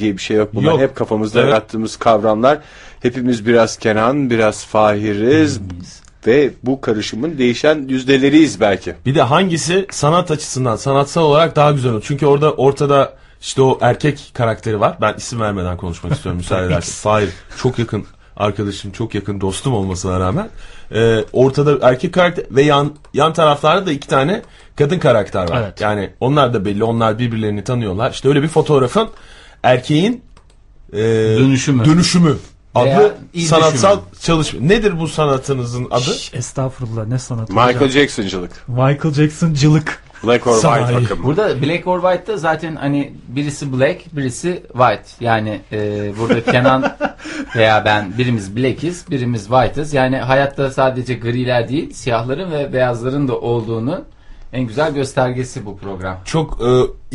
diye bir şey yok. Bunlar Yok. hep kafamızda Evet. yarattığımız kavramlar. Hepimiz biraz Kenan, biraz Fahiriz ve bu karışımın değişen yüzdeleriyiz belki. Bir de hangisi sanat açısından, sanatsal olarak daha güzel olur. Çünkü orada ortada işte o erkek karakteri var. Ben isim vermeden konuşmak istiyorum müsaade edersen. Fahir çok yakın arkadaşım, çok yakın dostum olmasına rağmen. Ee, ortada erkek karakter ve yan yan taraflarda da iki tane kadın karakter var. Evet. Yani onlar da belli. Onlar birbirlerini tanıyorlar. İşte öyle bir fotoğrafın erkeğin e, Dönüşümü. dönüşümü Veya adlı iz sanatsal çalışma. Nedir bu sanatınızın adı? Şş, Estağfurullah ne sanatı Michael hocam. Jackson'cılık. Michael Jackson'cılık. Black or Sahi. White akımı. Burada Black or White'da zaten hani birisi Black, birisi White. Yani e, burada Kenan veya ben birimiz Black'iz, birimiz White'ız. Yani hayatta sadece griler değil, siyahların ve beyazların da olduğunu en güzel göstergesi bu program. çok e,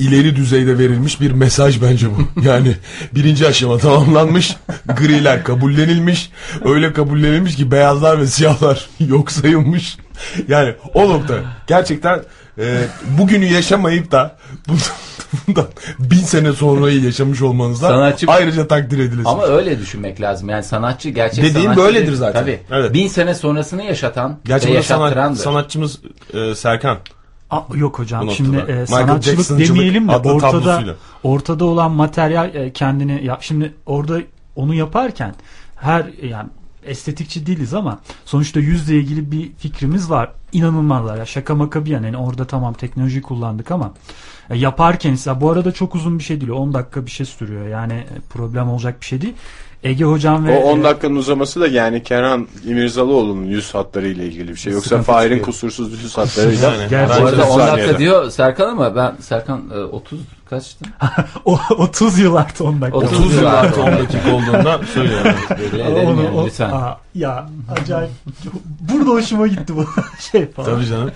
ileri düzeyde verilmiş bir mesaj bence bu. Yani birinci aşama tamamlanmış, griler kabullenilmiş, öyle kabullenilmiş ki beyazlar ve siyahlar yok sayılmış. Yani o nokta gerçekten e, bugünü yaşamayıp da bundan, bin sene sonrayı yaşamış olmanızdan Sanatçı- ayrıca takdir edilesiniz. Ama öyle düşünmek lazım. Yani sanatçı gerçek Dediğin sanatçı böyledir zaten. Tabii. Evet. Bin sene sonrasını yaşatan Gerçi ve burada sanat- yaşattırandır. sanatçımız e, Serkan. Aa, yok hocam Bu şimdi e, sanatçılık demeyelim de ortada tablosuyla. ortada olan materyal e, kendini ya şimdi orada onu yaparken her yani estetikçi değiliz ama sonuçta yüzle ilgili bir fikrimiz var. İnanılmazlar ya şaka maka bir yana yani orada tamam teknoloji kullandık ama e, yaparken ise bu arada çok uzun bir şey değil 10 dakika bir şey sürüyor yani e, problem olacak bir şey değil. Ege hocam ve O 10 e, dakikanın uzaması da yani Kenan İmirzalıoğlu'nun yüz hatları ile ilgili bir şey. Yoksa Fahir'in kusursuz yüz hatlarıyla. Yani. Gerçi- Bu arada 10 dakika saniyede. diyor Serkan ama ben Serkan e, 30 kaçtı? o 30 yıl artı 10 dakika. 30 30 yıl artı artı 10 dakika olduğundan söylüyorum. Onu- yani o- lütfen. Aa, ya acayip. Burada hoşuma gitti bu şey falan. Tabii canım.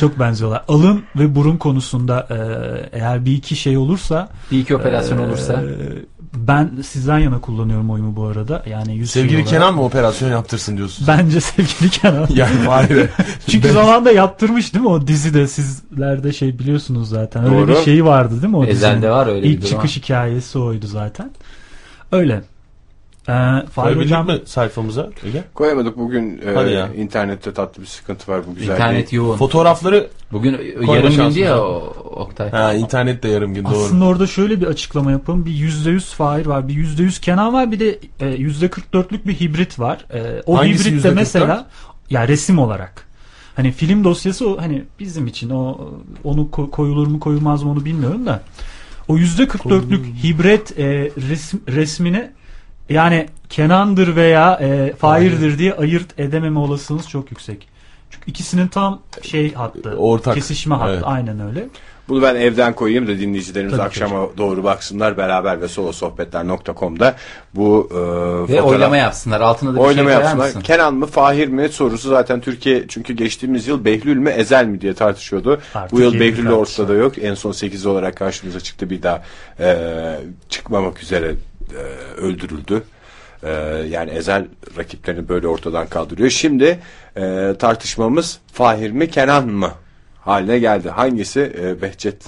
Çok benziyorlar. Alın ve burun konusunda e, eğer bir iki şey olursa Bir iki operasyon e, olursa. Ben sizden yana kullanıyorum oyumu bu arada. Yani yüz Sevgili olarak. Kenan mı operasyon yaptırsın diyorsun? Bence sevgili Kenan. Yani Fahir'e. Çünkü zamanında yaptırmış değil mi o dizide sizlerde şey biliyorsunuz zaten. Öyle Doğru. bir şey vardı değil mi o Ezel'de dizinin? var öyle bir İlk durum. çıkış hikayesi oydu zaten. Öyle. Ee, Fahir Koyabildik hocam mi sayfamıza? Ege? Koyamadık bugün e, Hadi ya. internette tatlı bir sıkıntı var bu güzel. İnternet yoğun. Fotoğrafları Bugün yarım gündü ya o, Oktay. ha internet de yarım gün doğru. Aslında orada şöyle bir açıklama yapalım. Bir yüzde yüz Fahir var, bir yüzde yüz Kenan var, bir de e, yüzde 44'lük bir hibrit var. E, o Hangisi hibrit de %44? mesela ya resim olarak. Hani film dosyası o hani bizim için o onu ko- koyulur mu koyulmaz mı onu bilmiyorum da. O yüzde 44'lük hibrit e, resim, resmini yani Kenan'dır veya e, Fahir'dir diye ayırt edememe olasılığınız çok yüksek. Çünkü ikisinin tam şey hattı. Ortak. Kesişme hattı. Evet. Aynen öyle. Bunu ben evden koyayım da dinleyicilerimiz Tabii ki akşama doğru baksınlar beraber ve solosohbetler.com'da bu e, Ve fotoğraf- oylama yapsınlar. Altına da bir şey koyar yapsınlar. mısın? Kenan mı Fahir mi sorusu zaten Türkiye çünkü geçtiğimiz yıl Behlül mü Ezel mi diye tartışıyordu. Artık Bu yıl Behlül ortada yok. En son 8 olarak karşımıza çıktı bir daha e, çıkmamak üzere öldürüldü. E, yani Ezel rakiplerini böyle ortadan kaldırıyor. Şimdi e, tartışmamız Fahir mi Kenan mı haline geldi. Hangisi e, Behçet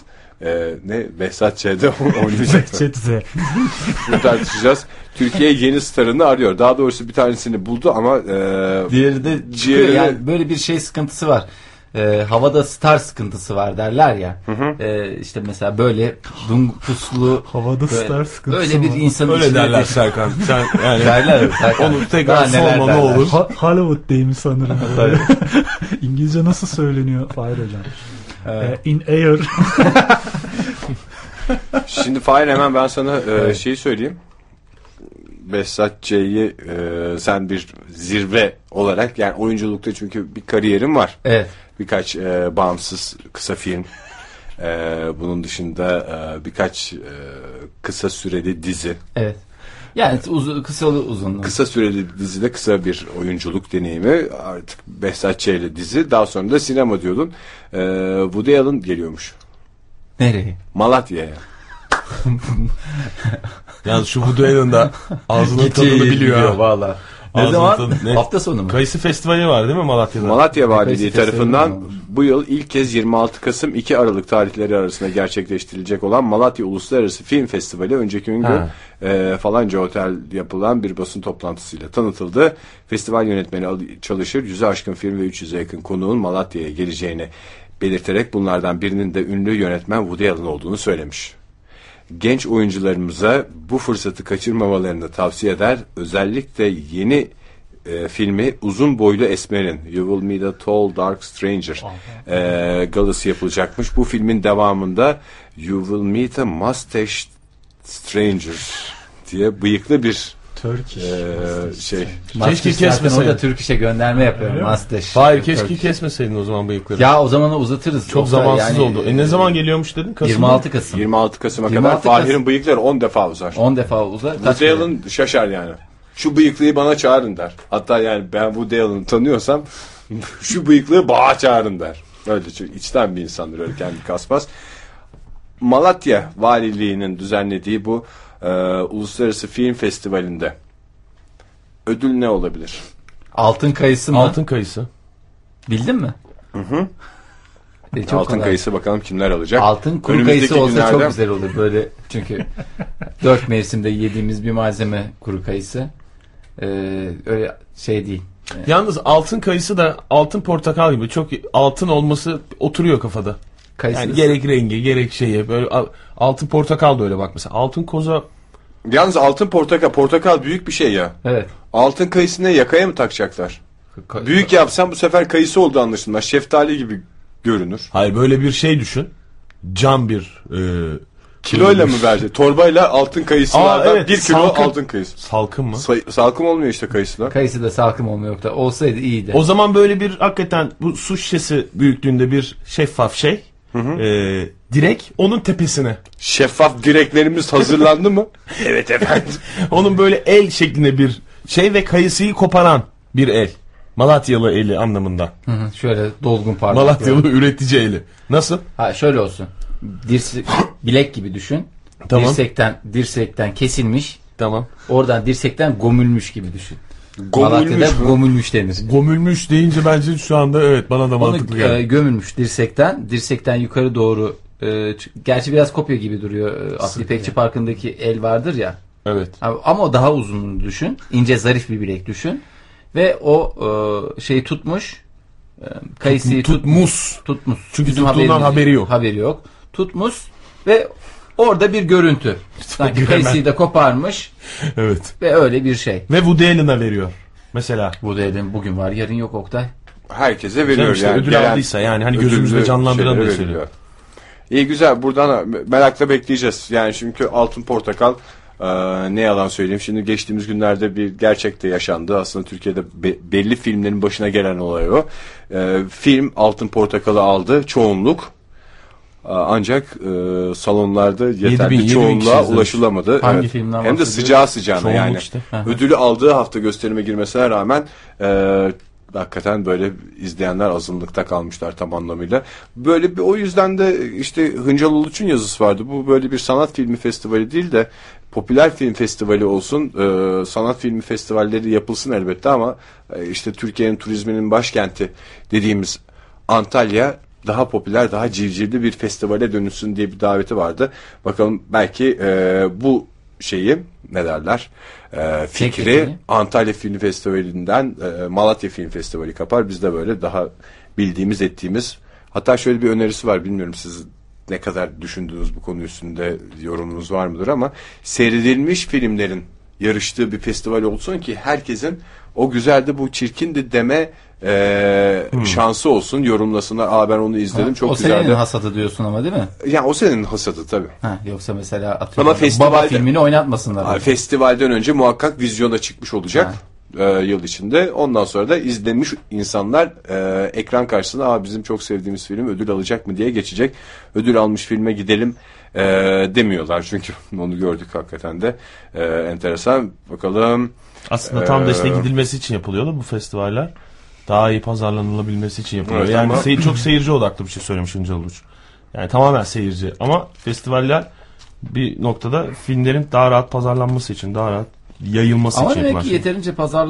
e, ne Behzat Ç'de oynayacak. Chat'e. Bunu tartışacağız. Türkiye yeni starını arıyor. Daha doğrusu bir tanesini buldu ama e, Diğeri de. Diğeri- Yani böyle bir şey sıkıntısı var. Ee, havada star sıkıntısı var derler ya. Ee, işte mesela böyle dun puslu Havada böyle, star sıkıntısı Öyle bir insan Öyle derler de- Serkan. Sen yani derler. Serkan. onu tekrar sorma ne olur. Ha- Hollywood deyimi sanırım. İngilizce nasıl söyleniyor Fahir hocam? Evet. Ee, in air. şimdi Fahir hemen ben sana e, şeyi söyleyeyim. Behzat Ç'yi e, sen bir zirve olarak yani oyunculukta çünkü bir kariyerin var. Evet. Birkaç e, bağımsız kısa film. E, bunun dışında e, birkaç e, kısa süreli dizi. Evet. Yani uzun, kısa uzun. Kısa süreli dizide kısa bir oyunculuk deneyimi. Artık Behzat Ç ile dizi. Daha sonra da sinema diyordun. E, Woody Allen geliyormuş. Nereye? Malatya'ya. Yalnız şu Woody Allen da ağzının tadını biliyor. ha. Valla. Ne zaman? ne? Hafta sonu mu? Kayısı festivali var değil mi Malatya'da? Malatya Valiliği Festivali tarafından bu yıl ilk kez 26 Kasım 2 Aralık tarihleri arasında gerçekleştirilecek olan Malatya Uluslararası Film Festivali önceki gün e, falanca otel yapılan bir basın toplantısıyla tanıtıldı. Festival yönetmeni Ali Çalışır yüze aşkın film ve 300'e yakın konuğun Malatya'ya geleceğini belirterek bunlardan birinin de ünlü yönetmen Woody Allen olduğunu söylemiş. Genç oyuncularımıza bu fırsatı kaçırmamalarını tavsiye eder. Özellikle yeni e, filmi Uzun Boylu Esmer'in You Will Meet a Tall Dark Stranger e, galası yapılacakmış. Bu filmin devamında You Will Meet a Mustache Stranger diye bıyıklı bir Turkish. e, şey. Keşke kesmeseydin. orada Türk işe gönderme yapıyorum. Master. Hayır keşke kesmeseydin o zaman bıyıkları. Ya o zaman uzatırız. Çok zamansız yani, oldu. E ne zaman geliyormuş dedin? Kasım'da? 26 Kasım. 26 Kasım'a 26 kadar Fahir'in Kasım. bıyıkları 10 defa uzar. 10 defa uzar. Woody şaşar yani. Şu bıyıklıyı bana çağırın der. Hatta yani ben Woody Allen'ı tanıyorsam şu bıyıklığı bana çağırın der. Öyle çünkü içten bir insandır öyle kendi kasmaz. Malatya Valiliği'nin düzenlediği bu e, Uluslararası Film Festivali'nde ödül ne olabilir? Altın kayısı mı? Altın kayısı. Bildin mi? Hı hı. çok Altın kolay. kayısı bakalım kimler alacak? Altın kuru Önümüzdeki kayısı olsa çok günlerde- güzel olur böyle çünkü dört mevsimde yediğimiz bir malzeme kuru kayısı Ee, öyle şey değil. Yalnız altın kayısı da altın portakal gibi çok altın olması oturuyor kafada. Kayısı Yani gerek rengi gerek şeye böyle al- altın portakal da öyle bak mesela. Altın koza Yalnız altın portakal, portakal büyük bir şey ya. evet. Altın kayısını yakaya mı takacaklar? Ka- Büyük yapsam bu sefer kayısı oldu anlaşılmaz. Şeftali gibi görünür. hayır böyle bir şey düşün. Cam bir e, Kiloyla mı verecek? Torbayla altın kayısılardan Aa, evet, bir kilo salkım. altın kayısı. salkım mı? Say- salkım olmuyor işte kayısılar. Kayısı da salkım olmuyor yoksa olsaydı iyiydi. O zaman böyle bir hakikaten bu su şişesi büyüklüğünde bir şeffaf şey. E, direk onun tepesine. Şeffaf direklerimiz hazırlandı mı? evet efendim. Onun böyle el şeklinde bir şey ve kayısıyı koparan bir el. Malatyalı eli anlamında. Hı hı, şöyle dolgun parmak. Malatyalı üretici eli. Nasıl? Ha şöyle olsun. Dirse bilek gibi düşün. Tamam. Dirsekten dirsekten kesilmiş. Tamam. Oradan dirsekten gömülmüş gibi düşün. Malatya'da mu? gömülmüş denir. Gömülmüş deyince bence şu anda evet bana da Onu mantıklı e, geldi. gömülmüş dirsekten. Dirsekten yukarı doğru e, gerçi biraz kopya gibi duruyor. E, Aslı İpekçi Parkı'ndaki el vardır ya. Evet. Ama- o daha uzun düşün. İnce zarif bir bilek düşün. Ve o e, şeyi tutmuş. E, kayısıyı Tut, tutmuş. mus. Tutmuş. Çünkü Bizim tuttuğundan haberi yok. Haberi yok. Tutmuş ve orada bir görüntü. Sanki kayısıyı da koparmış Evet. ve öyle bir şey. Ve Woody Allen'a veriyor. Mesela. Bu dedim bugün var yarın yok Oktay. Herkese veriyor işte yani. ödül Gelen aldıysa yani hani gözümüzde canlandıran da söylüyor. İyi güzel buradan merakla bekleyeceğiz. Yani çünkü altın portakal e, ne yalan söyleyeyim. Şimdi geçtiğimiz günlerde bir gerçek de yaşandı. Aslında Türkiye'de be- belli filmlerin başına gelen olay o. E, film altın portakalı aldı çoğunluk. E, Ancak e, salonlarda yeterli 7000 7000 çoğunluğa kişi izlemiş. ulaşılamadı. Hangi filmden Hem de sıcağı sıcağına yani. işte. Ödülü aldığı hafta gösterime girmesine rağmen e, hakikaten böyle izleyenler azınlıkta kalmışlar tam anlamıyla. Böyle bir o yüzden de işte Hıncal Uluç'un yazısı vardı. Bu böyle bir sanat filmi festivali değil de popüler film festivali olsun. E, sanat filmi festivalleri yapılsın elbette ama e, işte Türkiye'nin turizminin başkenti dediğimiz Antalya daha popüler, daha civcivli bir festivale dönüşsün diye bir daveti vardı. Bakalım belki e, bu şeyi ne derler e, fikri Teklifini. Antalya Film Festivali'nden e, Malatya Film Festivali kapar. Biz de böyle daha bildiğimiz ettiğimiz hatta şöyle bir önerisi var bilmiyorum siz ne kadar düşündüğünüz bu konu üstünde yorumunuz var mıdır ama seyredilmiş filmlerin yarıştığı bir festival olsun ki herkesin o güzeldi bu çirkindi deme e, şansı olsun yorumlasınlar. Aa ben onu izledim çok o güzeldi. senenin hasadı diyorsun ama değil mi? yani o senin hasadı tabii. Ha, yoksa mesela atıyorum Ama festivalde- Baba filmini oynatmasınlar. Abi, Festivalden önce muhakkak vizyona çıkmış olacak. e, yıl içinde. Ondan sonra da izlemiş insanlar e, ekran karşısında Aa, bizim çok sevdiğimiz film ödül alacak mı diye geçecek. Ödül almış filme gidelim e, demiyorlar çünkü onu gördük hakikaten de e, enteresan. Bakalım Aslında tam Ee, destek gidilmesi için yapılıyor da bu festivaller. Daha iyi pazarlanılabilmesi için yapılıyor. Evet, yani ama- seyir, çok seyirci odaklı bir şey söylemiş Hıncal Uluç. Yani tamamen seyirci. Ama festivaller bir noktada filmlerin daha rahat pazarlanması için, daha rahat yayılması Ama için demek ki şey. yeterince pazar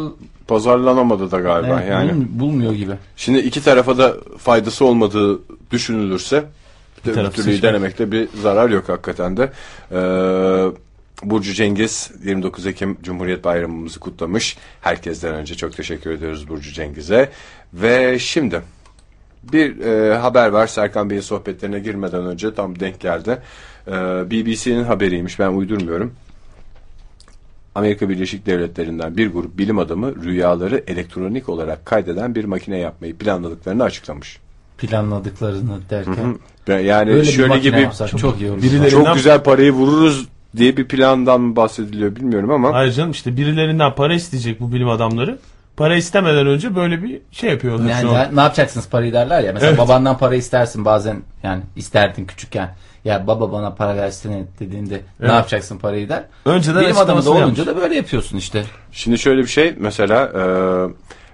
Pazarlanamadı da galiba Evet, yani. bulmuyor gibi. Şimdi iki tarafa da faydası olmadığı düşünülürse bir türlüyü seçmek. denemekte bir zarar yok hakikaten de. Ee, Burcu Cengiz 29 Ekim Cumhuriyet Bayramımızı kutlamış. Herkesten önce çok teşekkür ediyoruz Burcu Cengiz'e. Ve şimdi bir e, haber var Serkan Bey'in sohbetlerine girmeden önce tam denk geldi. Ee, BBC'nin haberiymiş ben uydurmuyorum. Amerika Birleşik Devletleri'nden bir grup bilim adamı rüyaları elektronik olarak kaydeden bir makine yapmayı planladıklarını açıklamış. Planladıklarını derken. Ve Yani Böyle şöyle gibi yapsak çok, iyi olur. Çok güzel parayı vururuz diye bir plandan mı bahsediliyor bilmiyorum ama Hayır canım işte birilerinden para isteyecek bu bilim adamları. Para istemeden önce böyle bir şey yapıyorlar. Yani an. ne, ne yapacaksınız parayı derler ya. Mesela Evet. babandan para istersin bazen yani isterdin küçükken. Ya baba bana para versene dediğinde ne Evet. yapacaksın parayı der. Önceden Bilim adamı da olunca yapmış. da böyle yapıyorsun işte. şimdi şöyle bir şey mesela e,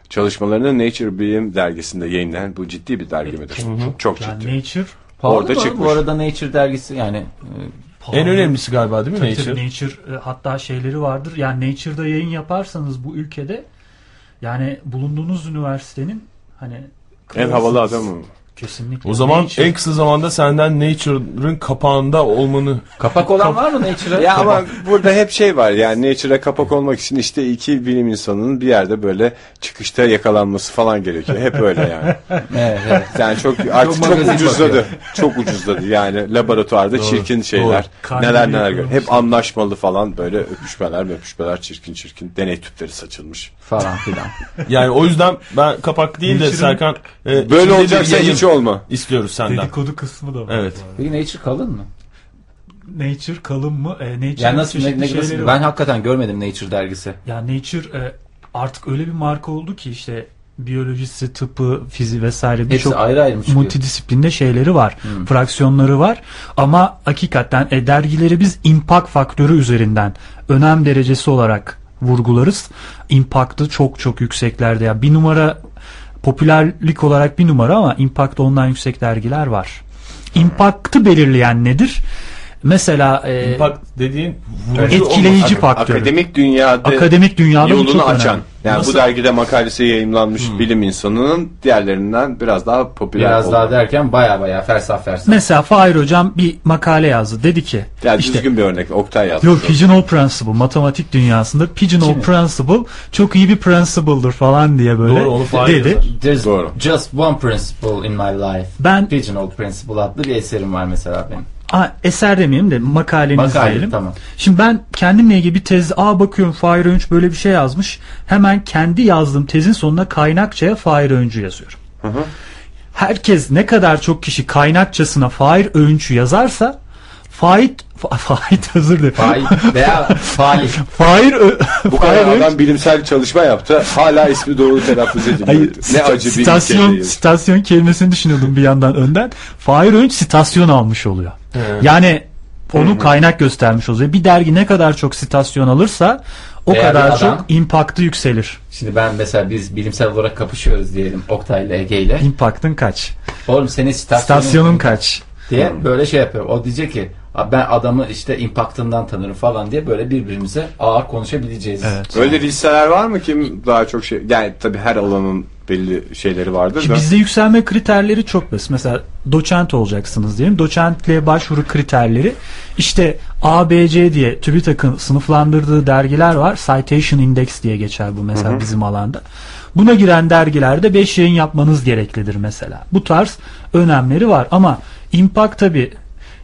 çalışmalarını Nature Bilim dergisinde yayınlayan bu ciddi bir dergi midir? Çok Yani ciddi. Nature Pahalı Orada mı? çıkmış. Bu arada Nature dergisi yani e, pahalı. En önemlisi galiba değil mi Tabii Nature? tabii Nature e, hatta şeyleri vardır. Yani Nature'da yayın yaparsanız bu ülkede yani bulunduğunuz üniversitenin hani En havalı adamı. Kesinlikle. O zaman Nature- en kısa zamanda senden Nature'ın kapağında olmanı kapak olan var mı Nature'a? Ya ama burada hep şey var yani Nature'a kapak olmak için işte iki bilim insanının bir yerde böyle çıkışta yakalanması falan gerekiyor. Hep öyle yani. evet, evet. Yani çok artık çok, magazin ucuzladı. bakıyor. Çok ucuzladı. Yani laboratuvarda çirkin şeyler. Doğru. Neler neler gör. Hep anlaşmalı falan böyle öpüşmeler öpüşmeler çirkin çirkin. Deney tüpleri saçılmış. falan filan. yani o yüzden ben kapak değil de Serkan e, Böyle olacaksa yayın hiç olma. istiyoruz senden. dedikodu kısmı da var. Evet. Peki Nature kalın mı? Nature kalın mı? E, Nature'ın Yani nasıl, ne, ne, nasıl? Ben hakikaten görmedim Nature dergisi. Ya Nature e, artık öyle bir marka oldu ki işte biyolojisi, tıpı, fiziği vesaire birçok ayrı ayrı multidisiplinde şeyleri var. Fraksiyonları var. Ama hakikaten e, dergileri biz impact faktörü üzerinden önem derecesi olarak vurgularız. Impact'ı çok çok yükseklerde. Ya bir numara popülerlik olarak bir numara ama impact ondan yüksek dergiler var. Impact'ı belirleyen nedir? Mesela e, Impact dediğin etkileyici olması. faktör. Akademik dünyada Akademik dünyada yolunu çok açan. önemli. Yani Nasıl? bu dergide makalesi yayınlanmış bilim insanının diğerlerinden biraz daha popüler Biraz olduğu. daha derken baya baya fersah fersah. Mesela Fahir hocam bir makale yazdı. Dedi ki Yani işte düzgün bir örnek. Oktay yazmış. Yok Pigeonhole Principle matematik dünyasında Pigeonhole? Principle çok iyi bir principle'dır falan diye böyle Doğru, onu Fahir dedi. There's Doğru. just one principle in my life. Ben Pigeonhole Principle adlı bir eserim var mesela benim. A, eser demeyeyim de makaleniz Makale diyelim. tamam. Şimdi ben kendimle ilgili bir tez aa bakıyorum Fahir Öğünç böyle bir şey yazmış. Hemen kendi yazdığım tezin sonuna kaynakçaya Fahir Öğüncü yazıyorum. Herkes ne kadar çok kişi kaynakçasına Fahir Öğünç'ü yazarsa Fahit Fa- Fahit özür dilerim. Fail veya. Fahir Ö- Bu Fahir kadar Öğünç- adam bilimsel çalışma yaptı. Hala ismi doğru telaffuz edilmiyor. Ne acı bir stasyon, ülkedeyiz. stasyon kelimesini düşünüyordum bir yandan önden. Fahir Öğünç stasyon almış oluyor. Yani onu kaynak göstermiş oluyor. Bir dergi ne kadar çok stasyon alırsa o Veya kadar adam- çok impact'ı yükselir. Şimdi ben mesela biz bilimsel olarak kapışıyoruz diyelim Oktay ile Ege ile. Impact'ın kaç? Oğlum senin stasyonun, Stasyonun kaç? diye böyle şey yapıyor. O diyecek ki "Abi ben adamı işte impactından tanırım falan diye böyle birbirimize ağır konuşabileceğiz. Evet. Öyle listeler var mı kim daha çok şey yani tabii her alanın belli şeyleri vardır Şimdi da. bizde yükselme kriterleri çok basit. Mesela doçent olacaksınız diyelim. Doçentliğe başvuru kriterleri işte A, B, C diye TÜBİTAK'ın sınıflandırdığı dergiler var. Citation Index diye geçer bu mesela bizim alanda. Buna giren dergilerde 5 yayın yapmanız gereklidir mesela. Bu tarz önemleri var ama Impact tabi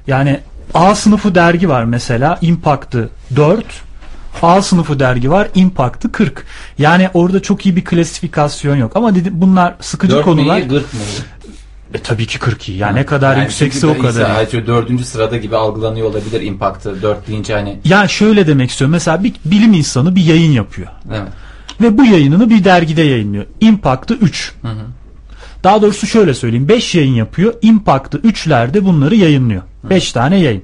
yani A sınıfı dergi var mesela Impact'ı 4 A sınıfı dergi var Impact'ı 40. Yani orada çok iyi bir klasifikasyon yok ama dedim bunlar sıkıcı Dört konular. müyü, gırk mıyı? E, tabii ki 40 iyi. Yani ne kadar Yani yüksekse o kadar. Ayrıca dördüncü sırada gibi algılanıyor olabilir impact'ı. Dört deyince hani Yani şöyle demek istiyorum. Mesela bir bilim insanı bir yayın yapıyor. evet. Ve bu yayınını bir dergide yayınlıyor. Impact'ı 3. Daha doğrusu şöyle söyleyeyim. 5 yayın yapıyor. Impact'ı 3'lerde bunları yayınlıyor. 5 tane yayın.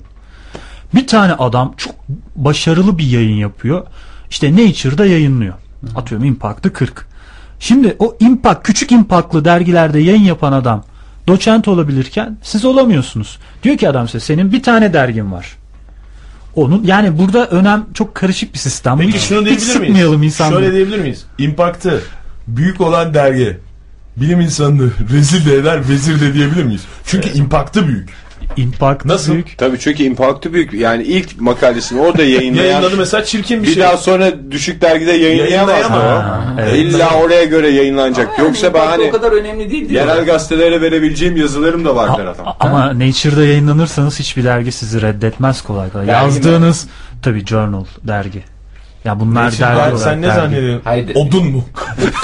Bir tane adam çok başarılı bir yayın yapıyor. İşte Nature'da yayınlıyor. Atıyorum Impact'ı 40. Şimdi o Impact, küçük Impact'lı dergilerde yayın yapan adam doçent olabilirken siz olamıyorsunuz. Diyor ki adam size senin bir tane dergin var. Onun yani burada önem çok karışık bir sistem. Peki hiç, şunu hiç diyebilir miyiz? sıkmayalım insanları. Şöyle diyebilir miyiz? Impact'ı büyük olan dergi bilim insanını rezil de eder, vezir de diyebilir miyiz? Çünkü impact'ı büyük. Impact Nasıl? büyük. Tabii çünkü impact'ı büyük. Yani ilk makalesini orada yayınlayan Yayınladı mesela çirkin bir, bir şey. daha sonra düşük dergide yayınlayamaz mı? Ha, evet. İlla oraya göre yayınlanacak. Yani Yoksa ben impact hani o kadar önemli değil diyor. yerel gazetelere verebileceğim yazılarım da var Ferhat A- Ama Nature'da yayınlanırsanız hiçbir dergi sizi reddetmez kolay kolay. Dergi mi? Yazdığınız tabii journal dergi. Ya bunlar Nature dergi olarak sen ne dergi. zannediyorsun? Haydi. Odun mu?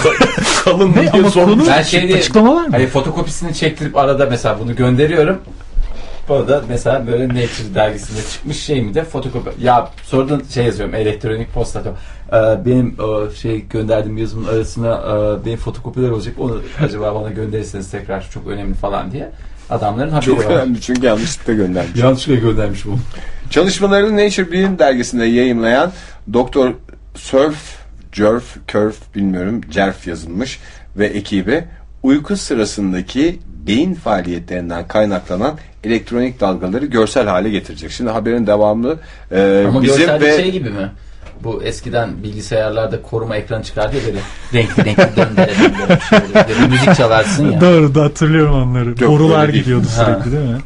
Kalın mı Ne diye ama konu Ben şey diye, açıklama var mı? Hani fotokopisini çektirip arada mesela bunu gönderiyorum. Bu da mesela böyle Nature dergisinde çıkmış şey mi de fotokopi. Ya sonradan şey yazıyorum elektronik posta. Ee, benim o şey gönderdiğim yazımın arasına e, benim fotokopiler olacak. Onu acaba bana gönderirseniz tekrar çok önemli falan diye. Adamların haberi Çok var. önemli çünkü yanlışlıkla göndermiş. Yanlışlıkla göndermiş bunu. Çalışmalarını Nature Bilim dergisinde yayımlayan Doktor Surf, Jerf, Curve bilmiyorum, Jerf yazılmış ve ekibi uyku sırasındaki beyin faaliyetlerinden kaynaklanan elektronik dalgaları görsel hale getirecek. Şimdi haberin devamlı e, Ama bizim ve şey gibi mi? Bu eskiden bilgisayarlarda koruma ekranı çıkardı ya böyle renkli renkli döndere döndere şöyle. Müzik çalarsın ya. Doğru da hatırlıyorum onları. Yok, Borular gidiyordu Ha. sürekli değil mi?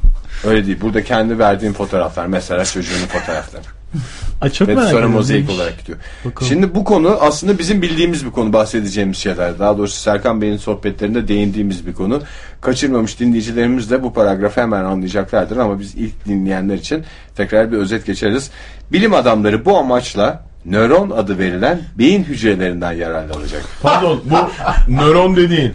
öyle değil. Burada kendi verdiğim fotoğraflar mesela çocuğunun fotoğrafları. Ay çok merak sonra ediyorum. mozaik olarak gidiyor. Bakalım. Şimdi bu konu aslında bizim bildiğimiz bir konu bahsedeceğimiz şeyler. Daha doğrusu Serkan Bey'in sohbetlerinde değindiğimiz bir konu. Kaçırmamış dinleyicilerimiz de bu paragrafı hemen anlayacaklardır ama biz ilk dinleyenler için tekrar bir özet geçeriz. Bilim adamları bu amaçla nöron adı verilen beyin hücrelerinden yararlanacak. Pardon bu nöron dediğin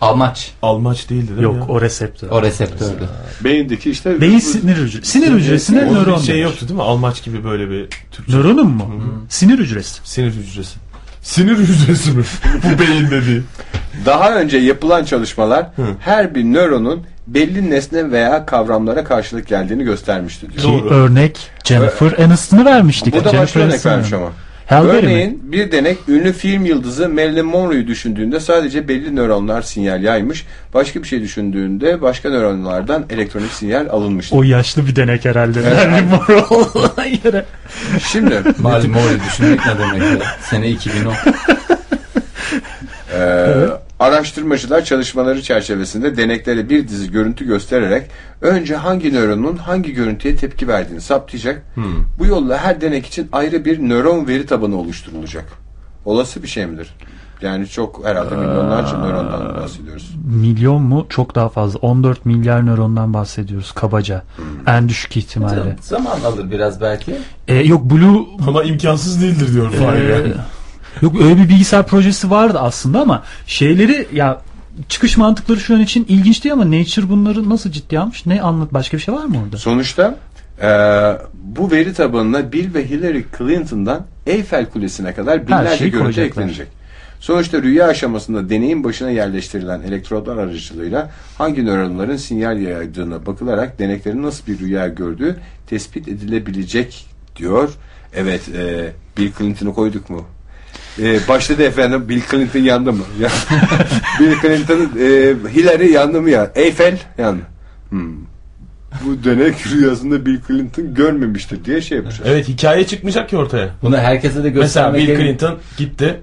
Almaç. almaç değildi değil mi Yok ya? o reseptör. O reseptördü. Beyindeki işte Beyin sinir hücresi. Sinir hücresine Onun nöron bir şey denir. yoktu değil mi? Almaç gibi böyle bir Türkçe. Nöronun mu? Sinir hücresi. Sinir hücresi. Sinir hücresi mi? bu beyin dediği. daha önce yapılan çalışmalar Hı. her bir nöronun belli nesne veya kavramlara karşılık geldiğini göstermişti diyor. Ki Doğru. örnek Jennifer Aniston'u vermiştik. Burada başka Jennifer örnek vermiş ama. Halle Berry mi? Örneğin bir denek ünlü film yıldızı Marilyn Monroe'yu düşündüğünde sadece belli nöronlar sinyal yaymış. Başka bir şey düşündüğünde başka nöronlardan elektronik sinyal alınmıştı. O yaşlı bir denek herhalde. Marilyn Monroe olan yere. Şimdi Malum orayı düşünmek ne demek ya? Sene 2010. e, araştırmacılar çalışmaları çerçevesinde deneklere bir dizi görüntü göstererek önce hangi nöronun hangi görüntüye tepki verdiğini saptayacak. Bu yolla her denek için ayrı bir nöron veri tabanı oluşturulacak. Olası bir şey midir? Yani çok herhalde milyonlarca nörondan bahsediyoruz. Milyon mu? Çok daha fazla. 14 milyar nörondan bahsediyoruz kabaca. En düşük ihtimalle. Zaman alır biraz belki. Ee, yok Blue Ama imkansız değildir diyor. Ee, yok öyle bir bilgisayar projesi vardı aslında ama şeyleri ya çıkış mantıkları şu an için ilginç değil ama Nature bunları nasıl ciddiye almış? Ne anlat? Başka bir şey var mı orada? Sonuçta e, bu veri tabanına Bill ve Hillary Clinton'dan Eyfel Kulesi'ne kadar binlerce şeyi görüntü koyacaklar. eklenecek. Sonuçta rüya aşamasında deneyin başına yerleştirilen elektrodlar aracılığıyla hangi nöronların sinyal yaydığına bakılarak deneklerin nasıl bir rüya gördüğü tespit edilebilecek diyor. Evet, e, Bill Clinton'ı koyduk mu? E, başladı efendim Bill Clinton yandı mı? Ya, Bill Clinton e, Hillary yandı mı ya? Eyfel yandı. Hmm. Bu denek rüyasında Bill Clinton görmemiştir diye şey yapacağız. Evet hikaye çıkmayacak ki ortaya. Bunu herkese de Mesela göstermek Bill gerek- Clinton gitti.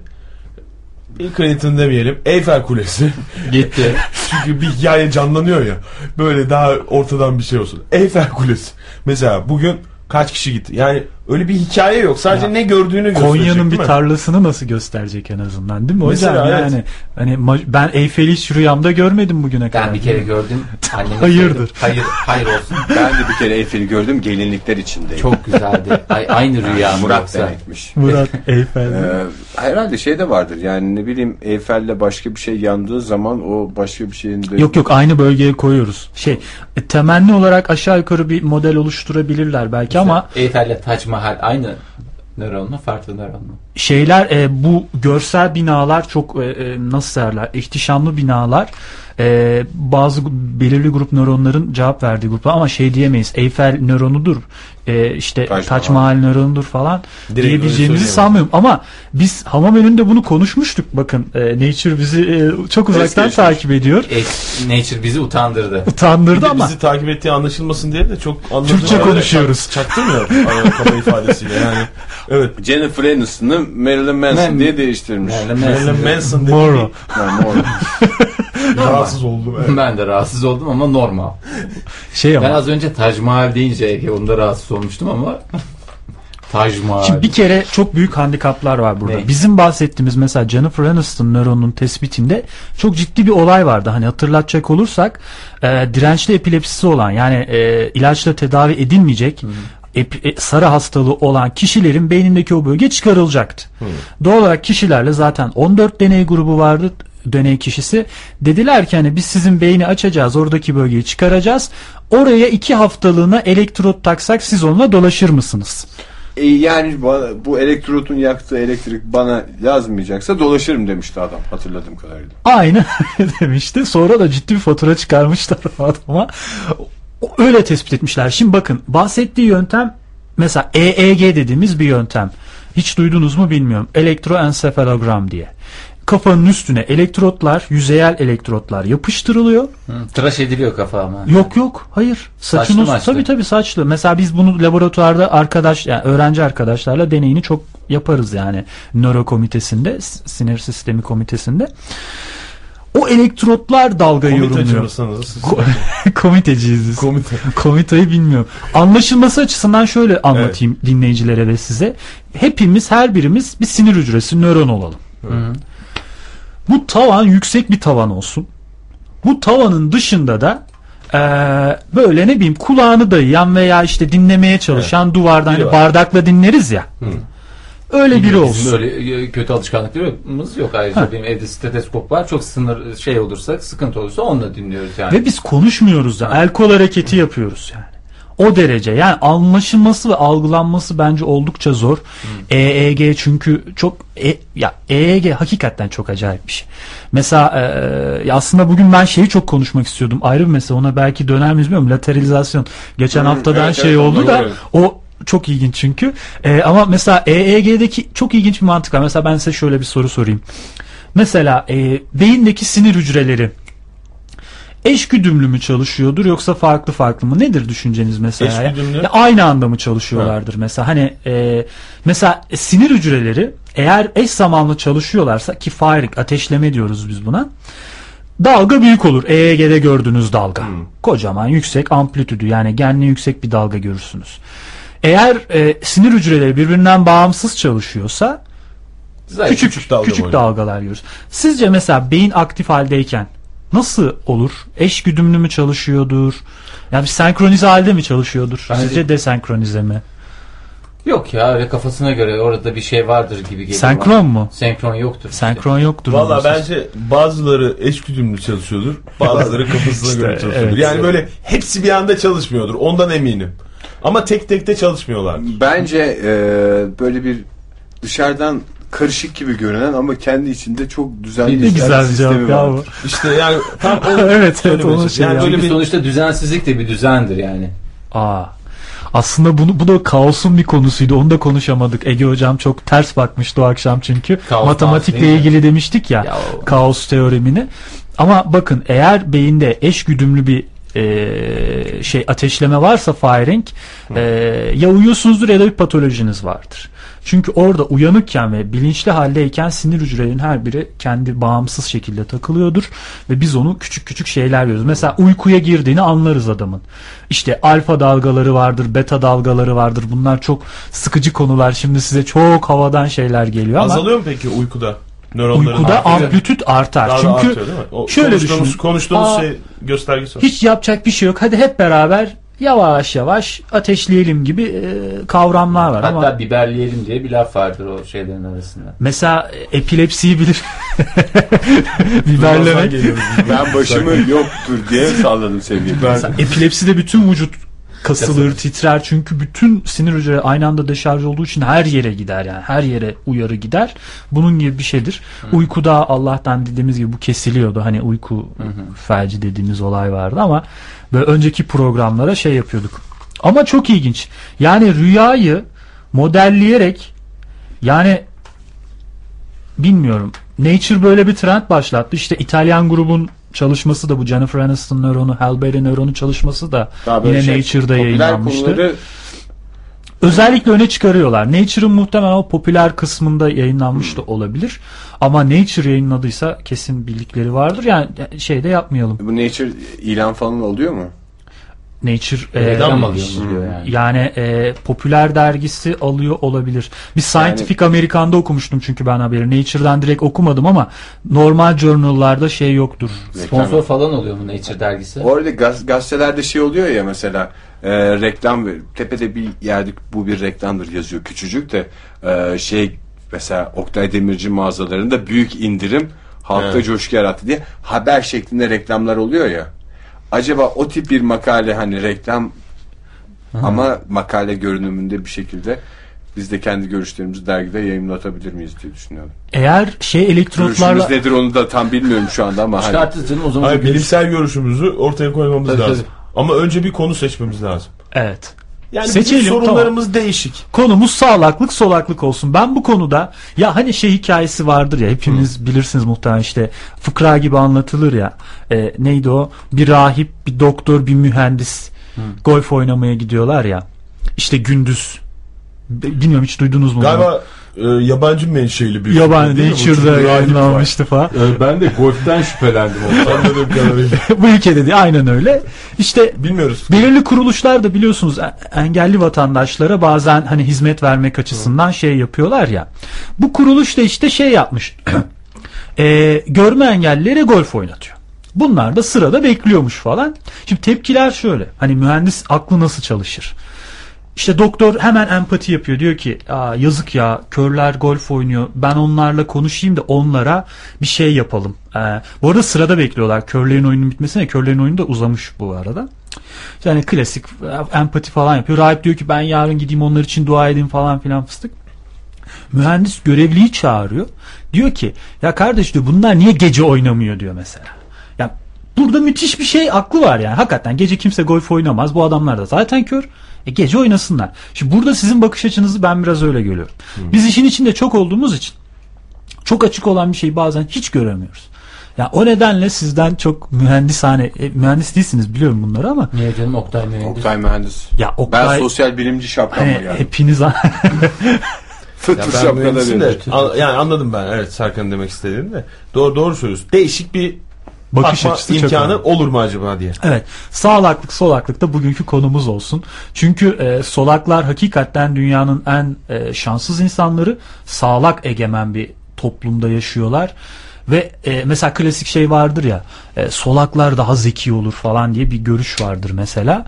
Bill Clinton demeyelim. Eyfel Kulesi. gitti. Çünkü bir hikaye canlanıyor ya. Böyle daha ortadan bir şey olsun. Eyfel Kulesi. Mesela bugün kaç kişi gitti? Yani öyle bir hikaye yok. Sadece Ya, ne gördüğünü gösterecek Konya'nın bir mi? tarlasını nasıl gösterecek en azından değil mi? O Mesela, yüzden evet. yani hani ben Eyfel'i hiç rüyamda görmedim bugüne kadar. Ben bir kere gördüm. Hayırdır? Hayır, hayır olsun. Ben de bir kere Eyfel'i gördüm gelinlikler içindeyim. Çok güzeldi. Ay, aynı rüya mı Murat yoksa? Murat Eyfel. Ee, herhalde şey de vardır yani ne bileyim Eyfel'le başka bir şey yandığı zaman o başka bir şeyin de Yok yok aynı bölgeye koyuyoruz. Şey e, temenni olarak aşağı yukarı bir model oluşturabilirler belki ama Eyfel'le Tac Mahal aynı nöron mu? Farklı nöron mu? şeyler e, bu görsel binalar çok e, e, nasıl derler ihtişamlı binalar e, bazı belirli grup nöronların cevap verdiği gruplar ama şey diyemeyiz. Eyfel nöronudur. E, işte Taç Taç, Mahal. Nöronudur falan öyle diyebileceğimizi sanmıyorum. Ama biz hamam önünde bunu konuşmuştuk. Bakın e, Nature bizi e, çok uzaktan geçmiş. takip ediyor. E, Nature bizi utandırdı. Utandırdı ama bizi takip ettiği anlaşılmasın diye de çok Türkçe konuşuyoruz. çak- Çaktırmıyor kaba ifadesiyle yani. Evet. Jennifer Aniston'ı Marilyn Manson Ben- diye değiştirmiş. Yani Marilyn Manson dedi Moro. Rahatsız oldum. Evet. Ben de rahatsız oldum ama normal. Şey ama Ben az önce Taj Mahal deyince Ege onda rahatsız olmuştum ama Taj Mahal. Şimdi bir kere çok büyük handikaplar var burada. Ne? Bizim bahsettiğimiz mesela Jennifer Aniston nöronunun tespitinde çok ciddi bir olay vardı. Hani hatırlatacak olursak e, dirençli epilepsisi olan yani e, ilaçla tedavi edilmeyecek e, sarı hastalığı olan kişilerin beynindeki o bölge çıkarılacaktı. Doğal olarak kişilerle zaten 14 deney grubu vardı deney kişisi. Dediler ki hani biz sizin beyni açacağız oradaki bölgeyi çıkaracağız. Oraya iki haftalığına elektrot taksak siz onunla dolaşır mısınız? E, yani bana- bu elektrotun yaktığı elektrik bana yazmayacaksa dolaşırım demişti adam hatırladığım kadarıyla. Aynı demişti. Sonra da ciddi bir fatura çıkarmışlar o adama. Öyle tespit etmişler. Şimdi bakın bahsettiği yöntem mesela EEG dediğimiz bir yöntem. Hiç duydunuz mu bilmiyorum. Elektroensefalogram diye. Kafanın üstüne elektrotlar, yüzeyel elektrotlar yapıştırılıyor. Hı, tıraş ediliyor kafa ama. Yok yok hayır. Saçlı Saçınız maçlı. tabii tabii saçlı. Mesela biz bunu laboratuvarda arkadaş yani öğrenci arkadaşlarla deneyini çok yaparız yani nöro komitesinde, sinir sistemi komitesinde. O elektrotlar dalga Komite yorumluyor. Ko- Komiteciyiz biz. Komite. Komitayı bilmiyorum. Anlaşılması açısından şöyle anlatayım dinleyicilere ve size. Hepimiz her birimiz bir sinir hücresi nöron olalım. Hı. Bu tavan yüksek bir tavan olsun. Bu tavanın dışında da eee, böyle ne bileyim kulağını dayayan veya işte dinlemeye çalışan duvardan Biri hani bardakla dinleriz ya. Öyle biri Bizim olsun. Böyle e, kötü alışkanlıklarımız yok ayrıca. Ha. Benim evde steteskop var. Çok sınır şey olursa, sıkıntı olursa onunla dinliyoruz yani. Ve biz konuşmuyoruz da el kol hareketi yapıyoruz yani. O derece yani anlaşılması ve algılanması bence oldukça zor. EEG çünkü çok e, ya EEG hakikaten çok acayip bir şey. Mesela e, aslında bugün ben şeyi çok konuşmak istiyordum. Ayrı bir mesele ona belki döner miyiz bilmiyorum. Lateralizasyon. Geçen Hmm, haftadan evet, şey evet, oldu da doğru. o çok ilginç çünkü. E, ama mesela EEG'deki çok ilginç bir mantık var. Mesela ben size şöyle bir soru sorayım. Mesela e, beyindeki sinir hücreleri eşgüdümlü mü çalışıyordur yoksa farklı farklı mı? Nedir düşünceniz mesela? Eşgüdümlü. Ya aynı anda mı çalışıyorlardır mesela? Hani e, mesela sinir hücreleri eğer eş zamanlı çalışıyorlarsa ki firing ateşleme diyoruz biz buna. Dalga büyük olur. EEG'de gördüğünüz dalga. Kocaman yüksek amplitüdü yani genliği yüksek bir dalga görürsünüz. Eğer e, sinir hücreleri birbirinden bağımsız çalışıyorsa Zaten küçük küçük dalga küçük dalgalar görürüz. Sizce mesela beyin aktif haldeyken nasıl olur? Eş güdümlü mü çalışıyordur? Yani bir senkronize halde mi çalışıyordur? Bence- Sizce desenkronize mi? Yok ya öyle kafasına göre orada bir şey vardır gibi geliyor. Senkron bana. mu? Senkron yoktur. işte. Senkron yoktur. Valla bence bazıları eşgüdümlü çalışıyordur. Bazıları kafasına İşte, göre çalışıyordur. evet. yani böyle hepsi bir anda çalışmıyordur. Ondan eminim. Ama tek tek de çalışmıyorlar. Bence e, böyle bir dışarıdan karışık gibi görünen ama kendi içinde çok düzenli işleyen güzel bir sistemi cevap ya bu. İşte yani tam o Evet, evet, onun şey yani ya. böyle Çünkü bir sonuçta düzensizlik de bir düzendir yani. Aa. Aslında bunu bu da kaosun bir konusuydu. Onu da konuşamadık. Ege hocam çok ters bakmıştı o akşam çünkü. Kaos, Matematikle mi? ilgili demiştik ya. Ya o- kaos teoremini. Ama bakın eğer beyinde eş güdümlü bir e, şey ateşleme varsa firing e, ya uyuyorsunuzdur ya da bir patolojiniz vardır. Çünkü orada uyanıkken ve bilinçli haldeyken sinir hücrelerinin her biri kendi bağımsız şekilde takılıyordur ve biz onu küçük küçük şeyler görüyoruz. Mesela uykuya girdiğini anlarız adamın. İşte alfa dalgaları vardır, beta dalgaları vardır. Bunlar çok sıkıcı konular. Şimdi size çok havadan şeyler geliyor ama azalıyor mu peki uykuda? Nöronların uykuda artıyor. amplitüt artar. Daha da Çünkü artıyor değil mi? O şöyle konuştuğumuz, düşünün. konuştuğumuz Aa, şey göstergesi var. hiç yapacak bir şey yok. Hadi hep beraber yavaş yavaş ateşleyelim gibi e, kavramlar var Hatta ama biberleyelim diye bir laf vardır o şeylerin arasında. mesela epilepsiyi bilir. Biberlemek. Ben başımı yoktur diye salladım sevgili. Mesela epilepside bütün vücut kasılır, titrer çünkü bütün sinir hücreleri aynı anda deşarj olduğu için her yere gider yani her yere uyarı gider. Bunun gibi bir şeydir. Uykuda Allah'tan dediğimiz gibi bu kesiliyordu. Hani uyku felci dediğimiz olay vardı ama böyle önceki programlara şey yapıyorduk. Ama çok ilginç. Yani rüyayı modelleyerek yani bilmiyorum. Nature böyle bir trend başlattı. İşte İtalyan grubun çalışması da bu Jennifer Aniston nöronu, Halle Berry nöronu çalışması da Daha yine şey, Nature'da yayınlanmıştı. konuları Özellikle öne çıkarıyorlar. Nature'ın muhtemelen o popüler kısmında yayınlanmış da olabilir. Ama Nature yayınladıysa kesin bildikleri vardır. Yani şeyde yapmayalım. bu Nature ilan falan oluyor mu? Nature e, Reklam mı diyor yani. yani e, popüler dergisi alıyor olabilir. Bir Scientific American'da okumuştum çünkü ben haberi. Nature'dan direkt okumadım ama normal journal'larda şey yoktur. Sponsor falan oluyor mu Nature dergisi? Orada gaz, gazetelerde şey oluyor ya mesela e, reklam ver- tepede bir yerde bu bir reklamdır yazıyor küçücük de e, şey mesela Oktay Demirci mağazalarında büyük indirim halkta Evet. coşku yarattı diye haber şeklinde reklamlar oluyor ya. Acaba o tip bir makale hani reklam ama makale görünümünde bir şekilde biz de kendi görüşlerimizi dergide yayınlatabilir miyiz diye düşünüyorum. Eğer şey Görüşümüz elektrotlarla nedir onu da tam bilmiyorum şu anda ama hani Çıkartırız canım o zaman. Hayır, görüş- bilimsel görüşümüzü ortaya koymamız Tabii, lazım. Ama önce bir konu seçmemiz lazım. evet. Yani Seçelim, bizim sorunlarımız değişik. Konumuz sağlaklık solaklık olsun. Ben bu konuda ya hani şey hikayesi vardır ya hepiniz bilirsiniz muhtemelen işte fıkra gibi anlatılır ya. E, neydi o? Bir rahip, bir doktor, bir mühendis golf oynamaya gidiyorlar ya. İşte gündüz. Bilmiyorum hiç duydunuz mu? bunu? Galiba e, yabancı menşeli bir Yabancı değil Nature'da yayınlanmıştı falan. Ee, ben de golften şüphelendim. o Anladığım kadarıyla. bu ülkede de aynen öyle. İşte Bilmiyoruz. Belirli kuruluşlar da biliyorsunuz e- engelli vatandaşlara bazen hani hizmet vermek açısından şey yapıyorlar ya. Bu kuruluş da işte şey yapmış. e, görme engellilere golf oynatıyor. Bunlar da sırada bekliyormuş falan. Şimdi tepkiler şöyle. Hani mühendis aklı nasıl çalışır? İşte doktor hemen empati yapıyor. Diyor ki Aa, yazık ya körler golf oynuyor. Ben onlarla konuşayım da onlara bir şey yapalım. Ee, bu arada sırada bekliyorlar. Körlerin oyunun bitmesine. Körlerin oyunu da uzamış bu arada. Yani klasik e, empati falan yapıyor. Rahip diyor ki ben yarın gideyim onlar için dua edeyim falan filan fıstık. Mühendis görevliyi çağırıyor. Diyor ki ya kardeş diyor bunlar niye gece oynamıyor diyor mesela. Ya burada müthiş bir şey aklı var yani. Hakikaten gece kimse golf oynamaz. Bu adamlar da zaten kör. E gece oynasınlar. Şimdi burada sizin bakış açınızı ben biraz öyle görüyorum. Biz işin içinde çok olduğumuz için çok açık olan bir şeyi bazen hiç göremiyoruz. Ya o nedenle sizden çok mühendishane, e, mühendis değilsiniz biliyorum bunları ama Niye canım Oktay mühendis? Oktay mühendis. ya Ben Oktay sosyal bilimci şapkamla hani geldim. hepiniz Fıtır Ya ben şapkada de, yani anladım ben evet Serkan'ın demek istediğini de. Doğru, doğru söylüyorsun. Değişik bir bakış bakma açısı çok imkanı önemli. olur mu acaba diye. Evet. Sağlaklık solaklık da bugünkü konumuz olsun. Çünkü e, solaklar hakikaten dünyanın en e, şanssız insanları sağlak egemen bir toplumda yaşıyorlar. Ve e, mesela klasik şey vardır ya e, solaklar daha zeki olur falan diye bir görüş vardır mesela.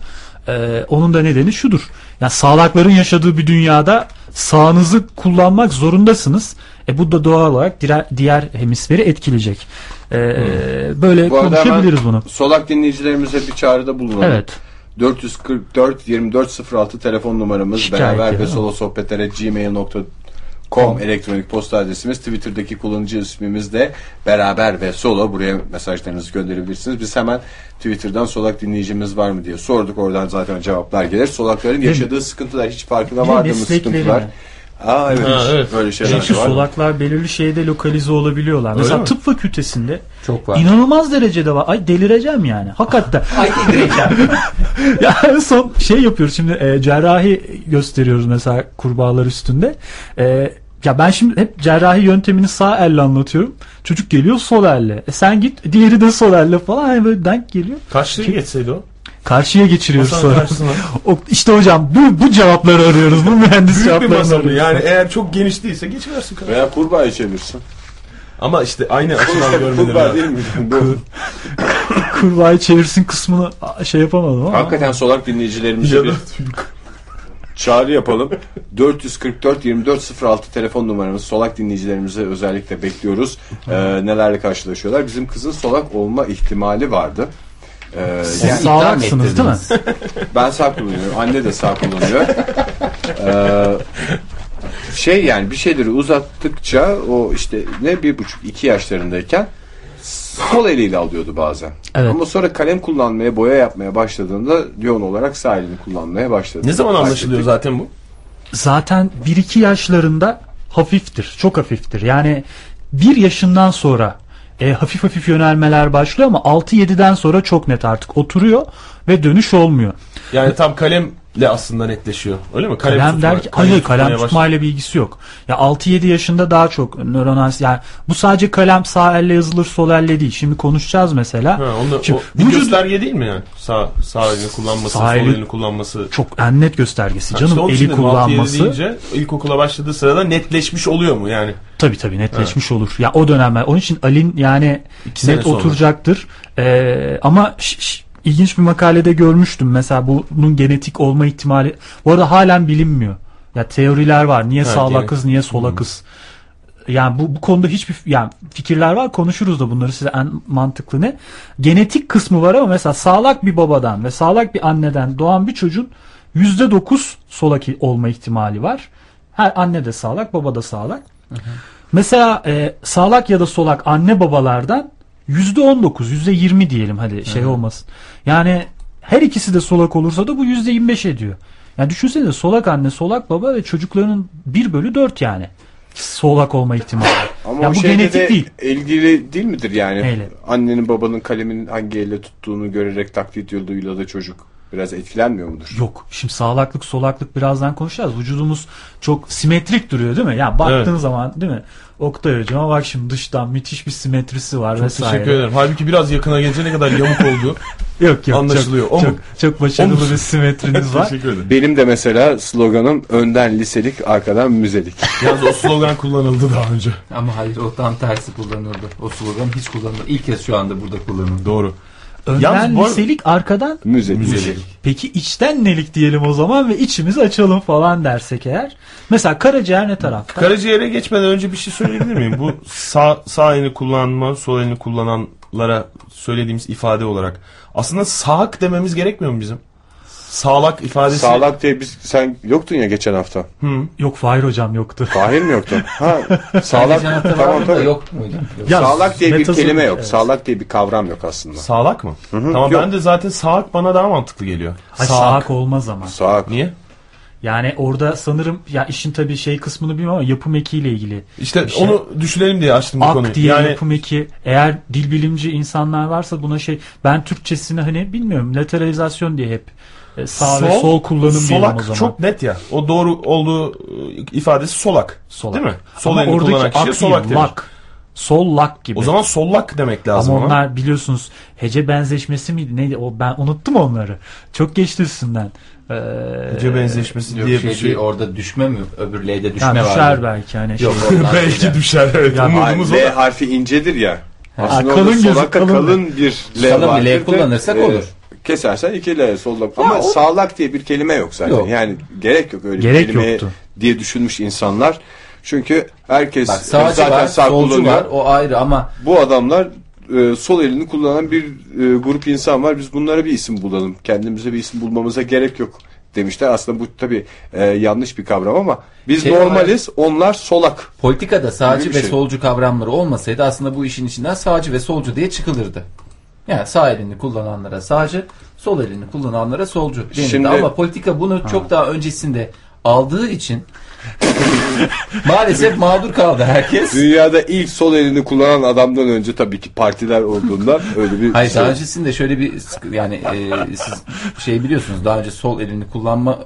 E, onun da nedeni şudur. Yani sağlakların yaşadığı bir dünyada sağınızı kullanmak zorundasınız. E, bu da doğal olarak diğer, diğer hemisferi etkileyecek. E, Böyle Bu konuşabiliriz bunu. Solak dinleyicilerimize bir çağrıda bulunalım. Evet. 444 2406 telefon numaramız Şikayet beraber ve solo sohbetlere gmail.com elektronik posta adresimiz Twitter'daki kullanıcı ismimiz de beraber ve solo buraya mesajlarınızı gönderebilirsiniz. Biz hemen Twitter'dan solak dinleyicimiz var mı diye sorduk. Oradan zaten cevaplar gelir. Solakların yaşadığı sıkıntılar hiç farkına vardığımız sıkıntılar. Aa evet. Ha, evet. Böyle şeyler Çünkü var. solaklar belirli şeyde lokalize olabiliyorlar. Mesela mi? tıp fakültesinde Çok var. inanılmaz derecede var. Ay delireceğim yani. Hakikaten. Ay delireceğim. ya en son şey yapıyoruz şimdi e, cerrahi gösteriyoruz mesela kurbağalar üstünde. E, ya ben şimdi hep cerrahi yöntemini sağ elle anlatıyorum. Çocuk geliyor sol elle. E sen git diğeri de sol elle falan. Hani böyle denk geliyor. Kaçlığı geçseydi o? Karşıya geçiriyoruz sonra. karşısına. O, işte hocam bu, bu cevapları arıyoruz. Bu mühendis Büyük bir cevaplarını arıyoruz. Yani eğer çok geniş değilse geçiversin. kardeşim. Veya kurbağayı çevirsin. Ama işte aynı açıdan görmeleri Kurbağa değil mi? Kurbağayı çevirsin kısmını şey yapamadım ama. Hakikaten solak dinleyicilerimize bir çağrı yapalım. 444 2406 telefon numaramız solak dinleyicilerimize özellikle bekliyoruz. Ee, nelerle karşılaşıyorlar. Bizim kızın solak olma ihtimali vardı. Ee, Siz yani sağlaksınız, değil mi? ben sağ kullanıyorum. Anne de sağ kullanıyor. Ee, şey yani bir şeyleri uzattıkça o işte ne bir buçuk iki yaşlarındayken sol eliyle alıyordu bazen. Evet. Ama sonra kalem kullanmaya, boya yapmaya başladığında yoğun olarak sağ elini kullanmaya başladı. Ne zaman Fark anlaşılıyor ettik. zaten bu? zaten 1-2 yaşlarında hafiftir. Çok hafiftir. Yani 1 yaşından sonra e, hafif hafif yönelmeler başlıyor ama 6-7'den sonra çok net artık oturuyor ve dönüş olmuyor. Yani tam kalemle aslında netleşiyor. Öyle mi? Kalem, tutma- der ki hayır kalem tutmaya baş- tutmayla bir ilgisi yok. Ya 6-7 yaşında daha çok nöronal yani bu sadece kalem sağ elle yazılır sol elle değil. Şimdi konuşacağız mesela. Ha, onu, Şimdi o, bir vücut- gösterge değil mi yani? Sağ, sağ elini kullanması, Sağ sol eli- elini kullanması. Çok en net göstergesi Ha, canım işte onun için eli dedim, 6-7 kullanması. deyince ilkokula başladığı sırada netleşmiş oluyor mu yani? Tabii tabii netleşmiş olur. Ya o dönemler. Onun için Alin yani İki net oturacaktır. Ee, ama ş- ş- ilginç bir makalede görmüştüm. Mesela bunun genetik olma ihtimali. Bu arada halen bilinmiyor. Ya teoriler var. Niye Evet, sağla yani- kız, niye sola kız? Yani bu, bu konuda hiçbir yani fikirler var. Konuşuruz da bunları size en mantıklı ne? Genetik kısmı var ama mesela sağlak bir babadan ve sağlak bir anneden doğan bir çocuğun %9 solak olma ihtimali var. Her anne de sağlak, baba da sağlak. Mesela e, sağlak ya da solak anne babalardan yüzde on dokuz, yüzde yirmi diyelim hadi şey olmasın. Yani her ikisi de solak olursa da bu yüzde yirmi beş ediyor. Yani düşünsene solak anne, solak baba ve çocukların bir bölü dört yani solak olma ihtimali. Ama Ya bu genetik de değil. ilgili değil midir yani? Neyle? Annenin babanın kalemin hangi elle tuttuğunu görerek taklit yoluyla da çocuk biraz etkilenmiyor mudur? Yok. Şimdi sağlaklık, solaklık birazdan konuşacağız. Vücudumuz çok simetrik duruyor değil mi? Yani baktığın Evet. zaman değil mi? Oktay hocama bak şimdi dıştan müthiş bir simetrisi var Çok vesaire. teşekkür ederim. Halbuki biraz yakına gelince ne kadar yamuk oldu. Yok yok. Anlaşılıyor. Çok, O çok, çok başarılı O bir simetriniz var. teşekkür ederim. Benim de mesela sloganım önden liselik, arkadan müzelik. Yalnız o slogan kullanıldı daha önce. Ama hayır o tam tersi kullanıldı. O slogan hiç kullanıldı. İlk kez şu anda burada kullanıldı. Doğru. Önden Yalnız bu liselik arkadan Müzelik. Müzelik. peki içten nelik diyelim o zaman ve içimizi açalım falan dersek eğer. Mesela karaciğer ne tarafta? Karaciğere geçmeden önce bir şey söyleyebilir miyim? Bu sağ, sağ elini kullanma, sol elini kullananlara söylediğimiz ifade olarak. Aslında sağak dememiz gerekmiyor mu bizim? Sağlak ifadesi. Sağlak diye biz sen yoktun ya geçen hafta. Hı. Yok Fahir hocam yoktu. Fahir mi yoktu? Ha, sağlak. Geçen hafta tamam vardı da tamam. yok muydu? Ya, Sağlak diye bir metazı- kelime yok. evet. Sağlak diye bir kavram yok aslında. Sağlak mı? Tamam Yok. ben de zaten sağak bana daha mantıklı geliyor. Ay, Sağak. olmaz ama. Sağak. Niye? Yani orada sanırım ya işin tabii şey kısmını bilmiyorum ama yapım ekiyle ilgili. İşte Bir şey- onu düşünelim diye açtım bu Ak konuyu. diye Yani yapım eki eğer dil bilimci insanlar varsa buna şey ben Türkçesini hani bilmiyorum lateralizasyon diye hep e, sağ ve sol kullanım solak o zaman. çok net ya. O doğru olduğu e, ifadesi solak. Solak. Değil mi? Sol Ama elini kullanan kişiye ak solak denir. lak. Sol lak gibi. O zaman sollak demek lazım Ama ona. onlar biliyorsunuz hece benzeşmesi miydi neydi o ben unuttum onları. Çok geçti üstünden. Ee, Hece benzeşmesi diye şey bir şey. değil, orada düşme mi? Öbür L'de düşme yani var. düşer belki hani Yok şey. Belki düşer evet. Ya, Umudumuz L harfi incedir ya. Aslında kalın orada gözü, solaka kalın. kalın, bir L Kalın bir vardır L kullanırsak e, olur. Kesersen iki L solak. Ama o- sağlak diye bir kelime yok zaten. Yok. Yani gerek yok öyle Gerek bir kelime yoktu. diye düşünmüş insanlar. Çünkü herkes Bak sağcı zaten var, sağ solcu kullanıyor. var. O ayrı ama Bu adamlar e, sol elini kullanan bir e, grup insan var. Biz bunlara bir isim bulalım. Kendimize bir isim bulmamıza gerek yok demişler. Aslında bu tabii e, yanlış bir kavram ama biz Şey normaliz, onlar solak. politikada sağcı ve şey. solcu kavramları olmasaydı aslında bu işin içinden sağcı ve solcu diye çıkılırdı. Yani sağ elini kullananlara sağcı, sol elini kullananlara solcu denirdi. Şimdi- Ama politika bunu çok daha öncesinde aldığı için maalesef mağdur kaldı herkes. Dünyada ilk sol elini kullanan adamdan önce tabii ki partiler olduğundan öyle bir Hayır şey. daha öncesinde şöyle bir yani e, siz şey biliyorsunuz daha önce sol elini kullanma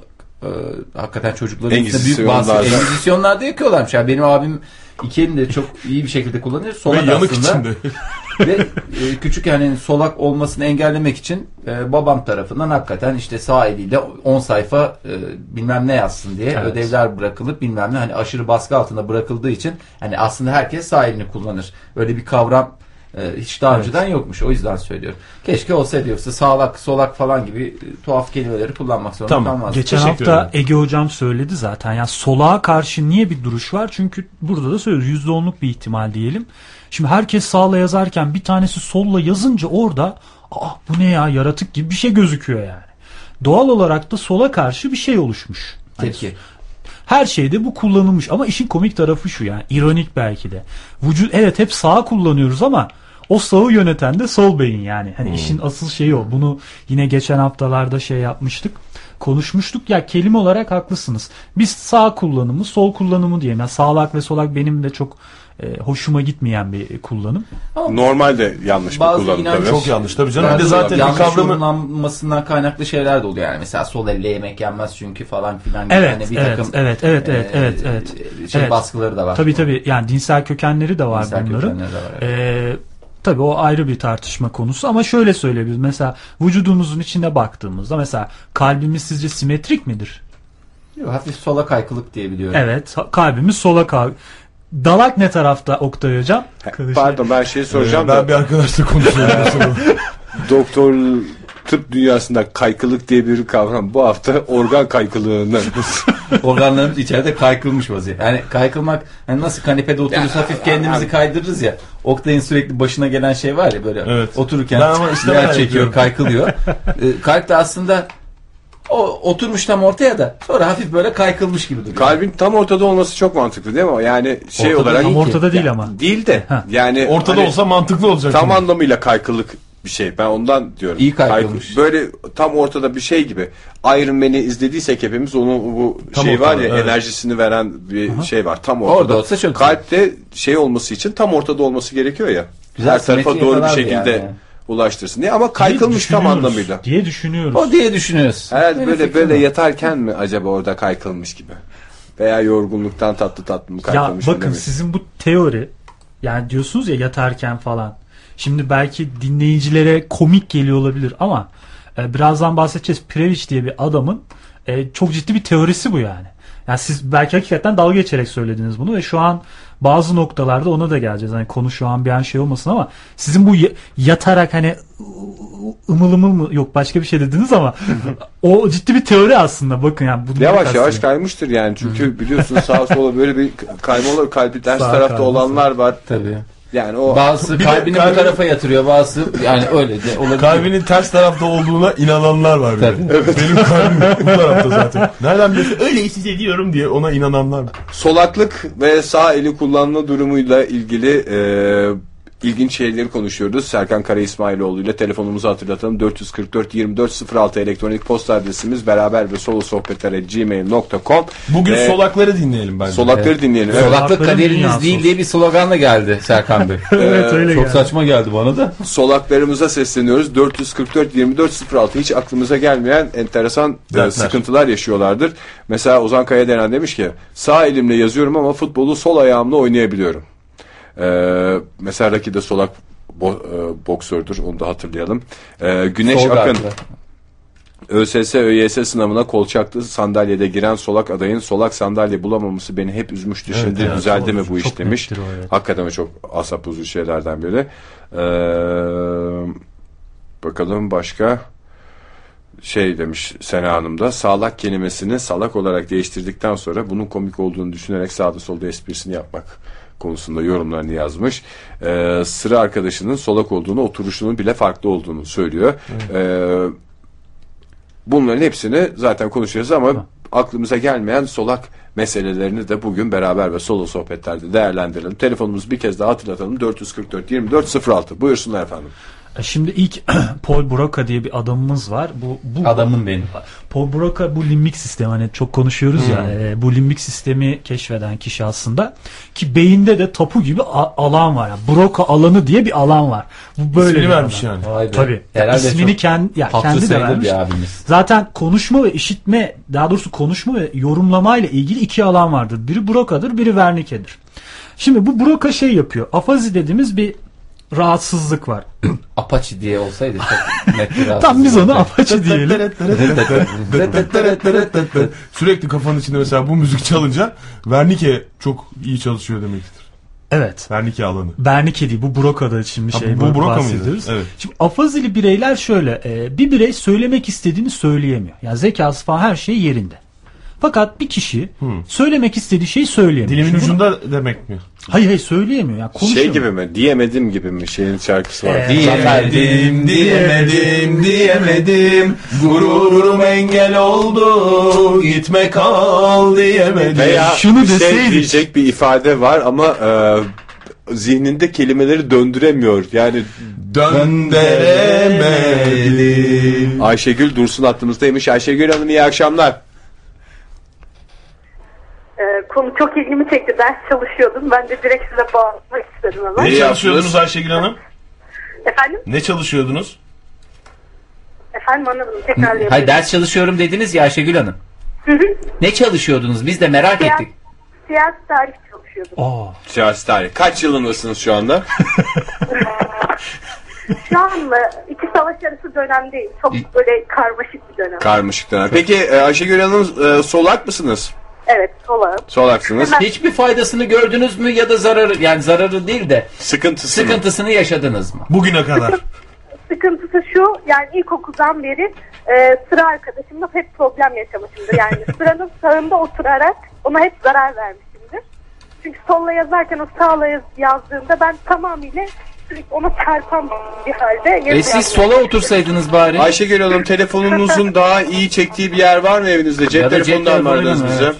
e, hakikaten çocukların büyük baskı Engizisyonlarda. yakıyorlarmış. Yani benim abim iki elini de çok iyi bir şekilde kullanıyor. Ve Solak yanık aslında. içinde. Ve e, küçük yani solak olmasını engellemek için e, babam tarafından hakikaten işte sağ eliyle 10 sayfa e, bilmem ne yazsın diye Evet. ödevler bırakılıp bilmem ne hani aşırı baskı altında bırakıldığı için hani aslında herkes sağ elini kullanır. Öyle bir kavram hiç daha Evet. önceden yokmuş. O yüzden söylüyorum. Keşke olsaydı yoksa sağlak, solak falan gibi tuhaf kelimeleri kullanmak zorunda Tamam. kalmazdık. Geçen Teşekkür hafta ederim. Ege hocam söyledi zaten. Yani solağa karşı niye bir duruş var? Çünkü burada da söylüyoruz %10'luk bir ihtimal diyelim. Şimdi herkes sağla yazarken bir tanesi solla yazınca orada Aa, bu ne ya yaratık gibi bir şey gözüküyor yani. Doğal olarak da sola karşı bir şey oluşmuş. Hani Tepki. her şeyde bu kullanılmış ama işin komik tarafı şu yani ironik belki de. Vücut evet hep sağ kullanıyoruz ama o sağı yöneten de sol beyin yani. Hani işin asıl şeyi o. Bunu yine geçen haftalarda şey yapmıştık. Konuşmuştuk ya kelime olarak haklısınız. Biz sağ kullanımı, sol kullanımı diyelim. Yani sağlak ve solak benim de çok e, hoşuma gitmeyen bir kullanım. Normalde yanlış bir Bazı kullanım inanç- tabii. Çok yanlış tabii canım. Bir de zaten bir yanlış kavramı yorumlanmasından kaynaklı şeyler de oluyor yani. Mesela sol elle yemek yenmez çünkü falan filan. gibi. Evet, Hani bir evet, takım, evet, evet, evet, e, evet, evet. Şey Evet. baskıları da var. Tabii tabii yani dinsel kökenleri de var Dinsel bunların. kökenleri de var, evet. Ee, tabii o ayrı bir tartışma konusu ama şöyle söyleyebiliriz. Mesela vücudumuzun içine baktığımızda mesela kalbimiz sizce simetrik midir? Yok, Hafif sola kaykılık diye biliyorum. Evet kalbimiz sola kal. Dalak ne tarafta Oktay hocam? Pardon ben şey soracağım Ee, ben da bir arkadaşla konuşuyorum. doktor tıp dünyasında kaykılık diye bir kavram bu hafta organ kaykılığından Organlarımız içeride kaykılmış vaziyette. Yani kaykılmak hani nasıl kanepede otururuz hafif kendimizi kaydırırız ya. Oktay'ın sürekli başına gelen şey var ya böyle Evet. otururken işte yer çekiyor, kaykılıyor. Ee, kalp de aslında o oturmuş tam ortaya da sonra hafif böyle kaykılmış gibi duruyor. kalbin tam ortada olması çok mantıklı değil mi? Yani şey Ortada olarak Tam ortada değil ama. değil de Ha. yani Ortada hani olsa mantıklı olacak. tam şimdi. anlamıyla kaykılık bir şey. Ben ondan diyorum. İyi kaykılmış. Böyle tam ortada bir şey gibi. Iron Man'i izlediysek hepimiz onun bu Tam şey var ortada, ya evet. enerjisini veren bir şey var. Tam ortada. Orada olsa çok Kalpte şey olması için tam ortada olması gerekiyor ya. Güzel Her tarafa doğru bir şekilde yani. ulaştırsın diye ama kaykılmış tam anlamıyla. Diye düşünüyoruz. O diye düşünüyoruz. Herhalde Öyle böyle böyle var. yatarken mi acaba orada kaykılmış gibi? Veya yorgunluktan tatlı tatlı mı Ya kaykılmış mı bakın sizin bu teori yani diyorsunuz ya yatarken falan. Şimdi belki dinleyicilere komik geliyor olabilir ama e, birazdan bahsedeceğiz. Previc diye bir adamın e, çok ciddi bir teorisi bu yani. Yani siz belki hakikaten dalga geçerek söylediniz bunu ve şu an bazı noktalarda ona da geleceğiz. Hani konu şu an bir an şey olmasın ama sizin bu ya- yatarak hani ımıl ımıl mı yok başka bir şey dediniz ama o ciddi bir teori aslında bakın yani. bunu Yavaş kastediyorum. yavaş kaymıştır yani çünkü biliyorsun sağa sola böyle bir kayma olur kalbi ters Sağ tarafta kayma, olanlar var. Tabii. Yani o Bazısı Bir de kalbini kalbi- bu tarafa yatırıyor, bazısı yani öyle de olabilir. Kalbinin ters tarafta olduğuna inananlar var. bir de. Tabii. Benim kalbim bu tarafta zaten. Nereden biliyorsun? Öyle hissediyorum diye ona inananlar var. solaklık ve sağ eli kullanma durumuyla ilgili e, ilginç şeyleri konuşuyoruz. Serkan Kara İsmailoğlu ile telefonumuzu hatırlatalım. 444 24 06 elektronik posta adresimiz beraber ve solo sohbetler gmail.com Bugün Ee, solakları dinleyelim bence. Solakları dinleyelim. Evet. Solaklık kaderiniz değil diye bir sloganla geldi Serkan Bey. Evet öyle Çok geldi. saçma geldi bana da. Solaklarımıza sesleniyoruz. 444 24 06 hiç aklımıza gelmeyen enteresan e, Dertler. sıkıntılar yaşıyorlardır. Mesela Ozan Kaya denen demiş ki sağ elimle yazıyorum ama futbolu sol ayağımla oynayabiliyorum. Ee, mesela Raki de solak bo- e, boksördür onu da hatırlayalım. Ee, Güneş Sol Akın gardlı. ÖSS ÖYS sınavına kolçaklı sandalyede giren solak adayın solak sandalye bulamaması beni hep üzmüştü. Evet, Şimdi evet, düzeldi mi bu iş çok demiş. o, evet. Hakikaten çok asap bozucu şeylerden biri. Ee, bakalım başka şey demiş Sena Hanım da sağlak kelimesini salak olarak değiştirdikten sonra bunun komik olduğunu düşünerek sağda solda esprisini yapmak konusunda yorumlarını yazmış. Ee, sıra arkadaşının solak olduğunu, oturuşunun bile farklı olduğunu söylüyor. Ee, bunların hepsini zaten konuşacağız ama aklımıza gelmeyen solak meselelerini de bugün beraber ve solo sohbetlerde değerlendirelim. Telefonumuzu bir kez daha hatırlatalım. 444 24 06. Buyursunlar efendim. E, Şimdi ilk Paul Broca diye bir adamımız var. Bu, bu Adamım benim. Paul Broca bu limbik sistemi hani çok konuşuyoruz Hmm. ya e, bu limbik sistemi keşfeden kişi aslında ki beyinde de tapu gibi a- alan var. Yani Broca alanı diye bir alan var. Bu böyle İsmini vermiş alan. yani. Vay be. Tabii. Herhalde İsmini çok kendi ya kendi de vermiş. bir abimiz. Zaten konuşma ve işitme daha doğrusu konuşma ve yorumlama ile ilgili iki alan vardır. Biri Broca'dır, biri Wernicke'dir. Şimdi bu Broca şey yapıyor. Afazi dediğimiz bir rahatsızlık var. Apache diye olsaydı çok net bir Tam biz onu rahatsızlık. Apache diyelim. Sürekli kafanın içinde mesela bu müzik çalınca Vernike çok iyi çalışıyor demektir. Evet. Bernike alanı. Bernike değil bu Broka'da için bir Ha, şey bu Broca mıydı? bahsediyoruz. Evet. Şimdi afazili bireyler şöyle e, bir birey söylemek istediğini söyleyemiyor. Yani zekası falan her şey yerinde. Fakat bir kişi söylemek istediği şeyi söyleyemiyor. Dilimin Şimdi bunu- ucunda demek mi? Hayır hayır söyleyemiyor. Yani. Şey gibi mi? Diyemedim gibi mi? Şeyin şarkısı var. Diyemedim, diyemedim, diyemedim. Gururum engel oldu. Gitme kal diyemedim. Veya Şunu bir şey deseydik. diyecek bir ifade var ama e, zihninde kelimeleri döndüremiyor. Yani Döndüremedim. Ayşegül Dursun hattımızdaymış. Ayşegül Hanım iyi akşamlar. Ee, konu çok ilgimi çekti. Ders çalışıyordum. Ben de direkt size bağlamak istedim hemen. Ne çalışıyordunuz. Ayşegül Hanım? Efendim? Ne çalışıyordunuz? Efendim anlamadım. Tekrarlayabilirim. Hayır ders çalışıyorum dediniz ya Ayşegül Hanım. Ne çalışıyordunuz? Biz de merak Siyasi, ettik. siyasi tarih çalışıyordum. Aa, Siyasi tarih. Kaç yılındasınız şu anda? Şu anda iki savaş arası dönem değil. Çok böyle karmaşık bir dönem. Karmaşık dönem. Peki e, Ayşegül Hanım e, solak mısınız? Evet olarak. Solaksınız. Hemen- Hiçbir faydasını gördünüz mü ya da zararı yani zararı değil de Sıkıntısı mı? sıkıntısını yaşadınız mı? Bugüne kadar. Sıkıntısı şu yani ilkokuldan beri e, sıra arkadaşımla hep problem yaşamışımdır. Yani sıranın sağında oturarak ona hep zarar vermişimdir. Çünkü solla yazarken o sağla yaz- yazdığında ben tamamıyla sürekli ona çarpan bir halde yazı E siz sola otursaydınız bari. Ayşegül Hanım telefonunuzun daha iyi çektiği bir yer var mı evinizde? Cep Ya da cep telefonundan mı aradınız mı? bize? Evet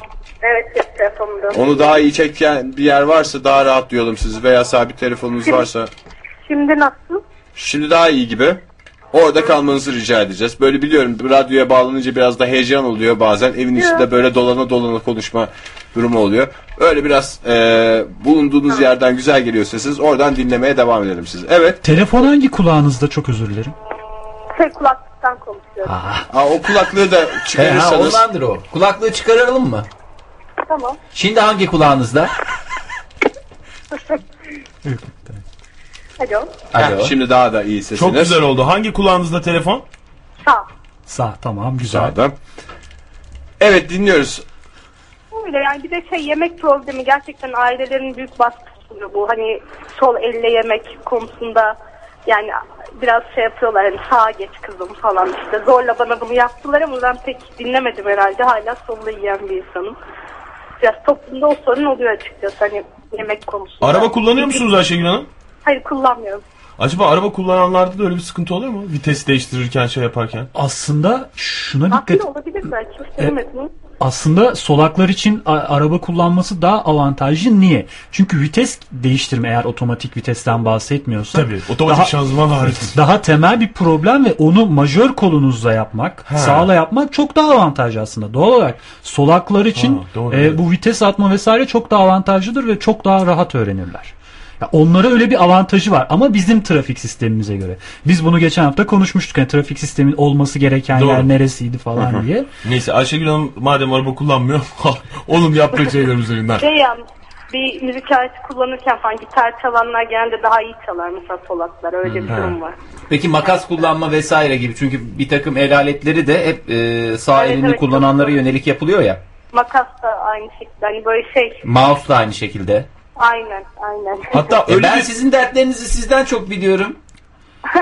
cep telefonumda. Onu daha iyi çeken bir yer varsa daha rahat duyalım sizi veya sabit telefonunuz varsa. Şimdi nasıl? Şimdi daha iyi gibi. Orada kalmanızı rica edeceğiz. Böyle biliyorum radyoya bağlanınca biraz da heyecan oluyor bazen. Evin içinde böyle dolana dolana konuşma durumu oluyor. Öyle biraz e, bulunduğunuz yerden güzel geliyor sesiniz. Oradan dinlemeye devam edelim siz. Evet. telefon hangi kulağınızda çok özür dilerim. Şey kulaklıktan konuşuyorum. Aa, o kulaklığı da He, ha, çıkarırsanız. ondandır o. Kulaklığı çıkaralım mı? Tamam. Şimdi hangi kulağınızda? Alo. Alo. Şimdi daha da iyi sesiniz. Çok güzel oldu. Hangi kulağınızda telefon? Sağ. Sağ tamam güzel. Sağda. Evet dinliyoruz. Öyle yani bir de şey yemek problemi gerçekten ailelerin büyük baskısı oluyor bu. Hani sol elle yemek konusunda yani biraz şey yapıyorlar hani sağa geç kızım falan işte zorla bana bunu yaptılar ama ben pek dinlemedim herhalde hala solla yiyen bir insanım. Biraz toplumda o sorun oluyor açıkçası hani yemek konusunda. Araba kullanıyor musunuz Ayşegül Hanım? Hayır kullanmıyorum. Acaba araba kullananlarda da öyle bir sıkıntı oluyor mu? Vites değiştirirken şey yaparken. Aslında şuna dikkat olabilir belki. Hiç denemedim. Aslında solaklar için araba kullanması daha avantajlı. Niye? Çünkü vites değiştirme eğer otomatik vitesten bahsetmiyorsak. Tabii. Otomatik Daha- şanzıman hariç. Daha temel bir problem ve onu majör kolunuzla yapmak, sağla yapmak çok daha avantajlı aslında. Doğal olarak solaklar için Ha, doğru, e, bu vites atma vesaire çok daha avantajlıdır ve çok daha rahat öğrenirler. Ya onlara öyle bir avantajı var ama bizim trafik sistemimize göre. Biz bunu geçen hafta konuşmuştuk. Yani trafik sistemin olması gereken Doğru. yer neresiydi falan diye. Neyse Ayşegül Hanım madem araba kullanmıyor onun yaptığı şeyler üzerinden. Şey yalnız bir müzik aleti kullanırken falan gitar çalanlar genelde daha iyi çalar mesela solaklar öyle bir durum var. Peki makas kullanma vesaire gibi çünkü bir takım el aletleri de hep e, sağ Evet, elini evet, kullananlara yönelik yapılıyor ya. Makas da aynı şekilde hani böyle şey Mouse da aynı şekilde. Aynen aynen. Hatta E öyle ben bir... sizin dertlerinizi sizden çok biliyorum.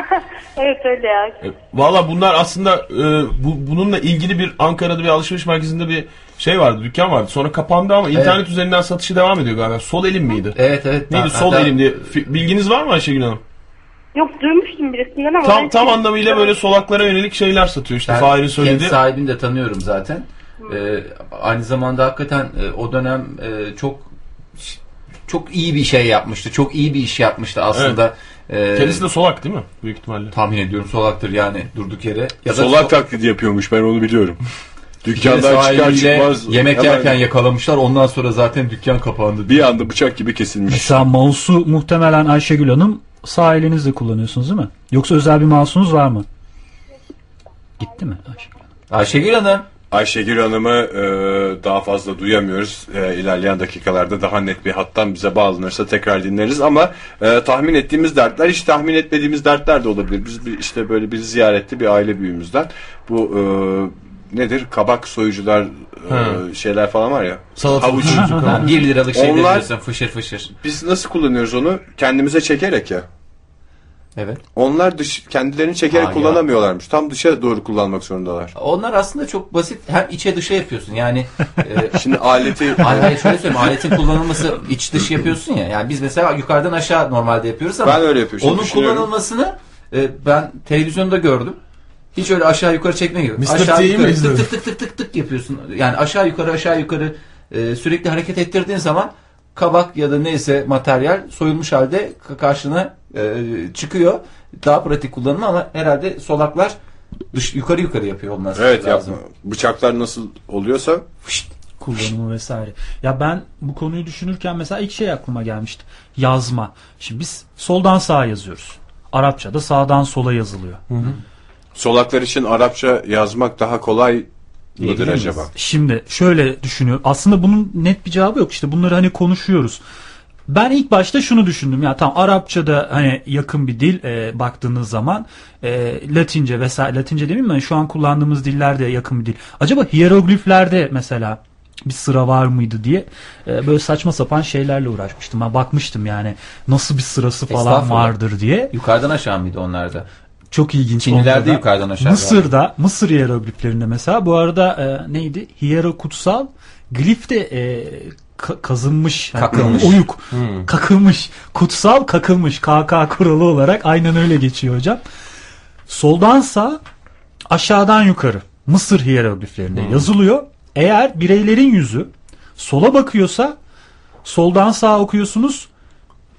evet öyle ya. E, Valla bunlar aslında e, bu, bununla ilgili bir Ankara'da bir alışveriş merkezinde bir şey vardı, dükkan vardı. Sonra kapandı ama internet üzerinden satışı devam ediyor galiba. Sol elim miydi? Evet evet. Neydi Ben- sol hatta- elim diye. Bilginiz var mı Ayşegül Hanım? Yok duymuştum birisinden ama Tam tam anlamıyla böyle solaklara yönelik şeyler satıyor işte. Ben Fahir'in kendi söylediği. sahibini de tanıyorum zaten. Ee, aynı zamanda hakikaten e, o dönem e, çok çok iyi bir şey yapmıştı. Çok iyi bir iş yapmıştı aslında. Ee, Kendisi de solak değil mi? Büyük ihtimalle. tahmin ediyorum solaktır yani durduk yere. Ya da Solak taklidi yapıyormuş ben onu biliyorum. Dükkandan çıkar çıkmaz yemek hemen yerken yakalamışlar. Ondan sonra zaten dükkan kapandı. bir anda bıçak gibi kesilmiş. Mesela mouse'u muhtemelen Ayşegül Hanım sağ elinizle kullanıyorsunuz değil mi? Yoksa özel bir mouse'unuz var mı? Gitti mi Ayşegül Hanım? Ayşegül Hanım. Ayşegül Hanım'ı e, daha fazla duyamıyoruz. E, ilerleyen dakikalarda daha net bir hattan bize bağlanırsa tekrar dinleriz. Ama e, tahmin ettiğimiz dertler hiç tahmin etmediğimiz dertler de olabilir. Biz bir, işte böyle bir ziyarette bir aile büyüğümüzden bu e, nedir? Kabak soyucular e, şeyler falan var ya. Salata Havuç. Ha, 1 liralık şey Onlar- fışır fışır. Biz nasıl kullanıyoruz onu? Kendimize çekerek ya. Evet. Onlar dış kendilerini çekerek Aa, ya. kullanamıyorlarmış. Tam dışa doğru kullanmak zorundalar. Onlar aslında çok basit. Hem içe dışa yapıyorsun. Yani e, Şimdi aleti Hayır hayır şöyle söyleyeyim aletin kullanılması iç dış yapıyorsun ya. Yani biz mesela yukarıdan aşağı normalde yapıyoruz ama Ben öyle yapıyorum. Onun kullanılmasını e, ben televizyonda gördüm. Hiç öyle aşağı yukarı çekme gibi. Mr. Aşağı yukarı tık tık tık tık tık tık yapıyorsun. Yani aşağı yukarı aşağı yukarı e, sürekli hareket ettirdiğin zaman kabak ya da neyse materyal soyulmuş halde ka- karşına e, çıkıyor. Daha pratik kullanımı ama herhalde solaklar dış yukarı yukarı yapıyor olması Evet lazım. yapma. Bıçaklar nasıl oluyorsa kullanımı vesaire. Ya ben bu konuyu düşünürken mesela ilk şey aklıma gelmişti. Yazma. Şimdi biz soldan sağa yazıyoruz. Arapçada sağdan sola yazılıyor. solaklar için Arapça yazmak daha kolay mıdır acaba? Şimdi şöyle düşünüyorum. Aslında bunun net bir cevabı yok. İşte bunları hani konuşuyoruz. Ben ilk başta şunu düşündüm ya tam Arapçada hani yakın bir dil e, baktığınız zaman e, Latince vesaire Latince demeyeyim mi? Şu an kullandığımız dillerde yakın bir dil. Acaba hierogliflerde mesela bir sıra var mıydı diye e, böyle saçma sapan şeylerle uğraşmıştım. Ben bakmıştım yani nasıl bir sırası falan Estağfurullah. vardır diye. Yukarıdan aşağı mıydı onlarda? Çok ilginç. Çinliler onda de da. yukarıdan aşağı. Mısır'da, Mısır hierogliflerinde mesela bu arada e, neydi? Hiero kutsal, glif de e, ka- kazınmış, yani Kakılmış. oyuk, kakılmış, kutsal kakılmış, KK kuralı olarak aynen öyle geçiyor hocam. Soldan sağ, aşağıdan yukarı Mısır hierogliflerinde yazılıyor. Eğer bireylerin yüzü sola bakıyorsa soldan sağa okuyorsunuz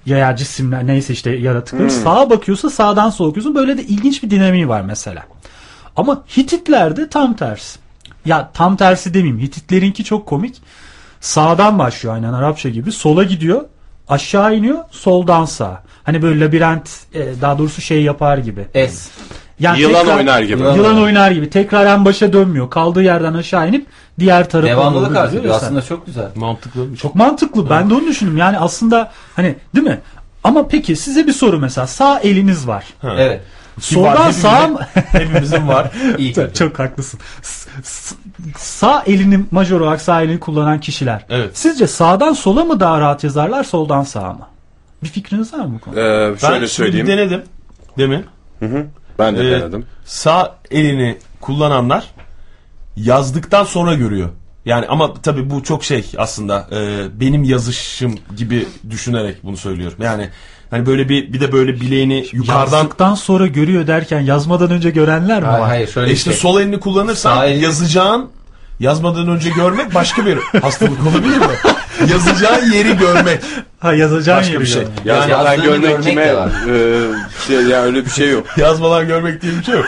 ya cisimler neyse işte yaratıkları sağa bakıyorsa sağdan sola okuyorsun. Böyle de ilginç bir dinamiği var mesela. Ama Hititlerde tam tersi. Ya tam tersi demeyeyim. Hititlerinki çok komik. Sağdan başlıyor aynen Arapça gibi. Sola gidiyor. Aşağı iniyor. Soldan sağa. Hani böyle labirent e, daha doğrusu şey yapar gibi. Es. Yani Yılan oynar gibi. Yılan, Yılan oynar gibi. Tekrar en başa dönmüyor. Kaldığı yerden aşağı inip diğer tarafa Devamlılık arz ediyor. Aslında çok güzel. Mantıklı. Çok mantıklı. Ben de onu düşündüm. Yani aslında hani değil mi? Ama peki size bir soru mesela. Sağ eliniz var. Evet. Soldan sağ mı? Hepimizin var. İyi kötü. Çok haklısın. S- sağ elini majör olarak sağ elini kullanan kişiler. Evet. Sizce sağdan sola mı daha rahat yazarlar, soldan sağa mı? Bir fikriniz var mı bu konuda? Ee, Ben şöyle şimdi söyleyeyim. denedim. Demin. Ben de Ee, denedim. Sağ elini kullananlar yazdıktan sonra görüyor. Yani ama tabii bu çok şey aslında e, benim yazışım gibi düşünerek bunu söylüyorum. Yani hani böyle bir bir de böyle bileğini yukarıdan Yazdıktan sonra görüyor derken yazmadan önce görenler mi Hayır, var? hayır şöyle E işte şey. sol elini kullanırsan Sağ el- yazacağın yazmadan önce görmek başka bir hastalık olabilir mi? Yazacağın yeri görmek Ha yazacağın başka yeri bir şey. görmek. Yani Yazmadan yazdığını görmek görmek kime? e, şey, yani öyle bir şey yok. yazmadan görmek diye bir şey yok.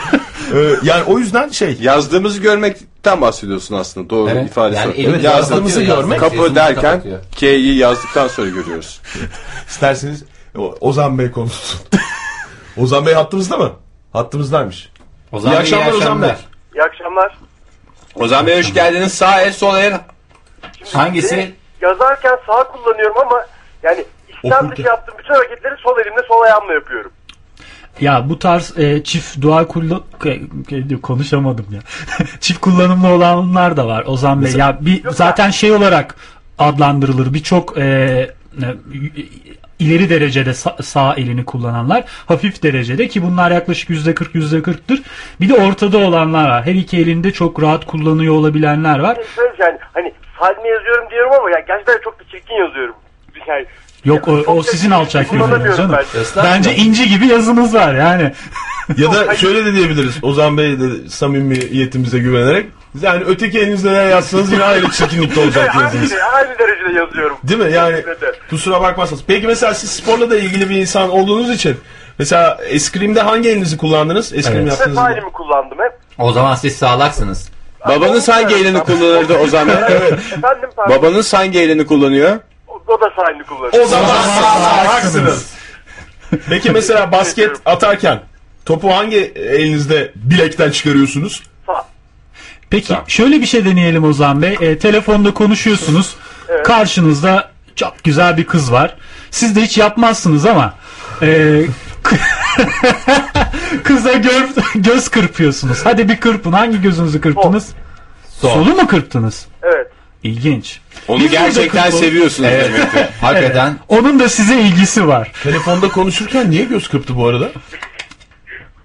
Ee, yani o yüzden şey Yazdığımızı görmekten bahsediyorsun aslında. Doğru Evet. ifadesi. Yani Evet, yazdığımızı görmek, Kapı derken. K'yi yazdıktan sonra görüyoruz. isterseniz Ozan Bey konuşsun. Ozan Bey hattımızda mı? Hattımızdaymış. O zaman İyi akşamlar Ozan Bey. İyi akşamlar. Ozan Bey hoş geldiniz. Sağ el sol el. Hangisi? Yazarken sağ kullanıyorum ama yani Okurken. dışı yaptığım bütün hareketleri sol elimle sol ayağımla yapıyorum. Ya bu tarz e, çift dual kullan konuşamadım ya. çift kullanımlı olanlar da var Ozan Bey. Ya bir zaten şey olarak adlandırılır. Birçok e, e, ileri derecede sa- sağ elini kullananlar, hafif derecede ki bunlar yaklaşık yüzde 40 yüzde 40'tır. Bir de ortada olanlar var. Her iki elinde çok rahat kullanıyor olabilenler var. Yani hani halime yazıyorum diyorum ama ya gerçekten çok da çirkin yazıyorum. Yani, Yok o, o sizin alçak yüzünüz canım. ben. Estağfurullah. Bence inci gibi yazınız var yani. Ya da şöyle de diyebiliriz. Ozan Bey de samimiyetimize güvenerek yani öteki elinizde ne yazsanız yine aynı çirkinlikte olacak aynı, yazınız. şey, aynı derecede yazıyorum. Değil mi? Yani kusura bakmazsınız. Peki mesela siz sporla da ilgili bir insan olduğunuz için mesela eskrimde hangi elinizi kullandınız? Eskrim Evet. Ve yaptığınız sağ zaman. elimi kullandım hep. O zaman siz sağlaksınız. Babanız hangi elini kullanırdı Ozan Bey? Efendim pardon. Babanız hangi elini kullanıyor? O da sağ elini kullanıyor. O zaman haksınız. Peki mesela basket atarken topu hangi elinizde bilekten çıkarıyorsunuz? Sağ. Peki şöyle bir şey deneyelim Ozan Bey. E, telefonda konuşuyorsunuz. Karşınızda çok güzel bir kız var. Siz de hiç yapmazsınız ama e, kıza gör, göz kırpıyorsunuz. Hadi bir kırpın. Hangi gözünüzü kırptınız? Solu mu kırptınız? Evet. İlginç. Onu Biz gerçekten seviyorsunuz Evet. demektir. Hakikaten Onun da size ilgisi var. Telefonda konuşurken niye göz kırptı bu arada?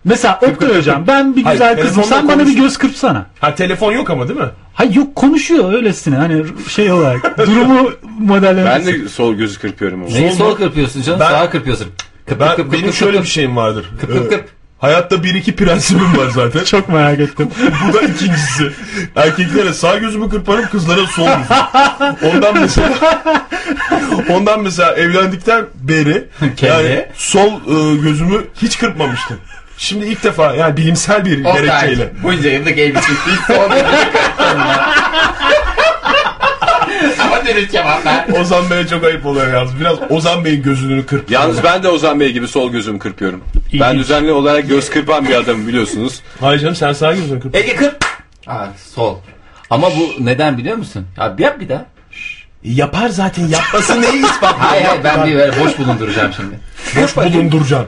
Mesela Oktay hocam ben bir Hayır, güzel kızım sen bana bir göz kırpsana. Ha telefon yok ama değil mi? Hayır yok konuşuyor öylesine hani şey olarak durumu modellemesi. Ben de sol gözü kırpıyorum ama. neyi Sol sol kırpıyorsun canım Ben- sağa kırpıyorsun. Kıp Ben kıp kıp benim kıp şöyle kıp bir şeyim vardır. Kıp kıp Ee, kıp. Hayatta bir iki prensibim var zaten. Çok merak ettim. Bu da ikincisi. Erkeklere sağ gözümü kırparım, kızlara sol gözümü. Ondan mesela ondan mesela evlendikten beri Kendi? yani sol e, gözümü hiç kırpmamıştım. Şimdi ilk defa yani bilimsel bir gerekçeyle. Oktay bunca yıllık. Hiç sol dürüst cevap ver. Ozan Bey'e çok ayıp oluyor yalnız. Biraz Ozan Bey'in gözünü kırp. Yalnız ben de Ozan Bey gibi sol gözümü kırpıyorum. Ben İlginç. düzenli olarak göz kırpan bir adamım biliyorsunuz. Hayır canım sen sağ gözünü kırp. Ege kırp. Aa, sol. Ama bu neden biliyor musun? Ya bir yap bir daha. Yapar zaten yapması neyi ispat? Hayır hayır ben bir böyle boş bulunduracağım şimdi. Boş bulunduracaksın.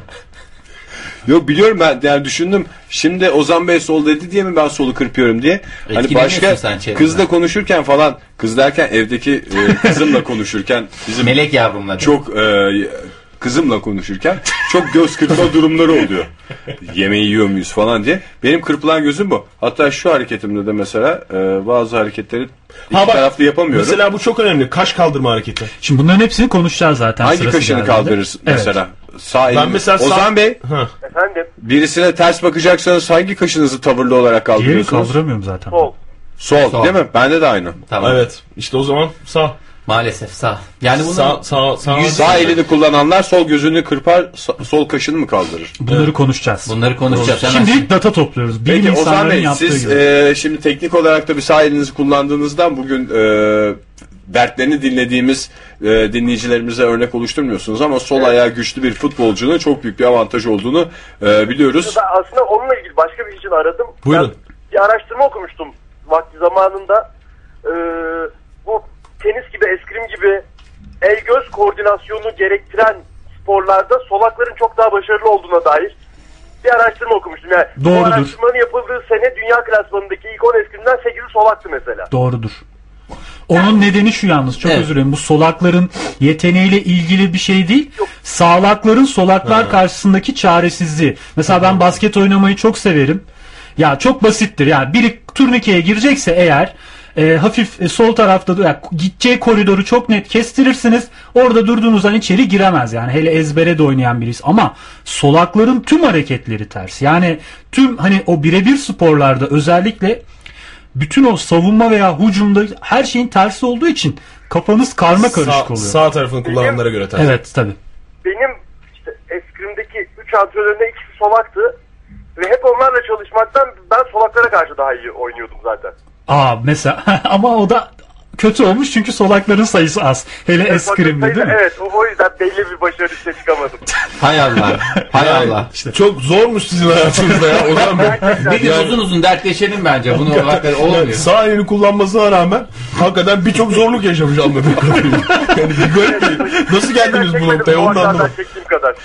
Yok biliyorum ben yani düşündüm. Şimdi Ozan Bey sol dedi diye mi ben solu kırpıyorum diye. Hani başka sen çevreden. kızla konuşurken falan kız derken evdeki e, kızımla konuşurken bizim Melek yavrumla. çok e, kızımla konuşurken çok göz kırpma durumları oluyor. Yemeği yiyor muyuz falan diye. Benim kırpılan gözüm bu. Hatta şu hareketimde de mesela e, bazı hareketleri iki Ha bak, taraflı yapamıyorum. Mesela bu çok önemli. Kaş kaldırma hareketi. Şimdi bunların hepsini konuşacağız zaten. Hangi kaşını geldiğinde. kaldırırsın Evet. mesela? Sağ elini. Ben mesela sağ- Ozan Bey Ha. Efendim birisine ters bakacaksanız hangi kaşınızı tavırlı olarak Diğeri kaldırıyorsunuz? kaldıramıyorum zaten. sol. Sol, Sol. değil mi? Bende de aynı. Tamam. Evet. İşte o zaman sağ. Maalesef sağ. Yani bunu Sağ sağ sağ. Yüz- Sağ elini kullananlar sol gözünü kırpar, sol kaşını mı kaldırır? Bunları konuşacağız. bunları konuşacağız hemen. Şimdilik data topluyoruz. Bilim Peki Ozan Bey siz gibi. e, şimdi teknik olarak da bir sağ elinizi kullandığınızdan bugün e, dertlerini dinlediğimiz e, dinleyicilerimize örnek oluşturmuyorsunuz ama sol ayağı güçlü bir futbolcunun çok büyük bir avantaj olduğunu e, biliyoruz. Ben aslında onunla ilgili başka bir için aradım. Buyurun. Ben bir araştırma okumuştum vakti zamanında. Ee, bu tenis gibi, eskrim gibi el göz koordinasyonu gerektiren sporlarda solakların çok daha başarılı olduğuna dair bir araştırma okumuştum. Yani Doğrudur. Bu araştırmanın yapıldığı sene dünya klasmanındaki ilk 10 eskrimden 8'i solaktı mesela. Doğrudur. Onun nedeni şu yalnız çok Evet. özür dilerim. Bu solakların yeteneğiyle ilgili bir şey değil. Sağlakların solaklar karşısındaki çaresizliği. Mesela ben basket oynamayı çok severim. Ya çok basittir. Yani biri turnikeye girecekse eğer e, hafif e, sol tarafta yani gideceği koridoru çok net kestirirsiniz. Orada durduğunuz an içeri giremez yani. Hele ezbere de oynayan birisi. Ama solakların tüm hareketleri ters. Yani tüm hani o birebir sporlarda özellikle bütün o savunma veya hücumda her şeyin tersi olduğu için kafanız karma karışık Sağ, oluyor. sağ tarafını kullananlara göre ters. Evet tabi. Benim işte eskrimdeki 3 antrenörüne ikisi solaktı. Ve hep onlarla çalışmaktan ben solaklara karşı daha iyi oynuyordum zaten. Aa mesela ama o da kötü olmuş çünkü solakların sayısı az. Hele eskrimde değil mi? Evet o, o yüzden belli bir başarı işte çıkamadım. Hay Allah. Hay Allah. Çok zormuş sizin hayatınızda ya Ozan Bey. Bir gün uzun uzun dertleşelim bence. Bunu hakikaten Yani olmuyor. sağ elini kullanmasına rağmen hakikaten birçok zorluk yaşamış anladığım kadarıyla. Yani bir garip bir- Nasıl geldiniz bu noktaya onu da anlamadım. çektiğim kadar.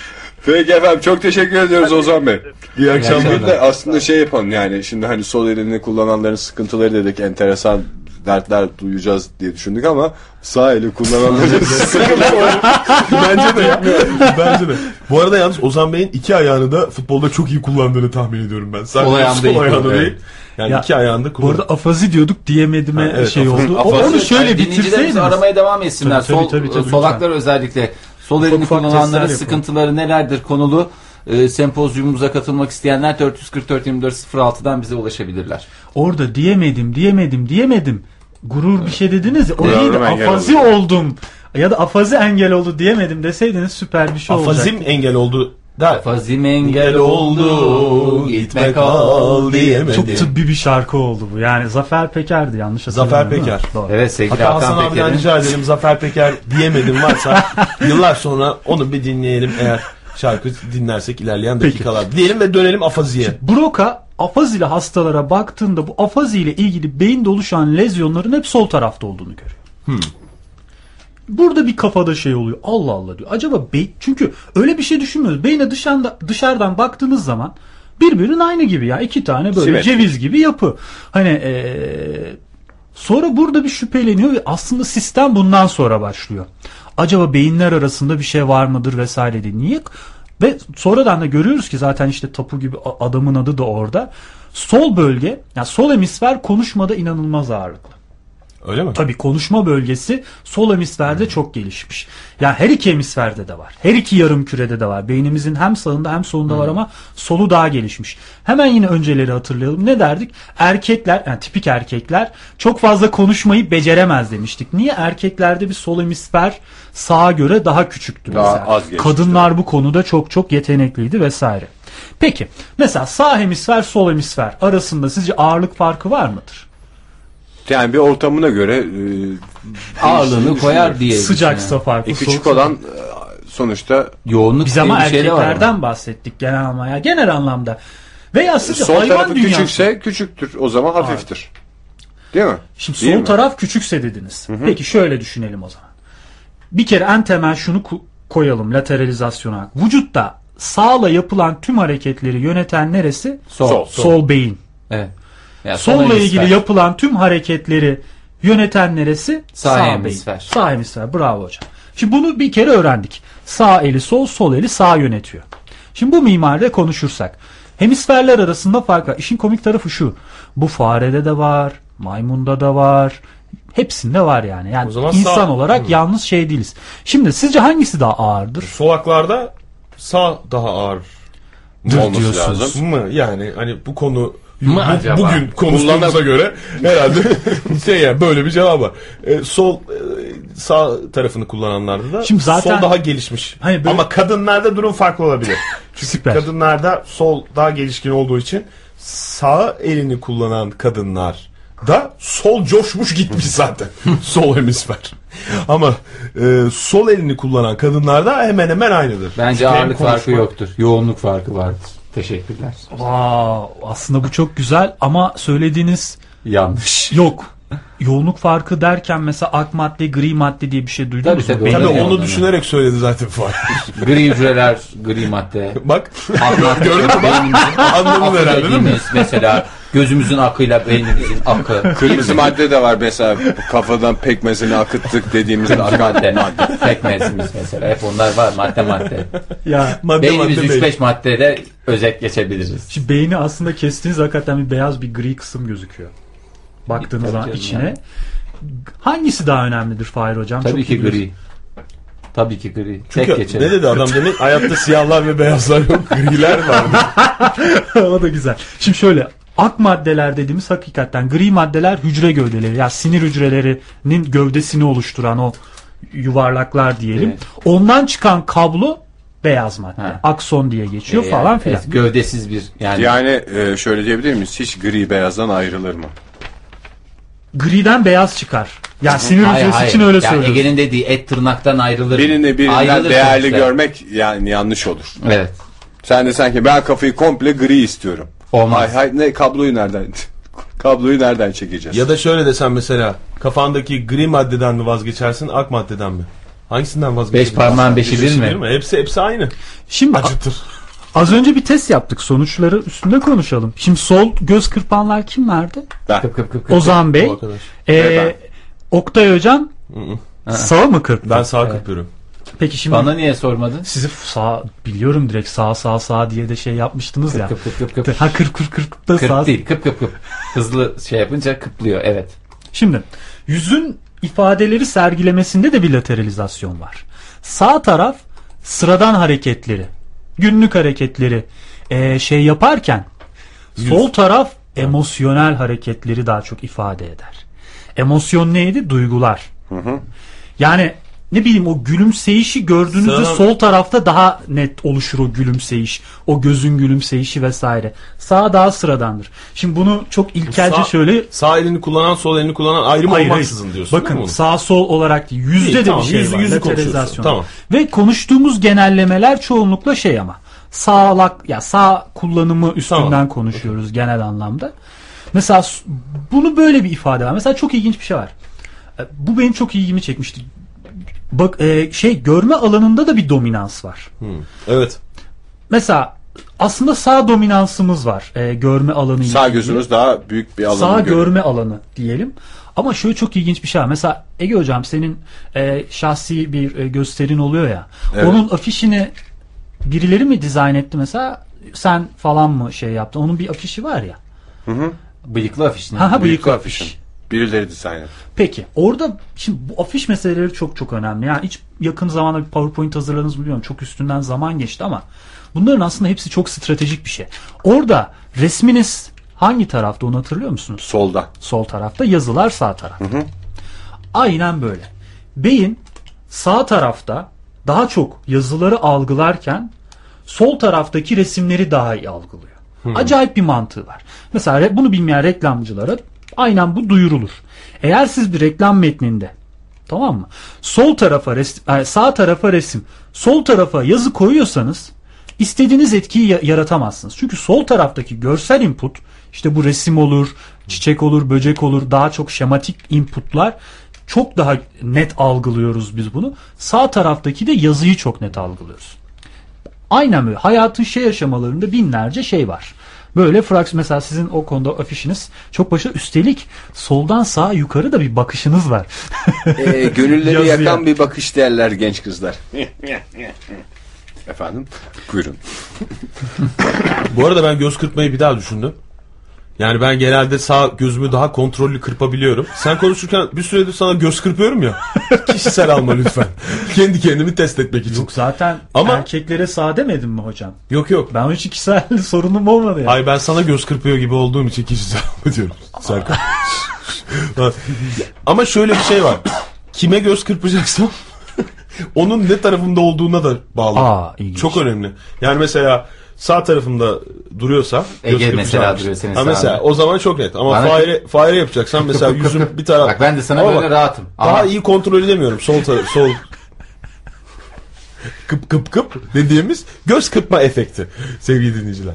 Peki efendim çok teşekkür ediyoruz Ozan Bey. İyi akşamlar. Bir de aslında şey yapalım yani şimdi hani sol elini kullananların sıkıntıları dedik enteresan dertler duyacağız diye düşündük ama sağ eli kullananların sıkıntıları Bence de ya. Bence de. Bu arada yalnız Ozan Bey'in iki ayağını da futbolda çok iyi kullandığını tahmin ediyorum ben. Sadece Sol ayağını da iyi ayağını kullanıyor. değil. Yani Ya, iki ayağını da Bu kullanıyor. arada afazi diyorduk diyemedime Ha, evet, şey afazi. oldu. O- Onu şöyle yani dinleyicilerimiz bitirseydiniz. aramaya devam etsinler. Tabii, tabii, Sol, tabii, tabii, solaklar özellikle. Sol elini kullananların sıkıntıları nelerdir konulu e, sempozyumumuza katılmak isteyenler 444 24 06'dan bize ulaşabilirler. Orada diyemedim diyemedim diyemedim. Gurur bir şey dediniz ya. O neydi? Afazi oldum. Ya da afazi engel oldu diyemedim deseydiniz süper bir şey olacak. Afazim engel oldu. Der. Fazim engel oldu gitme kal diyemedi. Çok tıbbi bir şarkı oldu bu. Yani Zafer Peker'di yanlış Zafer hatırlamıyorum. Peker. Doğru. Evet sevgili Hatta Hasan Hakan abiden Peker'in. rica edelim Zafer Peker diyemedim varsa yıllar sonra onu bir dinleyelim eğer şarkı dinlersek ilerleyen dakikalar. Diyelim ve dönelim afaziye. Broca afazili hastalara baktığında bu afazi ile ilgili beyinde oluşan lezyonların hep sol tarafta olduğunu görüyor. Burada bir kafada şey oluyor. Allah Allah diyor. Acaba beyin çünkü öyle bir şey düşünmüyoruz. Beyne dışarıda, dışarıdan baktığınız zaman birbirinin aynı gibi ya. iki tane böyle Simetri. ceviz gibi yapı. Hani eee, Sonra burada bir şüpheleniyor ve aslında sistem bundan sonra başlıyor. Acaba beyinler arasında bir şey var mıdır vesaire diye. Niye? Ve sonradan da görüyoruz ki zaten işte tapu gibi adamın adı da orada. Sol bölge, yani sol hemisfer konuşmada inanılmaz ağırlıklı. Öyle mi? Tabii konuşma bölgesi sol hemisferde çok gelişmiş. Yani her iki hemisferde de var. Her iki yarım kürede de var. Beynimizin hem sağında hem solunda var ama solu daha gelişmiş. Hemen yine önceleri hatırlayalım. Ne derdik? Erkekler, yani tipik erkekler çok fazla konuşmayı beceremez demiştik. Niye? Erkeklerde bir sol hemisfer sağa göre daha küçüktü Daha mesela. az. Kadınlar bu konuda çok çok yetenekliydi vesaire. Peki mesela sağ hemisfer sol hemisfer arasında sizce ağırlık farkı var mıdır? Yani bir ortamına göre e, Ağırlığını koyar diye. Sıcaksa düşünüyorum. farklı. e, küçük olan e, sonuçta Yoğunluk Biz ama bir şey var. erkeklerden bahsettik genel ama ya genel anlamda. Veya sizce sol hayvan tarafı dünyası. küçükse küçüktür. O zaman hafiftir. Değil mi? Şimdi Değil sol mi? taraf küçükse dediniz. Peki şöyle düşünelim o zaman. Bir kere en temel şunu koyalım lateralizasyona. Vücutta sağla yapılan tüm hareketleri yöneten neresi? Sol. Sol, beyin. Evet. Ya Solla sol ilgili yapılan tüm hareketleri yöneten neresi? Sağ hemisfer. beyin. Sağ hemisfer. Bravo hocam. Şimdi bunu bir kere öğrendik. Sağ eli sol, sol eli sağ yönetiyor. Şimdi bu mimaride konuşursak. Hemisferler arasında fark var. İşin komik tarafı şu. Bu farede de var, maymunda da var. Hepsinde var yani. Yani O zaman insan sağ- olarak yalnız şey değiliz. Şimdi sizce hangisi daha ağırdır? Solaklarda sağ daha ağır olması diyorsunuz. lazım. mı? Yani hani bu konu Mı bu- acaba? bugün konuştuğumuza göre herhalde şey yani böyle bir cevap var. E, sol e, sağ tarafını kullananlarda da Şimdi zaten- sol daha gelişmiş. Hani böyle- Ama kadınlarda durum farklı olabilir. Çünkü Süper. kadınlarda sol daha gelişkin olduğu için sağ elini kullanan kadınlar da sol coşmuş gitmiş zaten. sol hemisfer. Ama e, sol elini kullanan kadınlarda hemen hemen aynıdır. Bence Çünkü ağırlık konuşma- farkı yoktur. Yoğunluk farkı vardır. Teşekkürler. Aa, aslında bu çok güzel ama söylediğiniz Yanlış. yok. Yoğunluk farkı derken mesela ak madde, gri madde diye bir şey duydunuz Tabii, mu? tabii. Tabii onu yani. düşünerek söyledi zaten Fuat. Gri hücreler, gri madde. Bak Gördün mü? Anladın herhalde değil mi? dediğimiz mesela gözümüzün akıyla beynimizin akı. Kırmızı madde de var mesela kafadan pekmezini akıttık dediğimizde Kırmızı akan madde, madde. pekmezimiz mesela. Hep onlar var madde madde. Ya madde Beynimiz madde değil. 3-5 maddede özet geçebiliriz. Şimdi beyni aslında kestiğiniz hakikaten bir beyaz bir gri kısım gözüküyor. Baktığınız zaman içine. ya. Hangisi daha önemlidir Fahir Hocam? Tabii Çok ki biliyorsun. gri. Tabii ki gri. Çünkü Tek geçelim. ne dedi adam demin? Hayatta siyahlar ve beyazlar yok. Griler var. o da güzel. Şimdi şöyle ak maddeler dediğimiz hakikaten gri maddeler hücre gövdeleri. Ya sinir hücrelerinin gövdesini oluşturan o yuvarlaklar diyelim. Evet. Ondan çıkan kablo beyaz madde. Ha. Akson diye geçiyor Ee, falan yani, filan. evet, gövdesiz bir yani, Yani e, şöyle diyebilir miyiz? Hiç gri beyazdan ayrılır mı? Griden beyaz çıkar. Ya sinir Hayır, hücresi hayır. için öyle Yani söylüyoruz. Ege'nin dediği et tırnaktan ayrılır. Birini birinden Ayrılır değerli sonuçta. görmek yani yanlış olur. Evet. Sen de sanki ben kafayı komple gri istiyorum. Olmaz. Hay hay ne kabloyu nereden kabloyu nereden çekeceğiz? ya da şöyle desem mesela kafandaki gri maddeden mi vazgeçersin ak maddeden mi? Hangisinden vazgeçersin? Beş parmağın beşi bir mi? Hepsi hepsi aynı. Şimdi a- Acıtır. Az önce bir test yaptık. Sonuçları üstünde konuşalım. Şimdi sol göz kırpanlar kimlerdi? Ben. Kıp kıp kıp kıp. Ozan Bey. Ee, Oktay Hocam sağ mı kırptı? Ben sağ kırpıyorum. Peki şimdi Bana niye sormadın? sizi sağ biliyorum direkt sağ sağ sağ diye de şey yapmıştınız ya. Kıp kıp kıp kıp. Ha kır kır kır kıp da sağ. Kıp değil kıp kıp kıp. Hızlı şey yapınca kıplıyor evet. Şimdi yüzün ifadeleri sergilemesinde de bir lateralizasyon var. Sağ taraf sıradan hareketleri, günlük hareketleri eee, şey yaparken sol taraf emosyonel hareketleri daha çok ifade eder. Emosyon neydi? Duygular. Yani ne bileyim o gülümseyişi gördüğünüzde Sana- sol tarafta daha net oluşur o gülümseyiş. O gözün gülümseyişi vesaire. Sağ daha sıradandır. Şimdi bunu çok ilkelce Sağ- şöyle Sağ elini kullanan sol elini kullanan ayrım Hayır, olmaksızın hayır. diyorsun. değil Bakın sağ sol olarak değil, yüzde İyi, de tamam, bir şey yüzü- var. yüzü konuşuyorsun, tamam. Ve konuştuğumuz genellemeler çoğunlukla şey ama sağlak ya sağ kullanımı üstünden Tamam. konuşuyoruz genel anlamda. Mesela bunu böyle bir ifade var. Mesela çok ilginç bir şey var. E, Bu benim çok ilgimi çekmişti. Bak e, şey görme alanında da bir dominans var. Evet. Mesela aslında sağ dominansımız var. E, görme alanı Sağ ilgili. gözümüz daha büyük bir alanı Sağ görüyor. görme alanı diyelim. Ama şöyle çok ilginç bir şey var. Mesela Ege hocam senin e, şahsi bir e, gösterin oluyor ya. Evet. Onun afişini birileri mi dizayn etti mesela? Sen falan mı şey yaptın? Onun bir afişi var ya. Bıyıklı afişini. Ha ha Bıyıklı bıyıklı afişin. afiş. Birileri dizayn etti. Peki orada şimdi bu afiş meseleleri çok çok önemli. Yani hiç yakın zamanda bir PowerPoint hazırladınız mı bilmiyorum. Çok üstünden zaman geçti ama bunların aslında hepsi çok stratejik bir şey. Orada resminiz hangi tarafta onu hatırlıyor musunuz? Solda. Sol tarafta yazılar sağ tarafta. Aynen böyle. Beyin sağ tarafta daha çok yazıları algılarken sol taraftaki resimleri daha iyi algılıyor. Acayip bir mantığı var. Mesela bunu bilmeyen reklamcılara aynen bu duyurulur. Eğer siz bir reklam metninde tamam mı? Sol tarafa res- e, sağ tarafa resim, sol tarafa yazı koyuyorsanız istediğiniz etkiyi ya- yaratamazsınız. Çünkü sol taraftaki görsel input işte bu resim olur, çiçek olur, böcek olur, daha çok şematik inputlar çok daha net algılıyoruz biz bunu. Sağ taraftaki de yazıyı çok net algılıyoruz. Aynen böyle. Hayatın şey aşamalarında binlerce şey var. Böyle fraks mesela sizin o konuda afişiniz çok başarılı. Üstelik soldan sağa yukarı da bir bakışınız var. Ee, gönülleri yakan bir bakış derler genç kızlar. Efendim? Buyurun. Bu arada ben göz kırpmayı bir daha düşündüm. Yani ben genelde sağ gözümü daha kontrollü kırpabiliyorum. Sen konuşurken bir süredir sana göz kırpıyorum ya. Kişisel alma lütfen. Kendi kendimi test etmek için. Yok zaten Ama- erkeklere sağ demedim mi hocam? Yok yok. Ben hiç kişisel sorunum olmadı ya. Ay ben sana göz kırpıyor gibi olduğum için kişisel alma diyorum. Serkan. Ama şöyle bir şey var. Kime göz kırpacaksam onun ne tarafımda olduğuna da bağlı. Aa, ilginç. Çok önemli. Yani mesela sağ tarafımda duruyorsa Ege mesela duruyor senin ha mesela o zaman çok net. Ama Bana- fare, fare yapacaksan mesela yüzüm bir taraf. Bak ben de sana Ama böyle bak, rahatım. Daha Ama iyi kontrol edemiyorum. Sol taraf, sol kıp kıp kıp dediğimiz göz kırpma efekti sevgili dinleyiciler.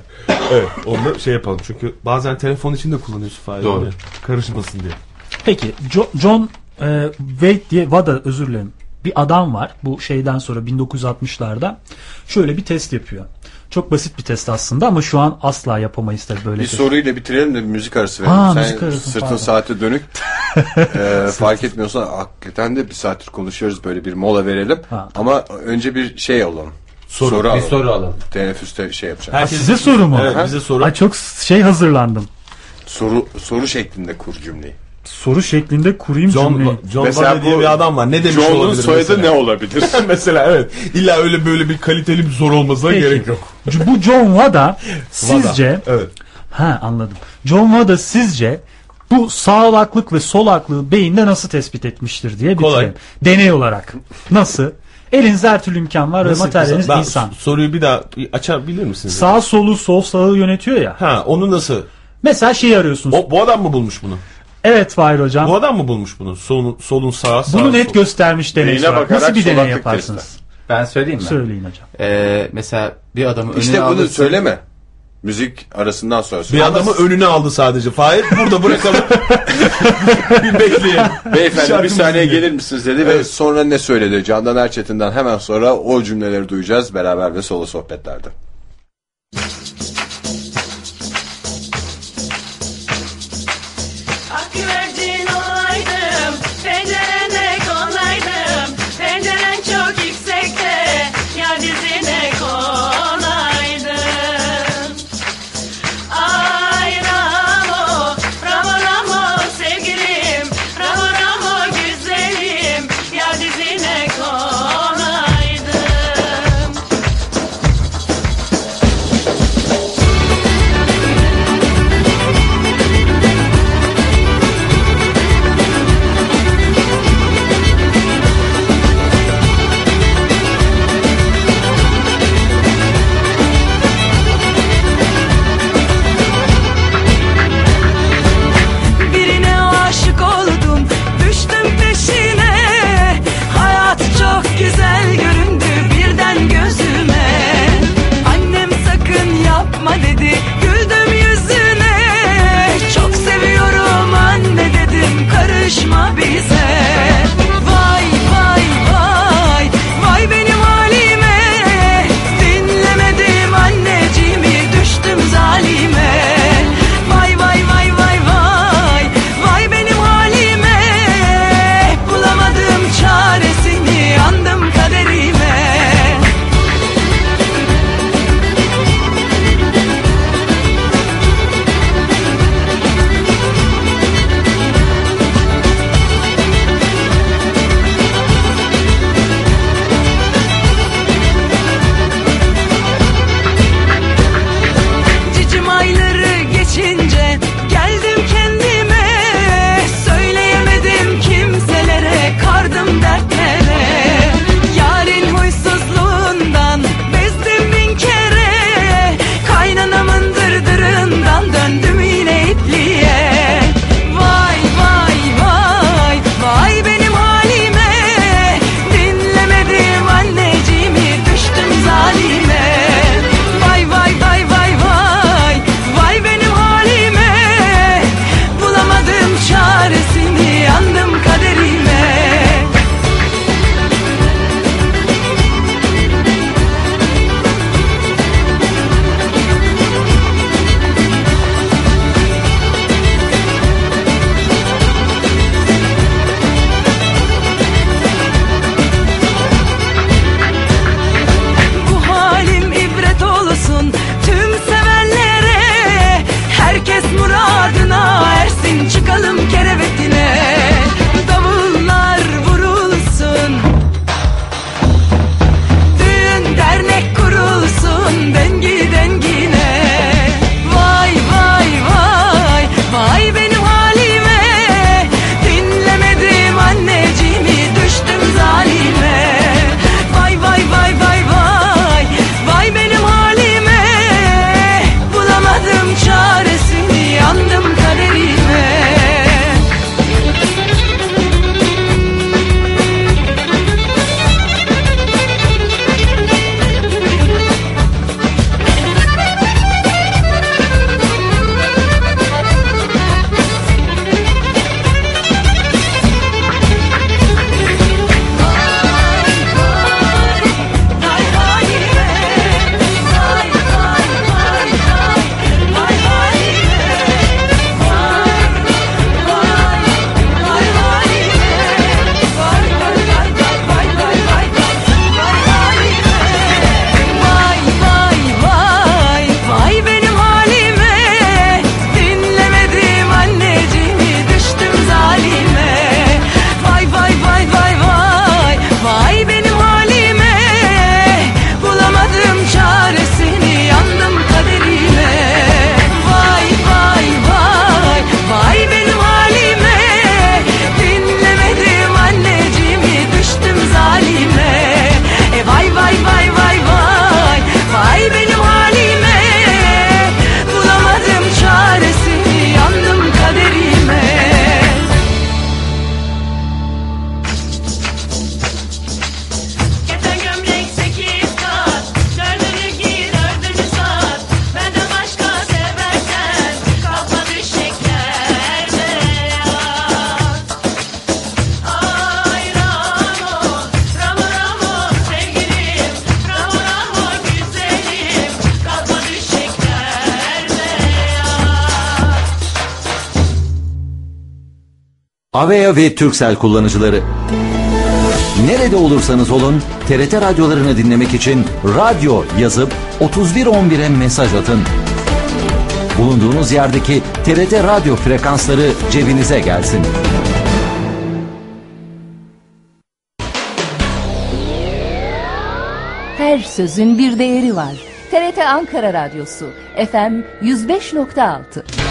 Evet onu da şey yapalım çünkü bazen telefon için de kullanıyorsun Fahir. Doğru. Karışmasın diye. Peki Jo- John e, Wade diye Wada özür dilerim. Bir adam var bu şeyden sonra 1960'larda şöyle bir test yapıyor. Çok basit bir test aslında ama şu an asla yapamayız tabii böyle Bir test. soruyla bitirelim de bir müzik arası verelim. Aa, Sen müzik arası, sırtın pardon. saate dönük. Ee, fark etmiyorsan hakikaten de bir saattir konuşuyoruz böyle bir mola verelim. Ha, Ama önce bir şey alalım. Soru, bir alalım. soru alalım. Teneffüste şey yapacağım. Ha, Herkes- size soru mu? Evet bize soru. Ay çok şey hazırlandım. Soru soru şeklinde kur cümleyi. Soru şeklinde kurayım John, cümleyi. John Mesela Wada diye bu bir adam var. Ne demiş John'un olabilir soyadı mesela? ne olabilir? mesela evet. İlla öyle böyle bir kaliteli bir soru olmasına Peki. gerek yok. Bu John Wada sizce Wada. Evet. ha anladım. John Wada sizce bu sağlaklık ve solaklığı beyinde nasıl tespit etmiştir diye Kolay. bitirelim. Deney olarak. Nasıl? Elinizde her türlü imkan var Nasıl ve materyaliniz ben insan. Soruyu bir daha açabilir misiniz? Sağ solu sol sağı yönetiyor ya. Ha onu nasıl? Mesela şey arıyorsunuz. O, bu adam mı bulmuş bunu? Evet Fahir hocam. Bu adam mı bulmuş bunu? Solun, solun sağa sağa. Bunu net sol- göstermiş deney var. bakarak Nasıl bir deney solaklık yaparsınız? Ben söyleyeyim mi? Söyleyin hocam. Ee, mesela bir adamı önüne işte bunu alırsın. söyleme. Müzik arasından sonra Bir söyle. adamı önüne aldı sadece. Fahir burada bırakalım. bir bekleyelim. Beyefendi bir saniye dinleyelim. gelir misiniz dedi ve sonra ne söyledi? Candan Erçetin'den hemen sonra o cümleleri duyacağız beraber ve solo sohbetlerde. Avea ve Turkcell kullanıcıları. Nerede olursanız olun TRT radyolarını dinlemek için radyo yazıp 3111'e mesaj atın. Bulunduğunuz yerdeki TRT radyo frekansları cebinize gelsin. Her sözün bir değeri var. TRT Ankara Radyosu FM 105.6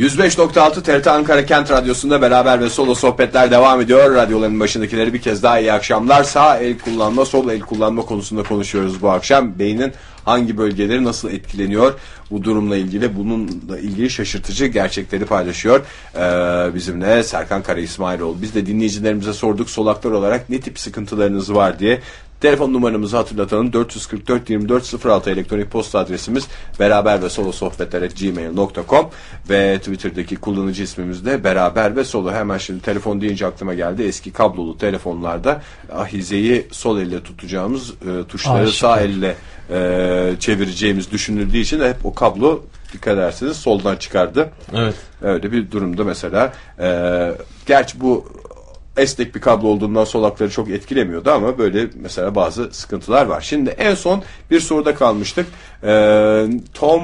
105.6 TRT Ankara Kent Radyosu'nda beraber ve solo sohbetler devam ediyor. Radyoların başındakileri bir kez daha iyi akşamlar. Sağ el kullanma, sol el kullanma konusunda konuşuyoruz bu akşam. Beynin hangi bölgeleri nasıl etkileniyor bu durumla ilgili bununla ilgili şaşırtıcı gerçekleri paylaşıyor ee, bizimle Serkan Kara İsmailoğlu. Biz de dinleyicilerimize sorduk solaklar olarak ne tip sıkıntılarınız var diye. Telefon numaramızı hatırlatalım 444 24 06 elektronik posta adresimiz beraber ve solo sohbetler gmail.com ve Twitter'daki kullanıcı ismimiz de beraber ve solo hemen şimdi telefon deyince aklıma geldi eski kablolu telefonlarda ahizeyi sol elle tutacağımız e, tuşları Aşikar. sağ elle e, çevireceğimiz düşünüldüğü için hep o kablo dikkat ederseniz soldan çıkardı. Evet. Öyle bir durumda mesela e, gerçi bu esnek bir kablo olduğundan solakları çok etkilemiyordu ama böyle mesela bazı sıkıntılar var. Şimdi en son bir soruda kalmıştık. E, Tom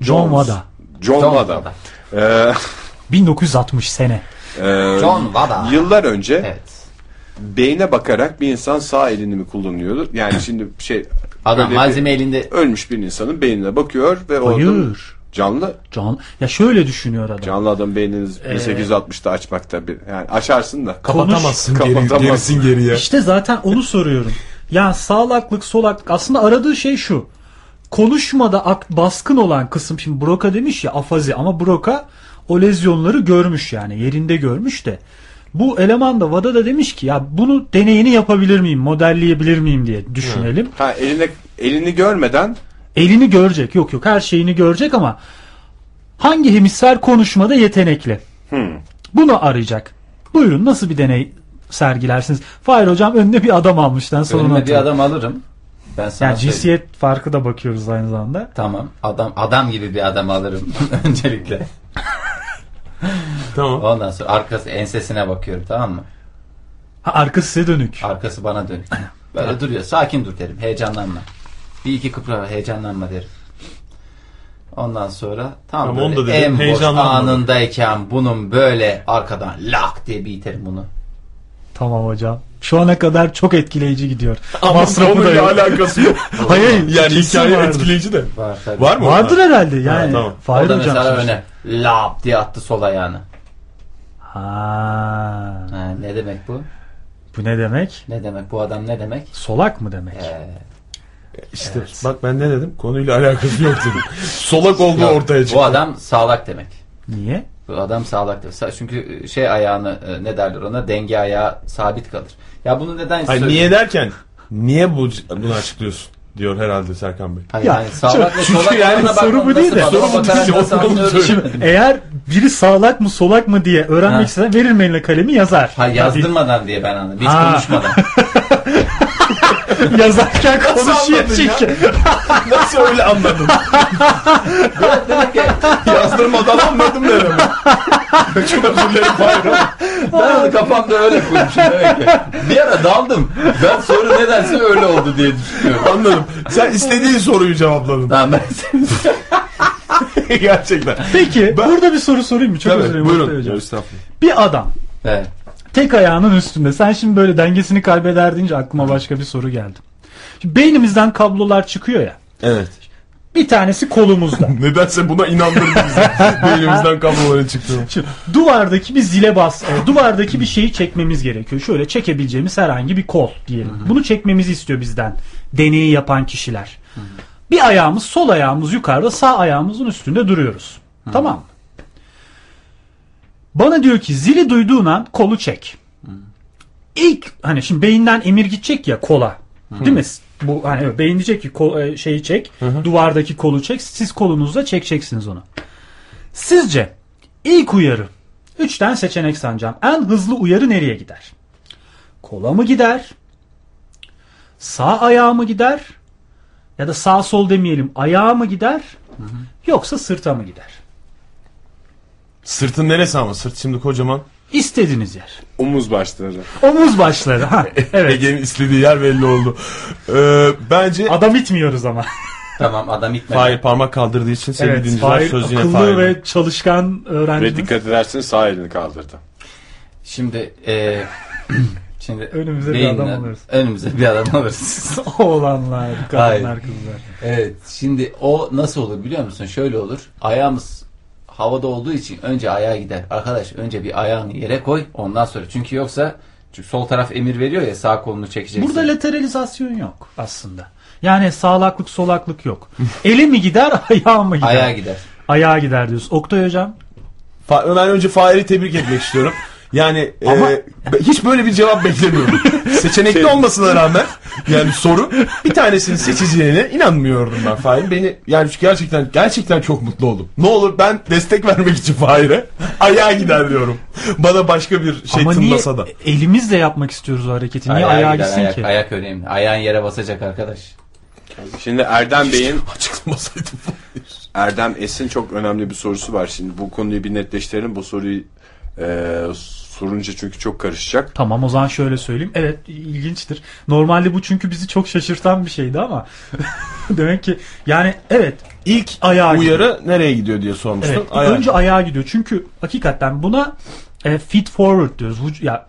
John Jones. Wada. John, John Wada. E, 1960 sene. e, John Wada. Yıllar önce Evet. beyne bakarak bir insan sağ elini mi kullanıyordu? Yani şimdi şey Adam böyle bir malzeme elinde ölmüş bir insanın beynine bakıyor ve o adam Canlı Can, ya şöyle düşünüyor adam. canlı adam beynini 1860'da açmakta bir yani açarsın da Kapatamazsın Konuş- geri, kapatamazsın. gerisin geriye. İşte zaten onu soruyorum. Yani sağlaklık solaklık aslında aradığı şey şu. Konuşmada ak- baskın olan kısım şimdi Broca demiş ya afazi ama Broca o lezyonları görmüş yani yerinde görmüş de. Bu eleman da Vada da demiş ki ya bunu deneyini yapabilir miyim modelleyebilir miyim diye düşünelim. Ha eline elini görmeden Elini görecek yok yok her şeyini görecek ama hangi hemisfer konuşmada yetenekli? Bunu arayacak. Buyurun nasıl bir deney sergilersiniz? Fahir hocam önüne bir adam almıştan sonra önüme bir atıyor. adam alırım. Ben sana Yani söyleyeyim. cinsiyet farkı da bakıyoruz aynı zamanda. Tamam. Adam adam gibi bir adam alırım öncelikle. Tamam. Ondan sonra arkası ensesine bakıyorum tamam mı? Ha, arkası size dönük. Arkası bana dönük. Böyle duruyor. Sakin dur derim. Heyecanlanma. Bir iki kıpra heyecanlanma derim. Ondan sonra tam Tamam, böyle da dedim, en boş anındayken bunun böyle arkadan lak diye bir iterim bunu. Tamam hocam. Şu ana kadar çok etkileyici gidiyor. Ama Masrafı da yok. alakası yok. Hayır, yani kesin hikaye vardır. etkileyici de. Var tabii. Var mı? Vardır onlar? herhalde yani. tamam. Fahir O da mesela öne lap diye attı sol ayağını. Ha. Ha, ne demek bu? Bu ne demek? Ne demek? Bu adam ne demek? Solak mı demek? Ee, İşte bak ben ne dedim? Konuyla alakası yok dedim. Solak olduğu yok, ortaya çıktı. Bu adam sağlak demek. Niye? Bu adam sağlak demek. Çünkü şey ayağını e, ne derler ona denge ayağı sabit kalır. Ya bunu neden Hayır, söyle- niye derken niye bu bunu açıklıyorsun diyor herhalde Serkan Bey. Hayır, Ya, yani sağlak çünkü solak yani soru bu değil de, soru bu değil, söyle. Eğer biri sağlak mı solak mı diye öğrenmek istesen eline kalemi yazar. Ha yazdırmadan diye ben anladım. Hiç Ha. konuşmadan. Yazarken konuşuyor çünkü. Nasıl öyle anladın? Yazdırmadan anladım ne demek. Çok özür dilerim Fahir ben onu kafamda öyle kurmuşum demek ki. Bir ara daldım. Ben soru nedense öyle oldu diye düşünüyorum. Anladım. Sen istediğin soruyu cevapladın. Tamam ben seni... Gerçekten. Peki burada bir soru sorayım mı? Çok özür Evet, dilerim. buyurun. Hocam. Estağfurullah. Bir adam Evet. Tek ayağının üstünde. Sen şimdi böyle dengesini kaybeder deyince aklıma başka bir soru geldi. Şimdi beynimizden kablolar çıkıyor ya. Evet. Bir tanesi kolumuzda. Nedense buna inandırdın bizi. Beynimizden kabloların çıktı. Şimdi duvardaki bir zile bas, e, duvardaki bir şeyi çekmemiz gerekiyor. Şöyle çekebileceğimiz herhangi bir kol diyelim. Bunu çekmemizi istiyor bizden deneyi yapan kişiler. Bir ayağımız sol ayağımız yukarıda sağ ayağımızın üstünde duruyoruz. Tamam mı? Bana diyor ki zili duyduğun an kolu çek. İlk hani şimdi beyinden emir gidecek ya kola. Değil mi? Bu hani beyin diyecek ki kol, e, şeyi çek. Duvardaki kolu çek. Siz kolunuzla çekeceksiniz onu. Sizce İlk uyarı. Üçten seçenek sanacağım. En hızlı uyarı nereye gider? Kola mı gider? Sağ ayağı mı gider? Ya da sağ sol demeyelim. Ayağı mı gider? Yoksa sırta mı gider? Sırtın neresi ama? Sırt şimdi kocaman. İstediğiniz yer. Omuz başları. Omuz başları. Ha, evet. Ege'nin istediği yer belli oldu. Ee, bence Adam itmiyoruz ama. Tamam adam itmedi. Fahir parmak kaldırdığı için sevgili evet. dinleyiciler Fahir söz yine akıllı Fahir'de. ve çalışkan Ve öğrencimiz. dikkat edersin sağ elini kaldırdı. Şimdi e, şimdi Önümüze bir adam alırız. Önümüze bir adam alırız. Oğlanlar, kadınlar, Hayır. kızlar. evet. Şimdi o nasıl olur biliyor musun? Şöyle olur. Ayağımız havada olduğu için önce ayağa gider. Arkadaş önce bir ayağını yere koy ondan sonra. Çünkü yoksa çünkü sol taraf emir veriyor ya sağ kolunu çekeceksin. Burada lateralizasyon yok aslında. Yani sağlaklık solaklık yok. Eli mi gider ayağı mı gider? ayağa gider. Ayağa gider diyorsun. Oktay hocam. Fa- ben önce Fahir'i tebrik etmek istiyorum. Yani Ama- e, hiç böyle bir cevap beklemiyordum. Seçenekli olmasına rağmen yani soru bir tanesini seçeceğine inanmıyordum ben Fahir. Beni yani gerçekten gerçekten çok mutlu oldum. Ne olur ben destek vermek için Fahir'e ayağa gider diyorum. Bana başka bir şey Ama niye tınlasa da. elimizle yapmak istiyoruz o hareketi? Niye Ayağa ayağa gider, gitsin ayak, ki? ayak önemli. Ayağın yere basacak arkadaş. Şimdi Erdem Bey'in Açıklamasaydım. Erdem Es'in çok önemli bir sorusu var. Şimdi bu konuyu bir netleştirelim. Bu soruyu e, sorunca çünkü çok karışacak. Tamam o zaman şöyle söyleyeyim. Evet ilginçtir. Normalde bu çünkü bizi çok şaşırtan bir şeydi ama demek ki yani evet ilk ayağa gidiyor. Uyarı nereye gidiyor diye sormuştun. Evet, Ayağa. önce ayağa gidiyor. Çünkü hakikaten buna e, feed forward diyoruz. Vüc- ya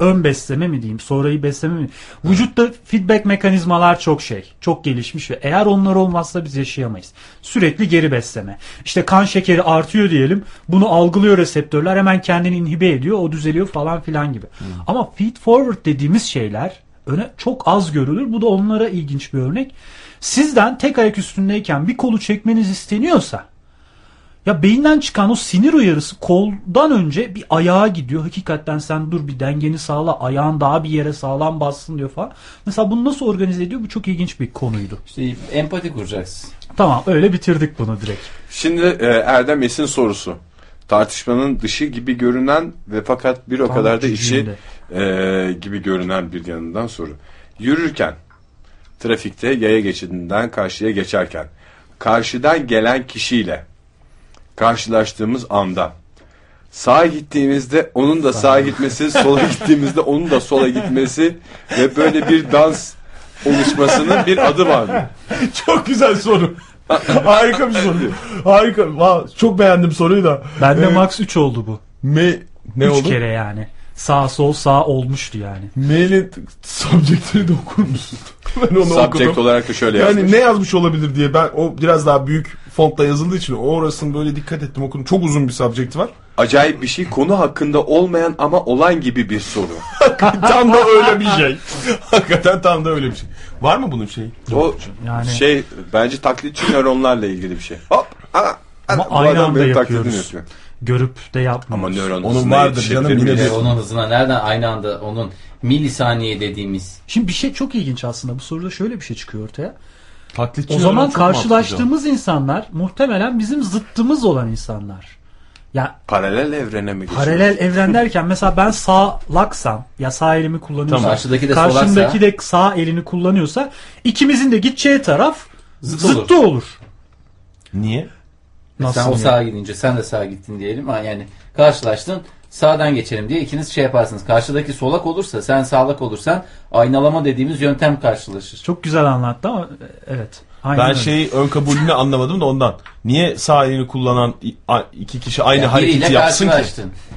ön besleme mi diyeyim, sonrayı besleme mi? Vücutta feedback mekanizmalar çok şey, çok gelişmiş ve eğer onlar olmazsa biz yaşayamayız. Sürekli geri besleme. İşte kan şekeri artıyor diyelim. Bunu algılıyor reseptörler, hemen kendini inhibe ediyor, o düzeliyor falan filan gibi. Ama feed forward dediğimiz şeyler öne çok az görülür. Bu da onlara ilginç bir örnek. Sizden tek ayak üstündeyken bir kolu çekmeniz isteniyorsa ya beyinden çıkan o sinir uyarısı koldan önce bir ayağa gidiyor. Hakikaten sen dur bir dengeni sağla. Ayağın daha bir yere sağlam bassın diyor falan. Mesela bunu nasıl organize ediyor? Bu çok ilginç bir konuydu. İşte empati kuracaksın. Tamam öyle bitirdik bunu direkt. Şimdi e, Erdem Es'in sorusu. Tartışmanın dışı gibi görünen ve fakat bir o Tam kadar da içi e, gibi görünen bir yanından soru. Yürürken, trafikte yaya geçidinden karşıya geçerken, karşıdan gelen kişiyle karşılaştığımız anda sağa gittiğimizde onun da sağa gitmesi, sola gittiğimizde onun da sola gitmesi ve böyle bir dans oluşmasının bir adı var mı? Çok güzel soru. Harika bir soru. Harika. Çok beğendim soruyu da. Bende Ee, max 3 oldu bu. Me ne 3 oldu? kere yani. Sağ sol sağ olmuştu yani. Mailin subject'ini de okur musun? ben onu Subject okudum. olarak da şöyle Yani yazmış. ne yazmış olabilir diye ben o biraz daha büyük fontla yazıldığı için o orasını böyle dikkat ettim okudum. Çok uzun bir subject var. Acayip bir şey konu hakkında olmayan ama olan gibi bir soru. tam da öyle bir şey. Hakikaten tam da öyle bir şey. Var mı bunun şeyi? O Yani- şey bence taklitçi nöronlarla ilgili bir şey. Hop. Ana, Ama ana, bu aynı adam anda yapıyoruz. yapıyor. Görüp de yapmıyoruz. Ama nöron Onun vardır canım, yine Ve onun hızına nereden aynı anda onun milisaniye dediğimiz Şimdi bir şey çok ilginç aslında. Bu soruda şöyle bir şey çıkıyor ortaya. Taklitçi O zaman karşılaştığımız insanlar muhtemelen bizim zıttımız olan insanlar. Ya Paralel evrene mi paralel evren derken mesela ben sağlaksam ya sağ elimi kullanıyorsam Tamam. Karşıdaki de karşımdaki de sağ elini kullanıyorsa ikimizin de gideceği taraf Zıt zıttı olur. Niye? Nasıl sen o yani? sağa gidince sen de sağa gittin diyelim. Ha, Yani karşılaştın sağdan geçelim diye ikiniz şey yaparsınız. Karşıdaki solak olursa sen sağlak olursan aynalama dediğimiz yöntem karşılaşır. Çok güzel anlattı ama evet. Aynen Ben öyle. şey ön kabulünü anlamadım da ondan. Niye sağ elini kullanan iki kişi aynı Yani hareketi yapsın ki?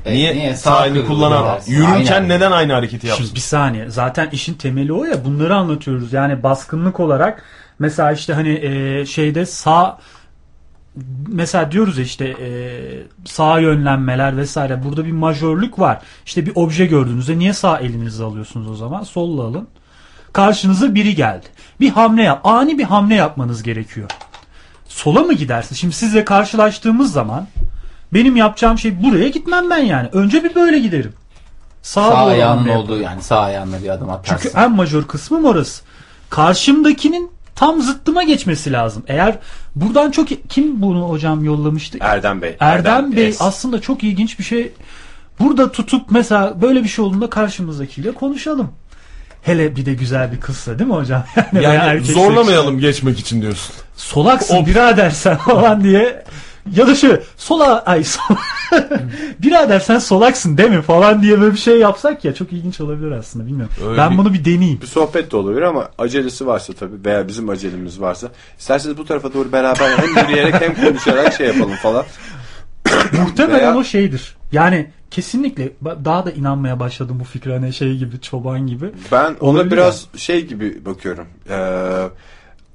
E, Niye, sağ sağ elini kullanan dersin? yürürken Aynen. neden aynı hareketi yapsın? Şimdi bir saniye. Zaten işin temeli o ya. Bunları anlatıyoruz. Yani baskınlık olarak mesela işte hani e, şeyde sağ mesela diyoruz ya işte e, sağa yönlenmeler vesaire. Burada bir majörlük var. İşte bir obje gördüğünüzde niye sağ elinizi alıyorsunuz o zaman? Solla alın. Karşınıza biri geldi. Bir hamle yap. Ani bir hamle yapmanız gerekiyor. Sola mı gidersin? Şimdi sizle karşılaştığımız zaman benim yapacağım şey buraya gitmem ben yani. Önce bir böyle giderim. Sağa Sağ doğru ayağının olduğu yani sağ ayağınla bir adım atarsın. çünkü en majör kısmım orası. Karşımdakinin tam zıttıma geçmesi lazım. Eğer buradan çok kim bunu hocam yollamıştı? Erdem Bey. Erdem, Bey S. aslında çok ilginç bir şey. Burada tutup mesela böyle bir şey olduğunda karşımızdakiyle konuşalım. Hele bir de güzel bir kızsa değil mi hocam? Yani, Yani zorlamayalım geçmek için diyorsun. solaksın birader sen falan diye ya da şöyle sola ay sol, birader sen solaksın değil mi falan diye böyle bir şey yapsak ya çok ilginç olabilir aslında bilmiyorum. Öyle ben bir- bunu bir deneyeyim. Bir sohbet de olabilir ama acelesi varsa tabii veya bizim acelemiz varsa isterseniz bu tarafa doğru beraber hem yürüyerek hem konuşarak şey yapalım falan. Muhtemelen Veya- o şeydir. Yani kesinlikle daha da inanmaya başladım bu fikre hani şey gibi çoban gibi. Ben ona Olabilir biraz şey gibi bakıyorum. Ee,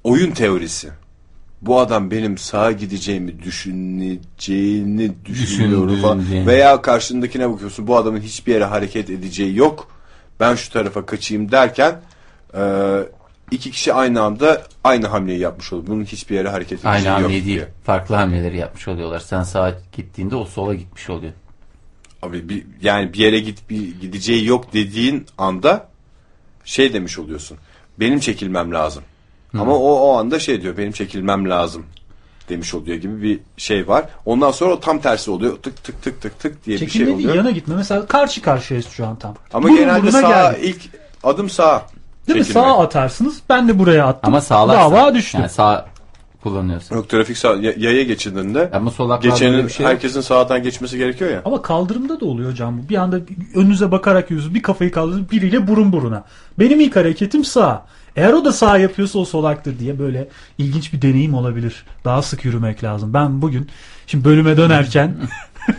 oyun teorisi. Bu adam benim sağa gideceğimi düşüneceğini düşünüyorum falan. Düşündüğünü. Veya karşındakine bakıyorsun bu adamın hiçbir yere hareket edeceği yok. Ben şu tarafa kaçayım derken e, iki kişi aynı anda aynı hamleyi yapmış oluyor. Bunun hiçbir yere hareket edeceği Aynı yok hamle değil. diye. Farklı hamleleri yapmış oluyorlar. Sen sağa gittiğinde o sola gitmiş oluyor. Abi bir, yani bir yere git bir gideceği yok dediğin anda şey demiş oluyorsun. Benim çekilmem lazım. Ama o o anda şey diyor. Benim çekilmem lazım demiş oluyor gibi bir şey var. Ondan sonra o tam tersi oluyor. Tık tık tık tık tık diye bir şey Çekilme değil oluyor. yana gitme. Mesela karşı karşıyayız şu an tam. Ama Burun genelde sağ geldik. ilk adım sağ. Değil mi? çekilme. Sağa atarsınız. Ben de buraya attım. Ama sağlarsan. Dava düştü. Yani sağ kullanıyorsun. Yok trafik sağ ya- yaya geçidinde Ama solaklarda geçenin şey yok. herkesin sağdan geçmesi gerekiyor ya. Ama kaldırımda da oluyor hocam bu. Bir anda önünüze bakarak yüzü bir kafayı kaldırıp biriyle burun buruna. Benim ilk hareketim sağ. Eğer o da sağ yapıyorsa o solaktır diye böyle ilginç bir deneyim olabilir. Daha sık yürümek lazım. Ben bugün şimdi bölüme dönerken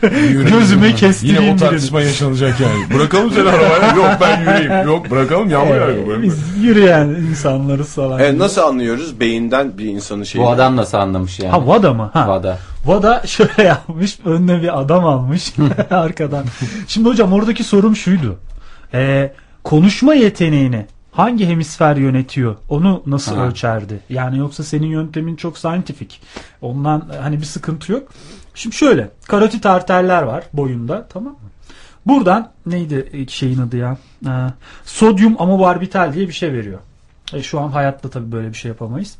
gözüme kestireyim Yine o tartışma yaşanacak yani. Bırakalım seni arabaya. Yok ben yürüyeyim. Yok bırakalım yağmur yağıyor. Ee, Biz yürüyen insanlarız falan. Evet, nasıl anlıyoruz beyinden bir insanın şeyi? Bu adam nasıl anlamış yani? Ha Vada mı? Ha. Vada. Vada şöyle yapmış. Önüne bir adam almış arkadan. Şimdi hocam oradaki sorum şuydu. Ee, konuşma yeteneğini hangi hemisfer yönetiyor? Onu nasıl Ha. ölçerdi? Yani yoksa senin yöntemin çok scientific. Ondan hani bir sıkıntı yok. Şimdi şöyle. Karotit arterler var boyunda tamam mı? Buradan neydi şeyin adı ya? Ee, sodyum amobarbital diye bir şey veriyor. E, şu an hayatta tabii böyle bir şey yapamayız.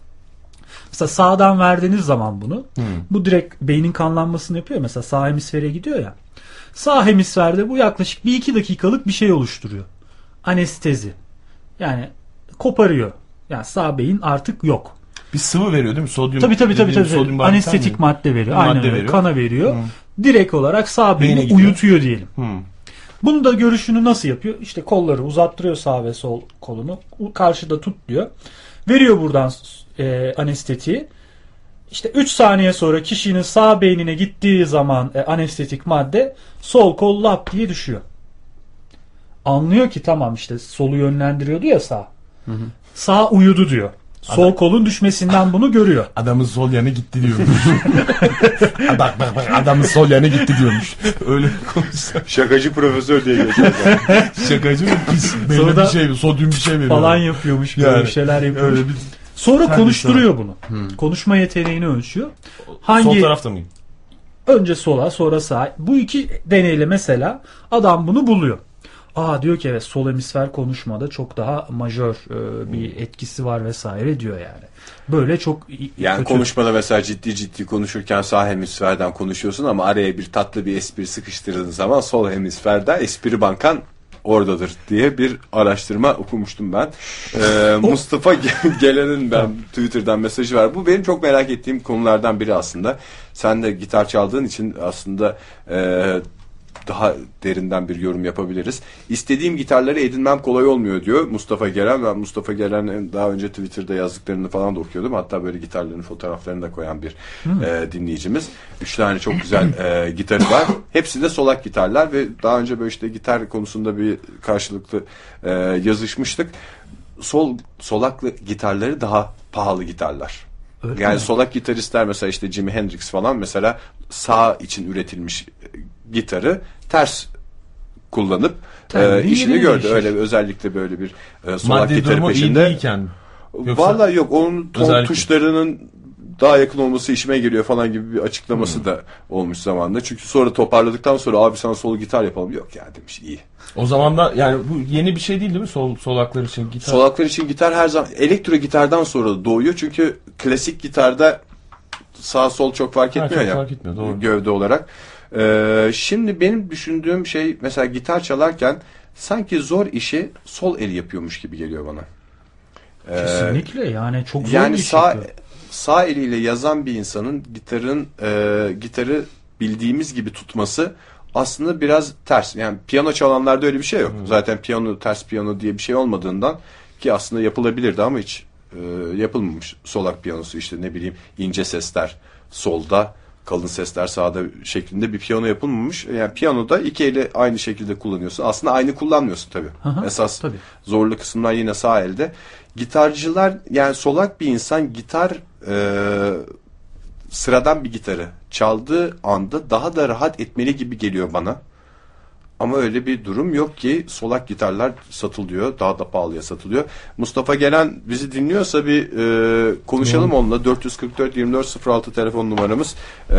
Mesela sağdan verdiğiniz zaman bunu bu direkt beynin kanlanmasını yapıyor. Mesela sağ hemisfere gidiyor ya. Sağ hemisferde bu yaklaşık bir iki dakikalık bir şey oluşturuyor. Anestezi. Yani koparıyor. Yani sağ beyin artık yok. Bir sıvı veriyor değil mi? Sodyum. Tabii tabii tabii. tabii. sodyum Anestetik madde veriyor. Madde Aynen öyle. veriyor. Kana veriyor. Hı. Direkt olarak sağ beyni uyutuyor diyelim. Hı. Bunu da görüşünü nasıl yapıyor? İşte kolları uzattırıyor sağ ve sol kolunu. Karşıda tut diyor. Veriyor buradan e, anestetiği. İşte 3 saniye sonra kişinin sağ beynine gittiği zaman e, anestetik madde sol kol lap diye düşüyor. Anlıyor ki tamam işte solu yönlendiriyordu ya sağ. Sağ uyudu diyor. Sol kolun düşmesinden bunu görüyor. Adamın sol yanı gitti diyormuş. bak bak bak adamın sol yanı gitti diyormuş. Öyle konuşsa. Şakacı profesör diye geçiyor. Şakacı mı pis? Sonra bir şey sodyum bir şey veriyor. Falan yapıyormuş böyle Yani, bir şeyler yapıyormuş. Öyle bir Sonra Hadi konuşturuyor bunu. Konuşma yeteneğini ölçüyor. Hangi sol tarafta mıyım? önce sola sonra sağa. Bu iki deneyle mesela adam bunu buluyor. Aa diyor ki evet sol hemisfer konuşmada çok daha majör e, bir etkisi var vesaire diyor yani. Böyle çok Yani kötü. konuşmada mesela ciddi ciddi konuşurken sağ hemisferden konuşuyorsun ama araya bir tatlı bir espri sıkıştırdığın zaman sol hemisferde espri bankan oradadır diye bir araştırma okumuştum ben. Ee, Mustafa Ge- Gelen'in ben Twitter'dan mesajı var. Bu benim çok merak ettiğim konulardan biri aslında. Sen de gitar çaldığın için aslında e, daha derinden bir yorum yapabiliriz. İstediğim gitarları edinmem kolay olmuyor diyor Mustafa Gelen. Ben Mustafa Gelen'in daha önce Twitter'da yazdıklarını falan da okuyordum. Hatta böyle gitarların fotoğraflarını da koyan bir e, dinleyicimiz. Üç tane çok güzel e, gitarı var. Hepsi de solak gitarlar ve daha önce böyle işte gitar konusunda bir karşılıklı e, yazışmıştık. Sol solaklı gitarları daha pahalı gitarlar. Öyle yani mi? solak gitaristler mesela işte Jimi Hendrix falan mesela sağ için üretilmiş e, gitarı ters kullanıp e, işini gördü. değişir. Öyle özellikle böyle bir e, solak Maddi gitarı peşinde. değilken. Yoksa- Vallahi yok onun ton Özellikle. tuşlarının daha yakın olması işime geliyor falan gibi bir açıklaması da olmuş zamanında. Çünkü sonra toparladıktan sonra abi sana solo gitar yapalım. Yok ya demiş iyi. O zaman da yani bu yeni bir şey değil değil mi? Sol, solaklar için gitar. Solaklar için gitar her zaman elektro gitardan sonra doğuyor. Çünkü klasik gitarda sağ sol çok fark Ha, etmiyor çok ya. fark etmiyor, doğru. Gövde olarak. Ee, şimdi benim düşündüğüm şey mesela gitar çalarken sanki zor işi sol el yapıyormuş gibi geliyor bana. Ee, Kesinlikle yani çok zor yani bir sağ yapıyor. sağ eliyle yazan bir insanın gitarın e, gitarı bildiğimiz gibi tutması aslında biraz ters. Yani piyano çalanlarda öyle bir şey yok. Zaten piyano ters piyano diye bir şey olmadığından ki aslında yapılabilirdi ama hiç e, yapılmamış. Solak piyanosu işte ne bileyim ince sesler solda kalın sesler sağda şeklinde bir piyano yapılmamış. Yani piyanoda iki eli aynı şekilde kullanıyorsun. Aslında aynı kullanmıyorsun tabii. Aha, Esas tabii. zorlu kısımlar yine sağ elde. Gitarcılar yani solak bir insan gitar e, sıradan bir gitarı çaldığı anda daha da rahat etmeli gibi geliyor bana. Ama öyle bir durum yok ki solak gitarlar satılıyor. Daha da pahalıya satılıyor. Mustafa Gelen bizi dinliyorsa bir e, konuşalım onunla. 444 2406 telefon numaramız. E,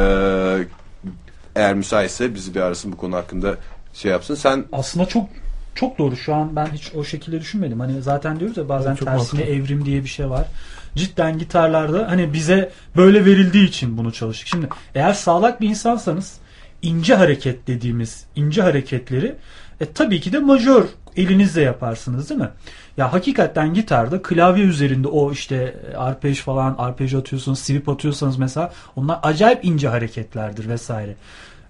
eğer müsaitse bizi bir arasın bu konu hakkında şey yapsın. Sen Aslında çok çok doğru. Şu an ben hiç o şekilde düşünmedim. Hani zaten diyoruz ya bazen Çok tersine mantıklı. evrim diye bir şey var. Cidden gitarlarda hani bize böyle verildiği için bunu çalıştık. Şimdi eğer sağlak bir insansanız ince hareket dediğimiz ince hareketleri e, tabii ki de majör elinizle yaparsınız değil mi? Ya hakikaten gitarda klavye üzerinde o işte arpej falan arpej atıyorsunuz, sweep atıyorsanız mesela onlar acayip ince hareketlerdir vesaire.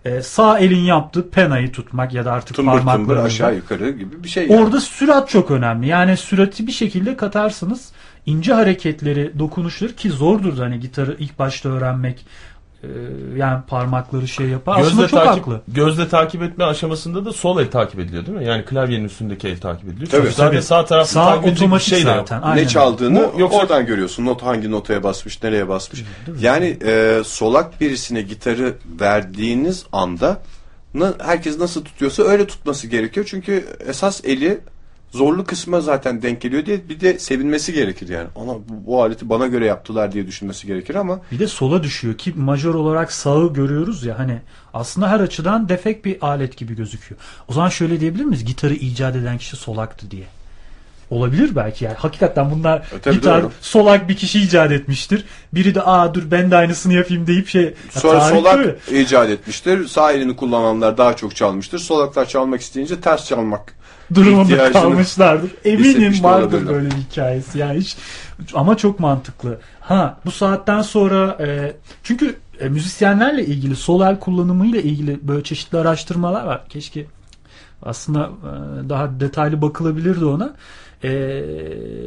E, sağ elin yaptığı penayı tutmak ya da artık tımbır aşağı yukarı gibi bir şey. yani. Orada sürat çok önemli. Yani sürati bir şekilde katarsınız. İnce hareketleri, dokunuşları ki zordur da hani gitarı ilk başta öğrenmek. Ee, yani parmakları şey yapar. Aslında Gözle çok takip, haklı. gözle takip etme aşamasında da sol el takip ediliyor değil mi? Yani klavyenin üstündeki el takip ediliyor. Tabii, Çünkü zaten tabii. sağ tarafta Sağ takip edecek bir şey de yok. zaten. Aynen. ne çaldığını Bu yoksa- oradan görüyorsun. Not hangi notaya basmış, nereye basmış. Yani e, solak birisine gitarı verdiğiniz anda herkes nasıl tutuyorsa öyle tutması gerekiyor. Çünkü esas eli zorlu kısma zaten denk geliyor diye bir de sevinmesi gerekir yani. Ana bu, bu aleti bana göre yaptılar diye düşünmesi gerekir ama Bir de sola düşüyor ki majör olarak sağı görüyoruz ya hani aslında her açıdan defekt bir alet gibi gözüküyor. O zaman şöyle diyebilir miyiz? Gitarı icat eden kişi solaktı diye. Olabilir belki yani. Hakikaten bunlar E, gitar doğru. solak bir kişi icat etmiştir. Biri de aa dur ben de aynısını yapayım deyip şey. Sonra solak böyle. icat etmiştir. Sağ elini kullananlar daha çok çalmıştır. Solaklar çalmak isteyince ters çalmak durumunda ihtiyacını kalmışlardır. Eminim vardır böyle bir hikayesi. Yani hiç ama çok mantıklı. Ha bu saatten sonra e, çünkü e, müzisyenlerle ilgili sol el kullanımıyla ilgili böyle çeşitli araştırmalar var. Keşke aslında e, daha detaylı bakılabilirdi ona. E,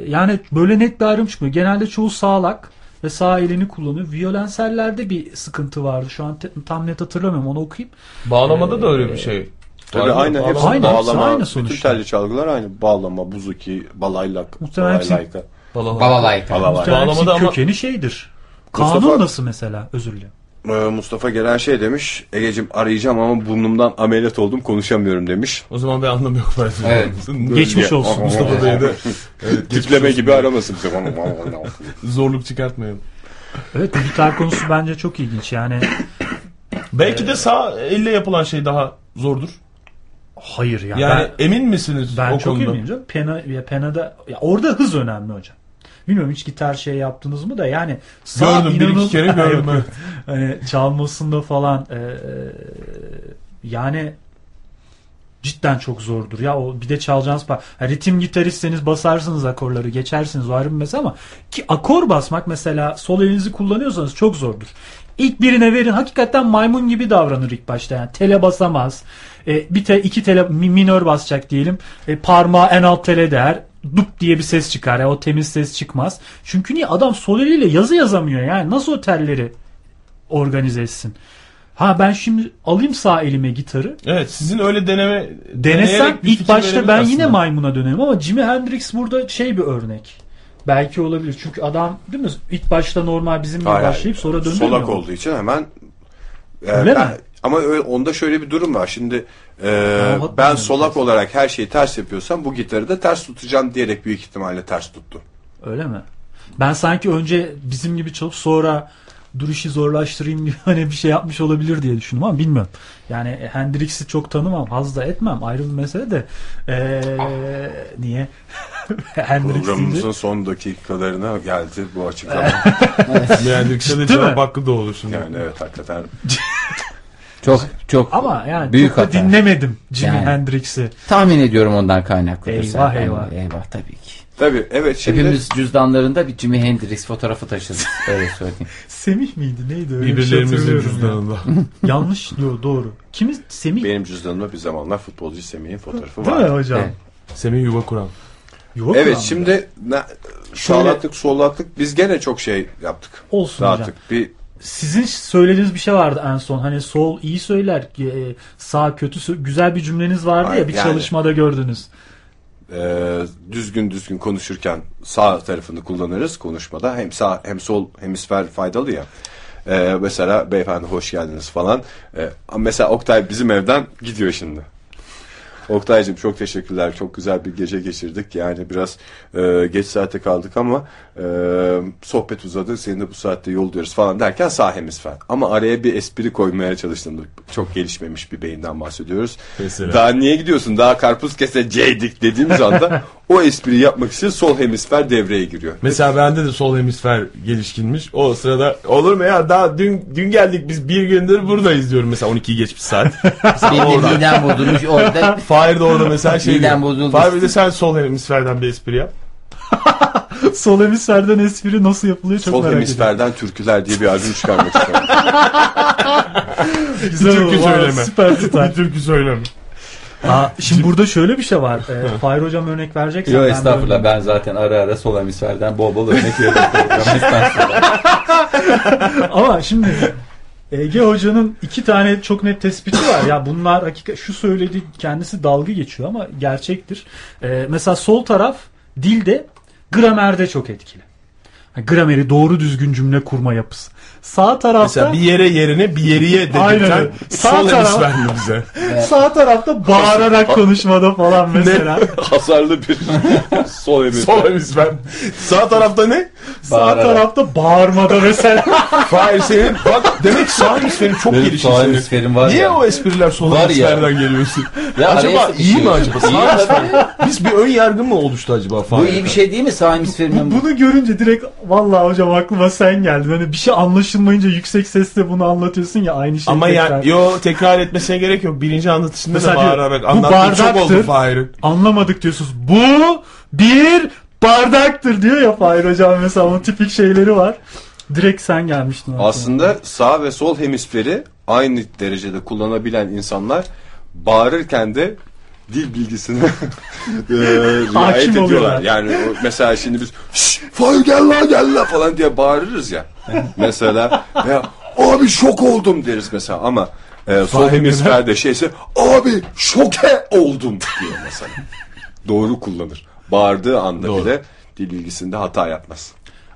yani böyle net bir ayrım çıkmıyor. Genelde çoğu sağlak ve sağ elini kullanıyor. Violensellerde bir sıkıntı vardı. Şu an te- tam net hatırlamıyorum. Onu okuyayım. Bağlamada da öyle bir şey. Tabii aynı hepsi Bağlama- Aynı, hepsi bağlama, aynı bütün sonuçta. telli çalgılar aynı. Bağlama, buzuki, balaylak, Muhtemelen hepsi- balaylayka. Balala. Balalayka. Balalay. Muhtemelen Bağlamada ama- kökeni şeydir. Kanun Mustafa- nasıl mesela? Özür dilerim. Ee, Mustafa gelen şey demiş. Egecim arayacağım ama burnumdan ameliyat oldum konuşamıyorum demiş. O zaman bir anlamı yok belki. Evet. Geçmiş olsun. Mustafa Bey'e de evet, geçmiş Tipleme olsun. gibi aramasın. Zorluk çıkartmayalım. Evet gitar konusu bence çok ilginç. Yani Belki de sağ elle yapılan şey daha zordur. Hayır ya. Yani ben, emin misiniz ben o çok konuda? eminim canım. Pena, ya penada ya orada hız önemli hocam. Bilmiyorum hiç gitar şey yaptınız mı da yani sağ Gördüm bir iki inanıl- kere gördüm. Evet. hani çalmasında falan e, e, yani cidden çok zordur ya o bir de çalacağınız par ha, ritim gitaristseniz basarsınız akorları geçersiniz o ayrı bir mesele ama ki akor basmak mesela sol elinizi kullanıyorsanız çok zordur. İlk birine verin hakikaten maymun gibi davranır ilk başta yani tele basamaz. E, bir te, iki tele mi- minör basacak diyelim. E, parmağı en alt tele değer. Dup diye bir ses çıkar. ya o temiz ses çıkmaz. Çünkü niye adam sol eliyle yazı yazamıyor yani nasıl o telleri organize etsin? Ha ben şimdi alayım sağ elime gitarı. Evet sizin öyle deneme Denesem ilk başta ben yine aslında. maymuna dönerim ama Jimi Hendrix burada şey bir örnek. Belki olabilir. Çünkü adam değil mi? İlk başta normal bizim gibi Hayır, başlayıp sonra dönüyor. Solak mu? olduğu için hemen e, Öyle ben- mi? Ama öyle- onda şöyle bir durum var. Şimdi e, ben solak olarak her şeyi ters yapıyorsam bu gitarı da ters tutacağım diyerek büyük ihtimalle ters tuttu. Öyle mi? Ben sanki önce bizim gibi çalıp sonra duruşu zorlaştırayım diye hani bir şey yapmış olabilir diye düşündüm ama bilmiyorum. Yani Hendrix'i çok tanımam, haz da etmem ayrı bir mesele de. Ee, niye? Hendrix deyince- Programımızın son dakikalarına geldi bu açıklama. Yani kısa Ciddi cevap hakkı da olur şimdi. yani evet hakikaten Çok çok Ama yani Büyük çok da hata. dinlemedim Jimi Yani. Hendrix'i. tahmin ediyorum ondan kaynaklı. Eyvah, eyvah. Eyvah tabii ki. Tabii evet şimdi Hepimiz cüzdanlarında bir Jimi Hendrix fotoğrafı taşıdık. Öyle söyleyeyim. Semih miydi neydi öyle şey Birbirlerimizin ya. cüzdanında. Yanlış yok doğru. Kimi Semih benim cüzdanımda bir zamanlar futbolcu Semih'in fotoğrafı değil mi var. hocam? Evet. Semih yuva kuran. Yuva Evet kuran şimdi ne, sağlattık sollattık biz gene çok şey yaptık. Olsun hocam. Dağıttık. Bir Sizin söylediğiniz bir şey vardı en son. Hani sol iyi söyler, e, sağ kötü güzel bir cümleniz vardı Ay, ya bir yani. çalışmada gördünüz. e, düzgün düzgün konuşurken sağ tarafını kullanırız konuşmada. Hem sağ hem sol hemisfer faydalı ya. E, mesela beyefendi hoş geldiniz falan. E, mesela Oktay bizim evden gidiyor şimdi. Oktay'cığım çok teşekkürler. Çok güzel bir gece geçirdik. Yani biraz e, geç saate kaldık ama e, sohbet uzadı. Seni de bu saatte yolluyoruz falan derken sağ hemisfer. Ama araya bir espri koymaya çalıştım. Çok gelişmemiş bir beyinden bahsediyoruz. Mesela. Daha niye gidiyorsun? Daha karpuz keseceydik dediğimiz anda o espriyi yapmak için sol hemisfer devreye giriyor. Mesela bende de sol hemisfer gelişkinmiş. O sırada olur mu ya daha dün dün geldik biz bir gündür buradayız diyorum mesela 12'yi geçmiş saat. Benim de midem bozulmuş orada. Fahir de orada mesela şey Midem. Fahir bir de sen sol hemisferden bir espri yap. sol hemisferden espri nasıl yapılıyor çok Sol merak ediyorum. hemisferden türküler diye bir albüm çıkarmak istiyorum. Güzel türkü oldu, vay, söyleme. Süper tutar. Bir türkü söyleme. Aa, şimdi burada şöyle bir şey var. Ee, Fahir hocam örnek vereceksen. Yok ben estağfurullah böyle- ben zaten ara ara sol hemisferden bol bol örnek veriyorum. Ama şimdi Ege Hoca'nın iki tane çok net tespiti var. Ya bunlar hakika şu söyledi kendisi dalga geçiyor ama gerçektir. Ee, mesela sol taraf dilde gramerde çok etkili. Grameri doğru düzgün cümle kurma yapısı. Sağ tarafta Mesela bir yere yerine bir yeriye Aynen dedirten öyle. Sağ sol taraf- hemisfer mi bize? sağ tarafta bağırarak konuşmada falan mesela. Hasarlı bir sol hemisfer. sol hemisfer. Sağ tarafta ne? sağ Bağırarak. tarafta bağırmada mesela. Fahir senin bak demek ki sağ hemisferin çok Benim gelişmiş. sağ hemisferim var Niye ya. o espriler sol Var ya. hemisferden geliyorsun? Ya acaba araya iyi mi sıkışıyoruz. acaba? İyi Sağ hemisfer. Biz bir ön yargı mı oluştu acaba Bu Fahir? iyi bir şey değil mi sağ hemisferimin? Bunu görünce direkt vallahi hocam aklıma sen geldin. Hani bir şey anlaşılmayınca yüksek sesle bunu anlatıyorsun ya aynı şey. Ama tekrar. ya yo tekrar etmesine gerek yok. Birinci anlatışında Mesela da bağırarak bu anlattığın çok bardaktır. oldu Fahir'in. anlamadık diyorsunuz. Bu bir bardaktır diyor ya Fahir hocam mesela onun tipik şeyleri var. Direkt sen gelmiştin. aklıma. Aslında sağ ve sol hemisferi aynı derecede kullanabilen insanlar bağırırken de dil bilgisine e, riayet Hakim ediyorlar. oluyorlar. Yani o, mesela şimdi biz "Şşş, Fahir gel la gel la falan diye bağırırız ya. mesela veya abi şok oldum deriz mesela ama e, sol hemisferde şeyse abi şoke oldum diyor mesela. Doğru kullanır. Bağırdığı anda Doğru. bile dil bilgisinde hata yapmaz.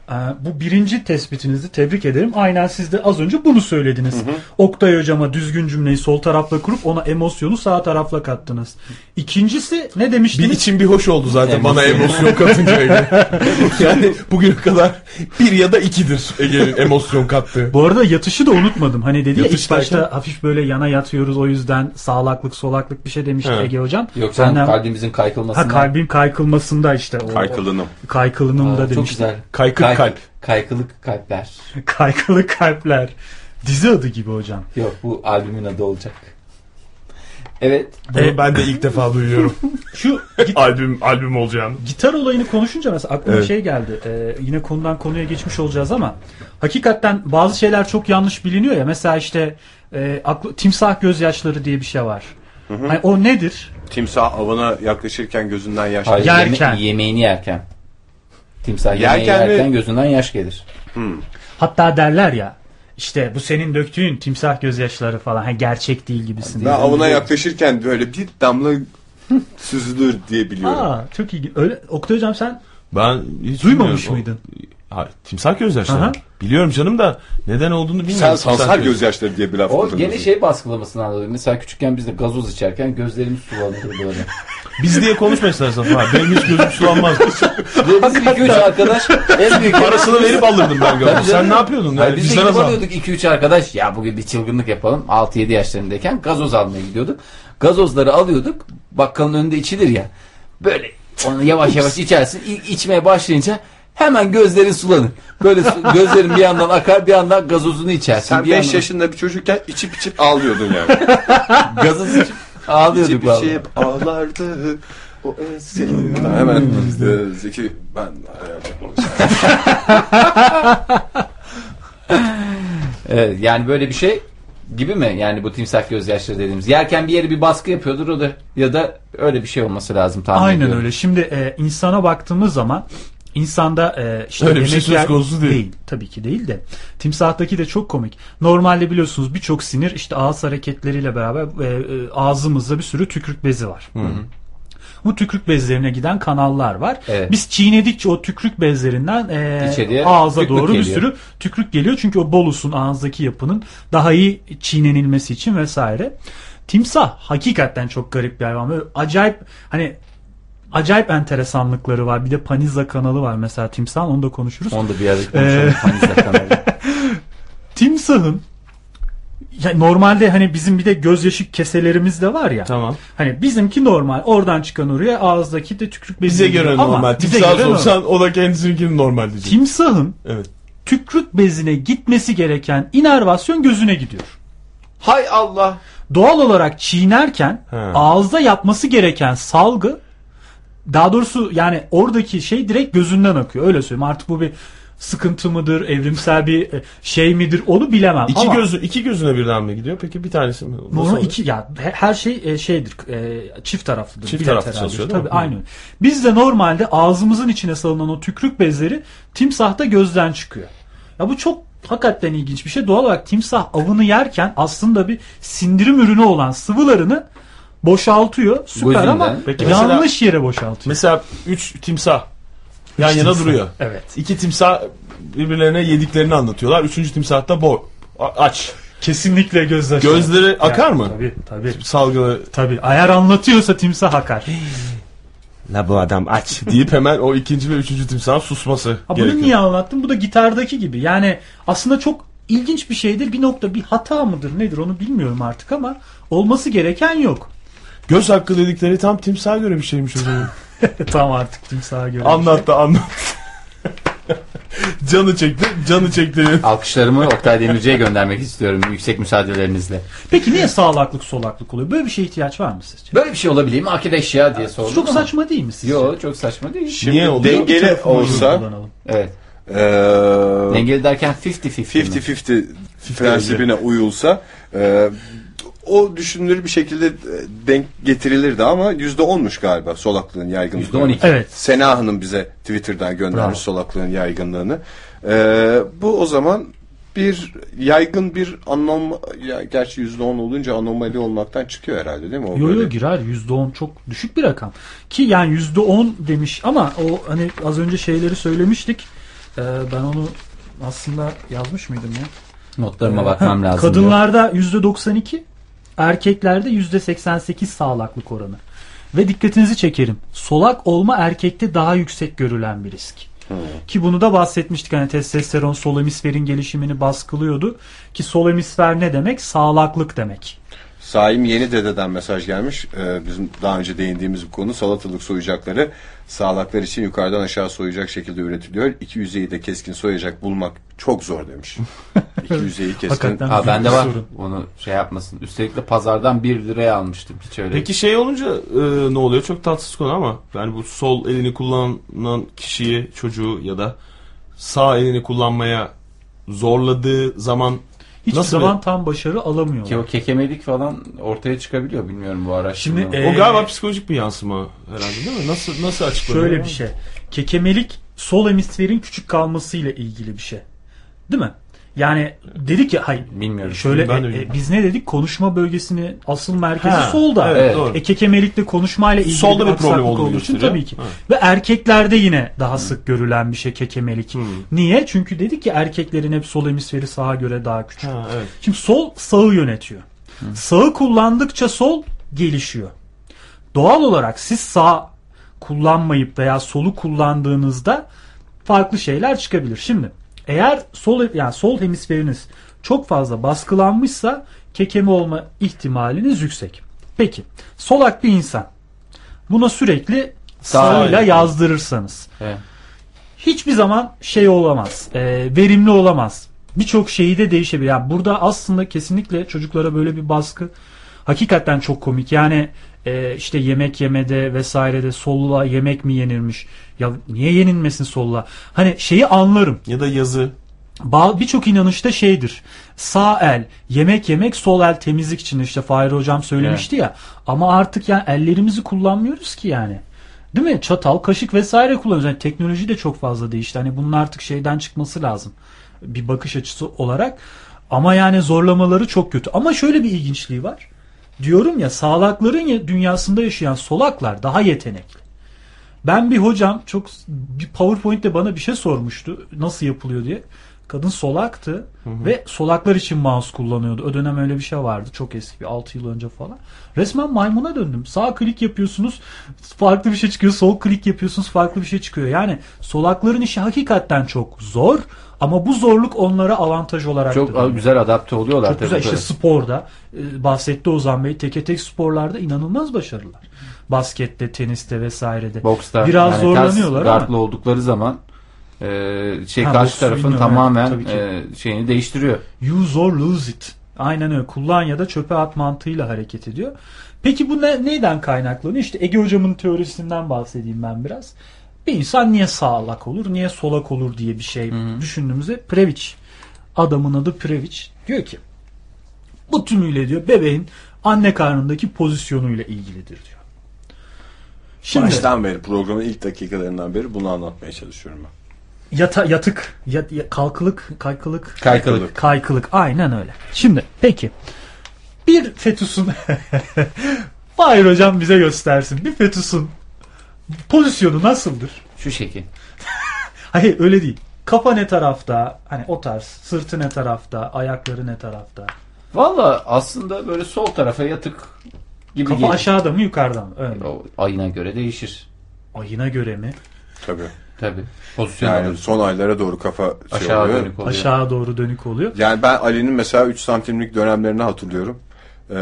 Ee, bu birinci tespitinizi tebrik ederim. Aynen siz de az önce bunu söylediniz. Oktay hocama düzgün cümleyi sol tarafla kurup ona emosyonu sağ tarafla kattınız. İkincisi ne Bir demiştiniz? için bir hoş oldu zaten Emosyon. bana emosyon katınca Ege. yani bugüne kadar bir ya da ikidir Ege'nin emosyon kattığı. Bu arada yatışı da unutmadım. Hani dedi ya Yatış ilk başta derken? hafif böyle yana yatıyoruz o yüzden sağlaklık solaklık bir şey demişti He. Ege hocam. Yok canım Benden- kalbimizin Ha kaykılmasından. kalbim kaykılmasında işte o. Kaykılınım. Kaykılınım Aa, da Çok demişti. güzel. Kaykık Kay- kalp. Kaykılık kalpler. Kaykılı kalpler. Dizi adı gibi hocam. Yok bu albümün adı olacak. Evet. Bunu E- ben de ilk defa duyuyorum. Şu git- albüm albüm olacağını. gitar olayını konuşunca mesela aklıma Evet. şey geldi. Ee, yine konudan konuya geçmiş olacağız ama hakikaten bazı şeyler çok yanlış biliniyor ya. Mesela işte e, aklı, timsah gözyaşları diye bir şey var. Hani o nedir? Timsah avına yaklaşırken gözünden yaş Hayır, Yerken. yeme- yemeğini yerken. Timsah Yerken yemeği mi? yerken gözünden yaş gelir. Hatta derler ya işte bu senin döktüğün timsah gözyaşları falan. Ha, gerçek değil gibisin. Ben avına yaklaşırken böyle bir damla süzülür diye biliyorum. Aa çok iyi. Öyle Oktay hocam sen Ben hiç duymamış bilmiyorum. mıydın? Ha, timsah gözyaşları. Aha. Biliyorum canım da neden olduğunu bilmiyorum. Sen sansar göz- gözyaşları diye bir laf O gene şey baskılamasını anladım. Mesela küçükken biz de gazoz içerken gözlerimiz sulanırdı böyle. Biz diye konuşma istersen falan. Benim hiç gözüm sulanmaz. Bizim 2-3 arkadaş en büyük Parasını verip alırdım ben Tabii gazozu. Sen canım. ne yapıyordun? Yani biz de bizden gidip az al. alıyorduk 2-3 arkadaş. Ya bugün bir çılgınlık yapalım. 6-7 yaşlarındayken gazoz almaya gidiyorduk. Gazozları alıyorduk. Bakkalın önünde içilir ya. Böyle onu yavaş yavaş içersin. İlk içmeye başlayınca hemen gözlerin sulanır. Böyle gözlerin bir yandan akar bir yandan gazozunu içersin. Sen bir 5 yandan yaşında bir çocukken içip içip ağlıyordun yani. gazoz içip ağlıyorduk içip vallahi. içip ağlardı. O senin. Hemen e, Zeki ben Evet, yani böyle bir şey gibi mi? Yani bu timsah gözyaşları dediğimiz. Yerken bir yere bir baskı yapıyordur o da ya da öyle bir şey olması lazım tahmin Aynen ediyorum. öyle. Şimdi e, insana baktığımız zaman insanda e, işte Öyle bir şey söz konusu değil. Tabii ki değil de. Timsahtaki de çok komik. Normalde biliyorsunuz birçok sinir işte ağız hareketleriyle beraber e, e, ağzımızda bir sürü tükürük bezi var. Bu tükürük bezlerine giden kanallar var. Evet. Biz çiğnedikçe o tükürük bezlerinden e, İçeriye ağza doğru bir geliyor. sürü tükürük geliyor. Çünkü o bolusun ağızdaki yapının daha iyi çiğnenilmesi için vesaire. Timsah hakikaten çok garip bir hayvan. Böyle acayip hani acayip enteresanlıkları var. Bir de Paniza kanalı var mesela timsah onu da konuşuruz. Onu da bir yerde konuşalım. Panizle kanalı. Timsahın ya normalde hani bizim bir de gözyaşı keselerimiz de var ya. Tamam. Hani bizimki normal. Oradan çıkan oraya ağızdaki de tükürük bezi Bize göre normal. Timsah sorsan o da kendisininkini normal diyecek. Timsahın Evet. tükrük bezine gitmesi gereken inervasyon gözüne gidiyor. Hay Allah. Doğal olarak çiğnerken He. ağızda yapması gereken salgı daha doğrusu yani oradaki şey direkt gözünden akıyor. Öyle söyleyeyim. Artık bu bir sıkıntı mıdır, evrimsel bir e, şey midir onu bilemem. İki Ama gözü iki gözüne birden mi gidiyor? Peki bir tanesi mi? Oluyor? iki ya he- her şey e, şeydir e, çift taraflıdır. Çift taraflı çalışıyor? Tabii aynı. Biz de normalde ağzımızın içine salınan o tükrük bezleri timsahta gözden çıkıyor. Ya bu çok hakikaten ilginç bir şey. Doğal olarak timsah avını yerken aslında bir sindirim ürünü olan sıvılarını boşaltıyor. Süper Gözünden. ama Peki mesela- yanlış yere boşaltıyor. Mesela üç timsah yan yana timsah. duruyor. Evet. İki timsah birbirlerine yediklerini anlatıyorlar. Üçüncü timsah da bo a- aç. Kesinlikle gözler. Gözleri akar mı? Tabii tabii. Salgılı Tabii. Eğer anlatıyorsa timsah akar. la bu adam aç deyip hemen o ikinci ve üçüncü timsahın susması Ha bunu gerekiyor. niye anlattım? Bu da gitardaki gibi. Yani aslında çok ilginç bir şeydir. Bir nokta bir hata mıdır nedir onu bilmiyorum artık ama olması gereken yok. Göz hakkı dedikleri tam timsaha göre bir şeymiş o zaman. Tam artık timsaha göre. anlat da anlat. canı çekti, canı çekti. Alkışlarımı Oktay Demirci'ye göndermek istiyorum yüksek müsaadelerinizle. Peki niye sağlaklık solaklık oluyor? Böyle bir şeye ihtiyaç var mı sizce? Böyle bir şey olabilir mi? Akide ya diye sordum Çok ama. saçma değil mi sizce? Yo çok saçma değil. Şimdi Niye oluyor? dengeli olsa. Evet. e, Dengeli derken 50-50 mi? 50-50 prensibine uyulsa e, o düşünülür bir şekilde e, denk getirilirdi ama yüzde onmuş galiba solaklığın yaygınlığı. %12. Evet. Sena Hanım bize Twitter'dan göndermiş Bravo. solaklığın yaygınlığını. E, bu o zaman bir yaygın bir anom ya gerçi yüzde on olunca anomali olmaktan çıkıyor herhalde değil mi? O Yo böyle- yo girer %10 çok düşük bir rakam. Ki yani %10 demiş ama o hani az önce şeyleri söylemiştik. Ee, ben onu aslında yazmış mıydım ya? Notlarıma bakmam Ha, lazım. Kadınlarda %92, erkeklerde %88 sağlaklık oranı. Ve dikkatinizi çekerim. Solak olma erkekte daha yüksek görülen bir risk. Ki bunu da bahsetmiştik hani testosteron sol hemisferin gelişimini baskılıyordu. Ki sol hemisfer ne demek? Sağlaklık demek. Saim Yeni Dede'den mesaj gelmiş. Ee, bizim daha önce değindiğimiz bir konu salatalık soyacakları sağlaklar için yukarıdan aşağı soyacak şekilde üretiliyor. İki yüzeyi de keskin soyacak bulmak çok zor demiş. İki yüzeyi keskin. Hakikaten. Ha büyük bende var. sorun. Onu şey yapmasın. Üstelik de pazardan 1 liraya almıştım. Hiç öyle. Peki şey olunca e, ne oluyor? Çok tatsız konu ama yani bu sol elini kullanan kişiyi, çocuğu ya da sağ elini kullanmaya zorladığı zaman Hiçbir Nasıl zaman tam başarı alamıyor. Ki o kekemelik falan ortaya çıkabiliyor bilmiyorum bu araştırmada. Şimdi, e, o galiba psikolojik bir yansıma herhalde değil mi? Nasıl nasıl açıklanıyor? Şöyle bir şey. Kekemelik sol hemisferin küçük kalmasıyla ilgili bir şey. Değil mi? Yani dedik ya hayır Bilmiyorum. şöyle Ben e, e, biz ne dedik konuşma bölgesini asıl merkezi Ha, solda. evet, doğru. E, kekemelikte konuşmayla ilgili Solda bir aksaklık problem olduğu için tabii ki. Evet. Ve erkeklerde yine daha sık görülen bir şey kekemelik. Niye? Çünkü dedik ki erkeklerin hep sol hemisferi sağa göre daha küçük. Ha, evet. Şimdi sol sağı yönetiyor. Sağı kullandıkça sol gelişiyor. Doğal olarak siz sağ kullanmayıp veya solu kullandığınızda farklı şeyler çıkabilir. Şimdi eğer sol yani sol hemisferiniz çok fazla baskılanmışsa kekeme olma ihtimaliniz yüksek. Peki solak bir insan buna sürekli sağıyla yazdırırsanız Evet. hiçbir zaman şey olamaz. e, verimli olamaz. Birçok şeyi de değişebilir. Yani burada aslında kesinlikle çocuklara böyle bir baskı hakikaten çok komik. Yani e, işte yemek yemede vesairede solla yemek mi yenirmiş? Ya niye yenilmesin solla? Hani şeyi anlarım. Ya da yazı. Birçok inanışta şeydir. Sağ el yemek yemek, sol el temizlik için işte Fahir hocam söylemişti ya. Ama artık yani ellerimizi kullanmıyoruz ki yani. Değil mi? Çatal, kaşık vesaire kullanıyoruz. Yani teknoloji de çok fazla değişti. Hani bunun artık şeyden çıkması lazım. Bir bakış açısı olarak. Ama yani zorlamaları çok kötü. Ama şöyle bir ilginçliği var. Diyorum ya sağlakların ya- dünyasında yaşayan solaklar daha yetenekli. Ben bir hocam çok bir PowerPoint'te bana bir şey sormuştu. Nasıl yapılıyor diye. Kadın solaktı ve solaklar için mouse kullanıyordu. O dönem öyle bir şey vardı. Çok eski bir 6 yıl önce falan. Resmen maymuna döndüm. Sağ klik yapıyorsunuz farklı bir şey çıkıyor. Sol klik yapıyorsunuz farklı bir şey çıkıyor. Yani solakların işi hakikaten çok zor ama bu zorluk onlara avantaj olarak Çok dönüyor. güzel adapte oluyorlar. Çok güzel. İşte sporda e, bahsetti Ozan Bey. Teke tek sporlarda inanılmaz başarılılar. Baskette, teniste vesairede. Boksta Biraz yani zorlanıyorlar ama. oldukları zaman e, şey Ha, karşı tarafın tamamen e, şeyini değiştiriyor. Use or lose it. Aynen öyle. Kullan ya da çöpe at mantığıyla hareket ediyor. Peki bu ne, neyden kaynaklanıyor? İşte Ege hocamın teorisinden bahsedeyim ben biraz. Bir insan niye sağlak olur, niye solak olur diye bir şey düşündüğümüzde Previc. Adamın adı Previc. Diyor ki bu tümüyle diyor bebeğin anne karnındaki pozisyonuyla ilgilidir diyor. Şimdi Baştan beri programın ilk dakikalarından beri bunu anlatmaya çalışıyorum ben. Yata, yatık, ya, ya- kalkılık, kaykılık, Kaykılık. Kaykılık aynen öyle. Şimdi peki bir fetüsün Hayır hocam bize göstersin. Bir fetüsün pozisyonu nasıldır? Şu şekil. Hayır öyle değil. Kafa ne tarafta? Hani o tarz. Sırtı ne tarafta? Ayakları ne tarafta? Valla aslında böyle sol tarafa yatık gibi Kafa geliyor. aşağıda mı yukarıda mı? Öyle. O ayına göre değişir. Ayına göre mi? Tabii. Tabii. Pozisyon Yani alır. son aylara doğru kafa şey Aşağı oluyor. dönük oluyor. Aşağı doğru dönük oluyor. Yani ben Ali'nin mesela 3 santimlik dönemlerini hatırlıyorum. Ee,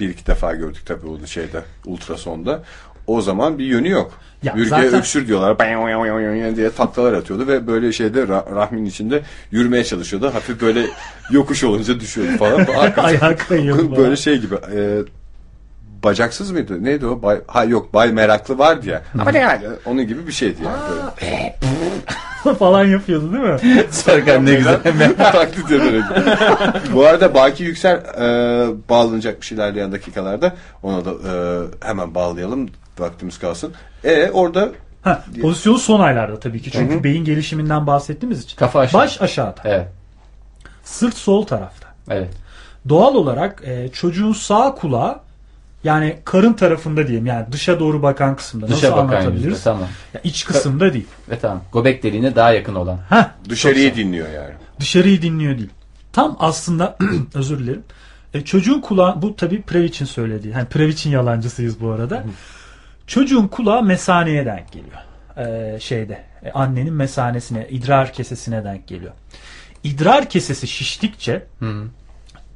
bir iki defa gördük tabii onu şeyde ultrasonda. O zaman bir yönü yok. Ya Ülke zaten- öksür diyorlar "Bang, diye taklalar atıyordu ve böyle şeyde ra- rahmin içinde yürümeye çalışıyordu. Hafif böyle yokuş olunca düşüyordu falan. Ayağı kayıyordu. böyle şey gibi. e, bacaksız mıydı? Neydi o? Bay, ha yok Bay Meraklı vardı ya. Ama ne yani? Onun gibi bir şeydi yani. Böyle. falan yapıyordu değil mi? Serkan ne güzel. taklit ederek. Bu arada Baki Yüksel e, bağlanacakmış ilerleyen dakikalarda. Ona da e, hemen bağlayalım. Vaktimiz kalsın. E orada Ha, pozisyonu son aylarda tabii ki. Çünkü beyin gelişiminden bahsettiğimiz için. Kafa aşağı. Baş aşağıda. Evet. Sırt sol tarafta. Evet. Doğal olarak e, çocuğun sağ kulağı yani karın tarafında diyeyim yani dışa doğru bakan kısımda. Dışa Nasıl bakan yüzde anlatabiliriz? tamam. Ya iç kısımda değil. Ve tamam. Göbek deliğine daha yakın olan. Heh, dışarıyı dinliyor yani. dışarıyı dinliyor değil. Tam aslında özür dilerim. E, çocuğun kulağı bu tabii Previc'in söylediği. Hani Previc'in yalancısıyız bu arada. Çocuğun kulağı mesaneye denk geliyor. E, şeyde e, annenin mesanesine, idrar kesesine denk geliyor. İdrar kesesi şiştikçe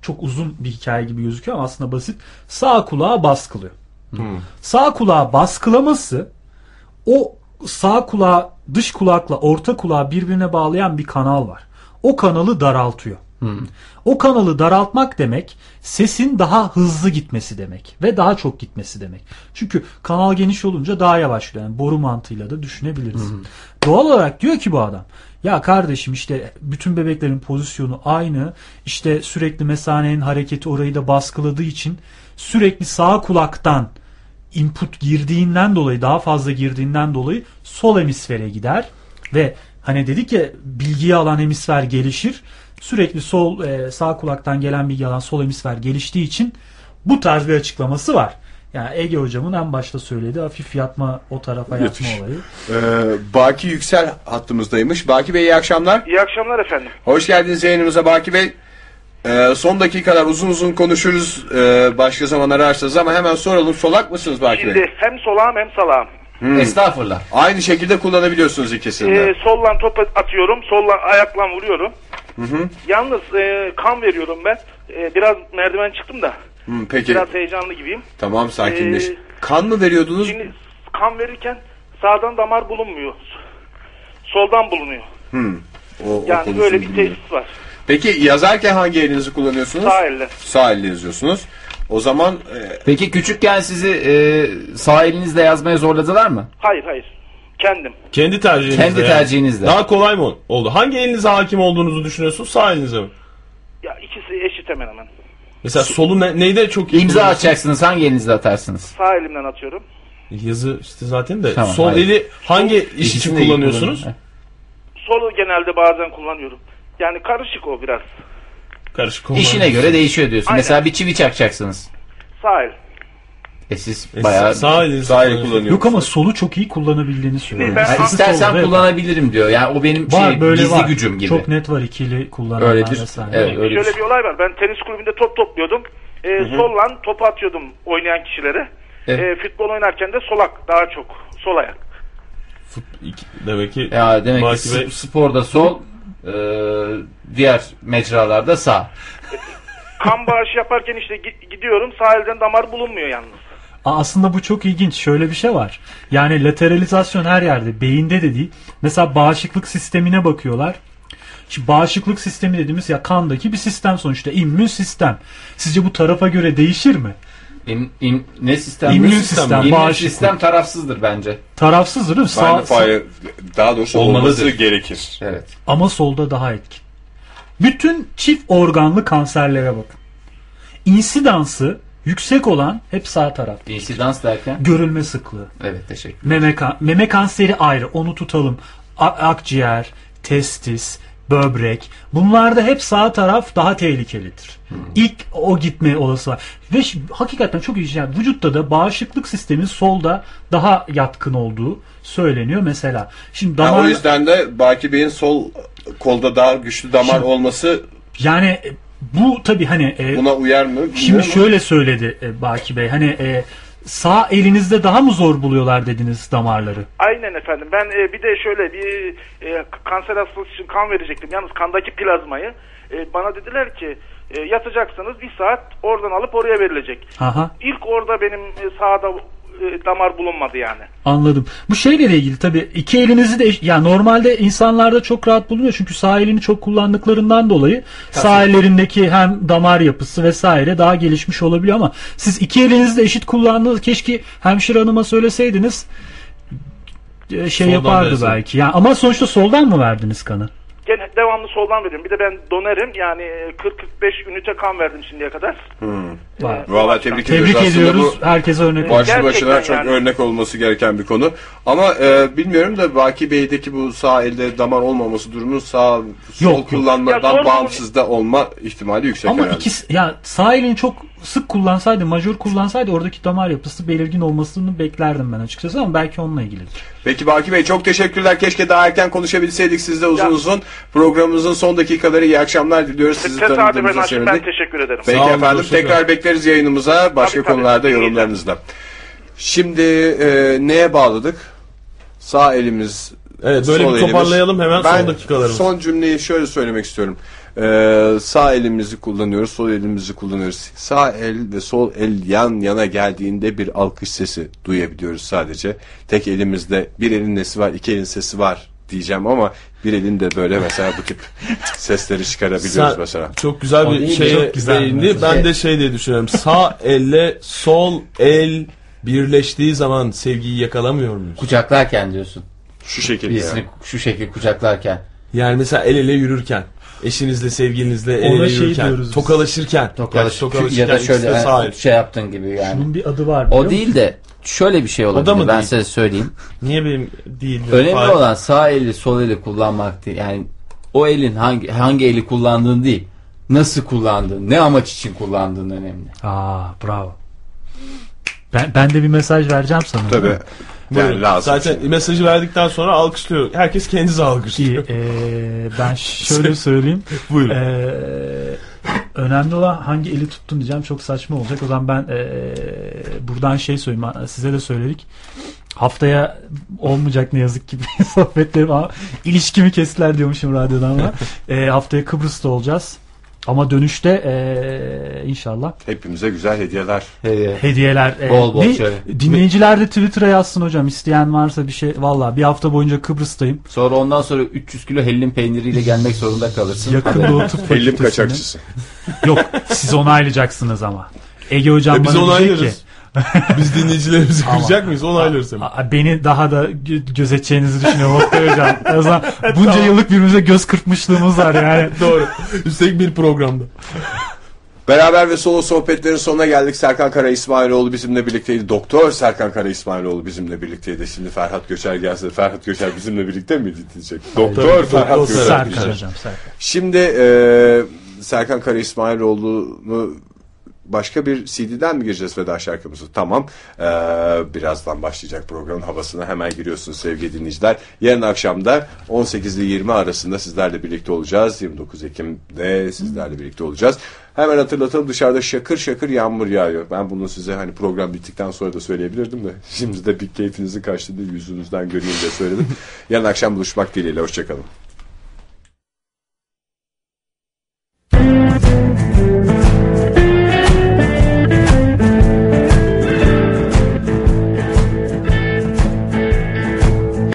çok uzun bir hikaye gibi gözüküyor ama aslında basit. Sağ kulağa baskılıyor. Sağ kulağa baskılaması o sağ kulağı dış kulakla orta kulağı birbirine bağlayan bir kanal var. O kanalı daraltıyor. O kanalı daraltmak demek sesin daha hızlı gitmesi demek ve daha çok gitmesi demek. Çünkü kanal geniş olunca daha yavaşlıyor. Yani boru mantığıyla da düşünebiliriz. Doğal olarak diyor ki bu adam ya kardeşim işte bütün bebeklerin pozisyonu aynı. İşte sürekli mesanenin hareketi orayı da baskıladığı için sürekli sağ kulaktan input girdiğinden dolayı daha fazla girdiğinden dolayı sol hemisfere gider ve hani dedik ya bilgiyi alan hemisfer gelişir. sürekli sol e, sağ kulaktan gelen bir yalan sol hemisfer geliştiği için bu tarz bir açıklaması var. Yani Ege hocamın en başta söylediği hafif yatma o tarafa yatma Yatış. olayı. Ee, Baki Yüksel hattımızdaymış. Baki Bey iyi akşamlar. İyi akşamlar efendim. Hoş geldiniz yayınımıza Baki Bey. Ee, son dakikalar uzun uzun konuşuruz. Ee, başka zamanlar açarız ama hemen soralım. Solak mısınız Baki Bey? Şimdi hem solağım hem salağım. Hmm. Estağfurullah. Aynı şekilde kullanabiliyorsunuz ikisini de. Ee, sollan top atıyorum, solla ayakla vuruyorum. Hı hı. Yalnız e, kan veriyorum ben. E, biraz merdiven çıktım da. Hı, peki Biraz heyecanlı gibiyim. tamam sakinleş. Ee, kan mı veriyordunuz? Şimdi kan verirken sağdan damar bulunmuyor. Soldan bulunuyor. Hı. O, o Yani konusunu böyle bir tesis var. Peki yazarken hangi elinizi kullanıyorsunuz? Sağ elle. Sağ elle yazıyorsunuz. O zaman e, Peki küçükken sizi e, sağ elinizle yazmaya zorladılar mı? Hayır hayır. Kendim. Kendi tercihinizle. Kendi yani. tercihinizle. Daha kolay mı oldu? Hangi elinize hakim olduğunuzu düşünüyorsunuz? Sağ elinize mi? Ya ikisi eşit hemen hemen. Mesela solu ne, neyde çok iyi İmza kullanıyorsunuz? atacaksınız hangi elinizle atarsınız? Sağ elimden atıyorum. Yazı işte zaten de. Tamam, Sol hayır. eli hangi iş için İkisini de iyi kullanıyorsunuz? kullanın. Solu genelde bazen kullanıyorum. Yani karışık o biraz. Karışık İşine göre değişiyor diyorsun. Aynen. Mesela bir çivi çakacaksınız. Sağ el. E siz E, bayağı... sağ eli kullanıyorsunuz. Yok ama solu çok iyi kullanabildiğini söylüyor. ben- Ha, Ha, istersen evet. kullanabilirim diyor. Yani o benim Var şey, böyle gizli var. gücüm gibi. Çok net var ikili kullananlar Öyledir. vesaire. Evet, öyle Şöyle bir olay var. Ben tenis kulübünde top topluyordum. E, sollan topu atıyordum oynayan kişilere. Evet. E, futbol oynarken de solak daha çok. Sol ayak. Demek ki Ya demek ki Bey- sporda sol, e, diğer mecralarda sağ. Kan bağışı yaparken işte gi- gidiyorum sağ elden damar bulunmuyor yalnız. Aa, Aslında bu çok ilginç. Şöyle bir şey var. Yani lateralizasyon her yerde. Beyinde de değil. Mesela bağışıklık sistemine bakıyorlar. Şimdi bağışıklık sistemi dediğimiz ya kandaki bir sistem sonuçta. immün sistem. Sizce bu tarafa göre değişir mi? İm, im- ne sistem? İmmün İmmün sistem, İmmün bağışıklık. sistem tarafsızdır bence. Tarafsızdır değil mi? Sağ- Magnifier daha doğrusu Olmalıdır. olması gerekir. Evet. ama solda daha etkin. Bütün çift organlı kanserlere bakın. İnsidansı yüksek olan hep sağ taraf. İnsidans derken? Görülme sıklığı. Evet teşekkür Meme, ka- meme kanseri ayrı onu tutalım. A- akciğer, testis, böbrek bunlarda hep sağ taraf daha tehlikelidir. İlk o gitme olası var. Ve hakikaten çok ilginç. Yani vücutta da bağışıklık sistemi solda daha yatkın olduğu söyleniyor mesela. Şimdi Ha, damar o yüzden de Baki Bey'in sol kolda daha güçlü damar Şimdi- olması yani bu tabii hani e, buna uyar mı? Şimdi bilmiyorum ama- şöyle söyledi e, Baki Bey. Hani e, sağ elinizde daha mı zor buluyorlar dediniz damarları? Aynen efendim. Ben e, bir de şöyle bir e, kanser hastası için kan verecektim. Yalnız kandaki plazmayı e, bana dediler ki e, yatacaksınız bir saat oradan alıp oraya verilecek. Aha. İlk orada benim e, sağda e, damar bulunmadı yani. Anladım. Bu şeyle ilgili tabii iki elinizi de ya normalde insanlarda çok rahat bulunuyor çünkü sağ elini çok kullandıklarından dolayı sağ ellerindeki hem damar yapısı vesaire daha gelişmiş olabiliyor ama siz iki elinizi de eşit kullandınız. Keşke hemşire hanıma söyleseydiniz e, şey Soldan yapardı versin. belki. Yani ama sonuçta soldan mı verdiniz kanı? Gene devamlı soldan veriyorum. Bir de ben donerim yani e, 40-45 ünite kan verdim şimdiye kadar. Vay. Vallahi tebrik, Tebrik ediyoruz. Bu Herkese örnek. başlı Gerçekten başına çok yani. örnek olması gereken bir konu. Ama e, bilmiyorum da Baki Bey'deki bu sağ elde damar olmaması durumu sağ sol yok. kullanmadan Ya zor- bağımsız da olma ihtimali yüksek Ama herhalde. ikisi ya sağ elini çok sık kullansaydı, majör kullansaydı oradaki damar yapısı belirgin olmasını beklerdim ben açıkçası ama belki onunla ilgilidir. Peki Baki Bey çok teşekkürler. Keşke daha erken konuşabilseydik sizle uzun Ya. uzun. Programımızın son dakikaları iyi akşamlar diliyoruz. Sizi tanıdığımıza açtım ben sevindik. teşekkür ederim. Peki olun, efendim tekrar bekleriz yayınımıza başka Tabii, tabii. konularda yorumlarınızla. Şimdi e, neye bağladık? Sağ elimiz Evet böyle bir elimiz. toparlayalım hemen Ben son dakikalarımız. Son cümleyi şöyle söylemek istiyorum. Ee, sağ elimizi kullanıyoruz, sol elimizi kullanıyoruz. Sağ el ve sol el yan yana geldiğinde bir alkış sesi duyabiliyoruz sadece. Tek elimizde bir elin nesi var, iki elin sesi var diyeceğim ama bir elin de böyle mesela bu tip sesleri çıkarabiliyoruz Sen mesela. çok güzel bir güzel değindi. Ben de şey diye düşünüyorum. Sağ elle sol el birleştiği zaman sevgiyi yakalamıyor muyuz? Kucaklarken diyorsun. Şu şekilde. Birisini yani. şu şekil kucaklarken. Yani mesela el ele yürürken, eşinizle, sevgilinizle el ele şey yürürken, diyoruz biz. tokalaşırken, Tokalaş, Gerçi tokalaşırken ya da şöyle sağ e, şey yaptın gibi yani. Bunun bir adı var. O değil de şöyle bir şey olabilir. da mı ben değil? size söyleyeyim. Niye benim değil? Önemli Hayır. olan sağ eli sol eli kullanmak değil. Yani o elin hangi hangi eli kullandığın değil. Nasıl kullandığın, ne amaç için kullandığın önemli. Aa bravo. Ben, ben de bir mesaj vereceğim sana. Tabii. Yani Buyurun. lazım. Zaten mesajı verdikten sonra alkışlıyor. Herkes kendisi İyi, alkışlıyor. ee, ben şöyle söyleyeyim. Buyurun. Ee, önemli olan hangi eli tuttun diyeceğim çok saçma olacak. O zaman ben ee, buradan şey söyleyeyim. Size de söyledik. Haftaya olmayacak ne yazık ki sohbetlerim ama ilişkimi kestiler diyormuşum radyodan ama Ee, haftaya Kıbrıs'ta olacağız. Ama dönüşte ee, inşallah Hepimize güzel hediyeler. Hediye. hediyeler ee, Bol bol ne- şöyle. dinleyiciler de Twitter'a yazsın hocam isteyen varsa bir şey valla bir hafta boyunca Kıbrıs'tayım Sonra ondan sonra 300 kilo hellim peyniriyle gelmek zorunda kalırsın. yakın doğu tıp Hellim kaçakçısı. Yok siz onaylayacaksınız ama. Ege hocam E biz bana diyecek ki. Biz dinleyicilerimizi kıracak mıyız? Onaylıyoruz hemen. "Aa, beni daha da gö- gözeteceğinizi düşünüyorum Oktay hocam. O zaman bunca yıllık birbirimize göz kırpmışlığımız var yani. Doğru. Üstelik bir programda. Beraber ve solo sohbetlerin sonuna geldik. Serkan Kara İsmailoğlu bizimle birlikteydi. Doktor Serkan Kara İsmailoğlu bizimle birlikteydi. Şimdi Ferhat Göçer gelse Ferhat Göçer bizimle birlikte mi diyecek? Doktor Ferhat Doktor Göçer. Serkan hocam Serkan. Şimdi e, Serkan Kara İsmailoğlu'nu başka bir CD'den mi gireceğiz veda şarkımızı? Tamam. Ee, birazdan başlayacak programın havasına hemen giriyorsunuz sevgili dinleyiciler. Yarın akşam da 18 ile 20 arasında sizlerle birlikte olacağız. 29 Ekim'de sizlerle birlikte olacağız. Hemen hatırlatalım dışarıda şakır şakır yağmur yağıyor. Ben bunu size hani program bittikten sonra da söyleyebilirdim de. Şimdi de bir keyfinizin kaçtı değil yüzünüzden göreyim diye söyledim. Yarın akşam buluşmak dileğiyle. Hoşçakalın.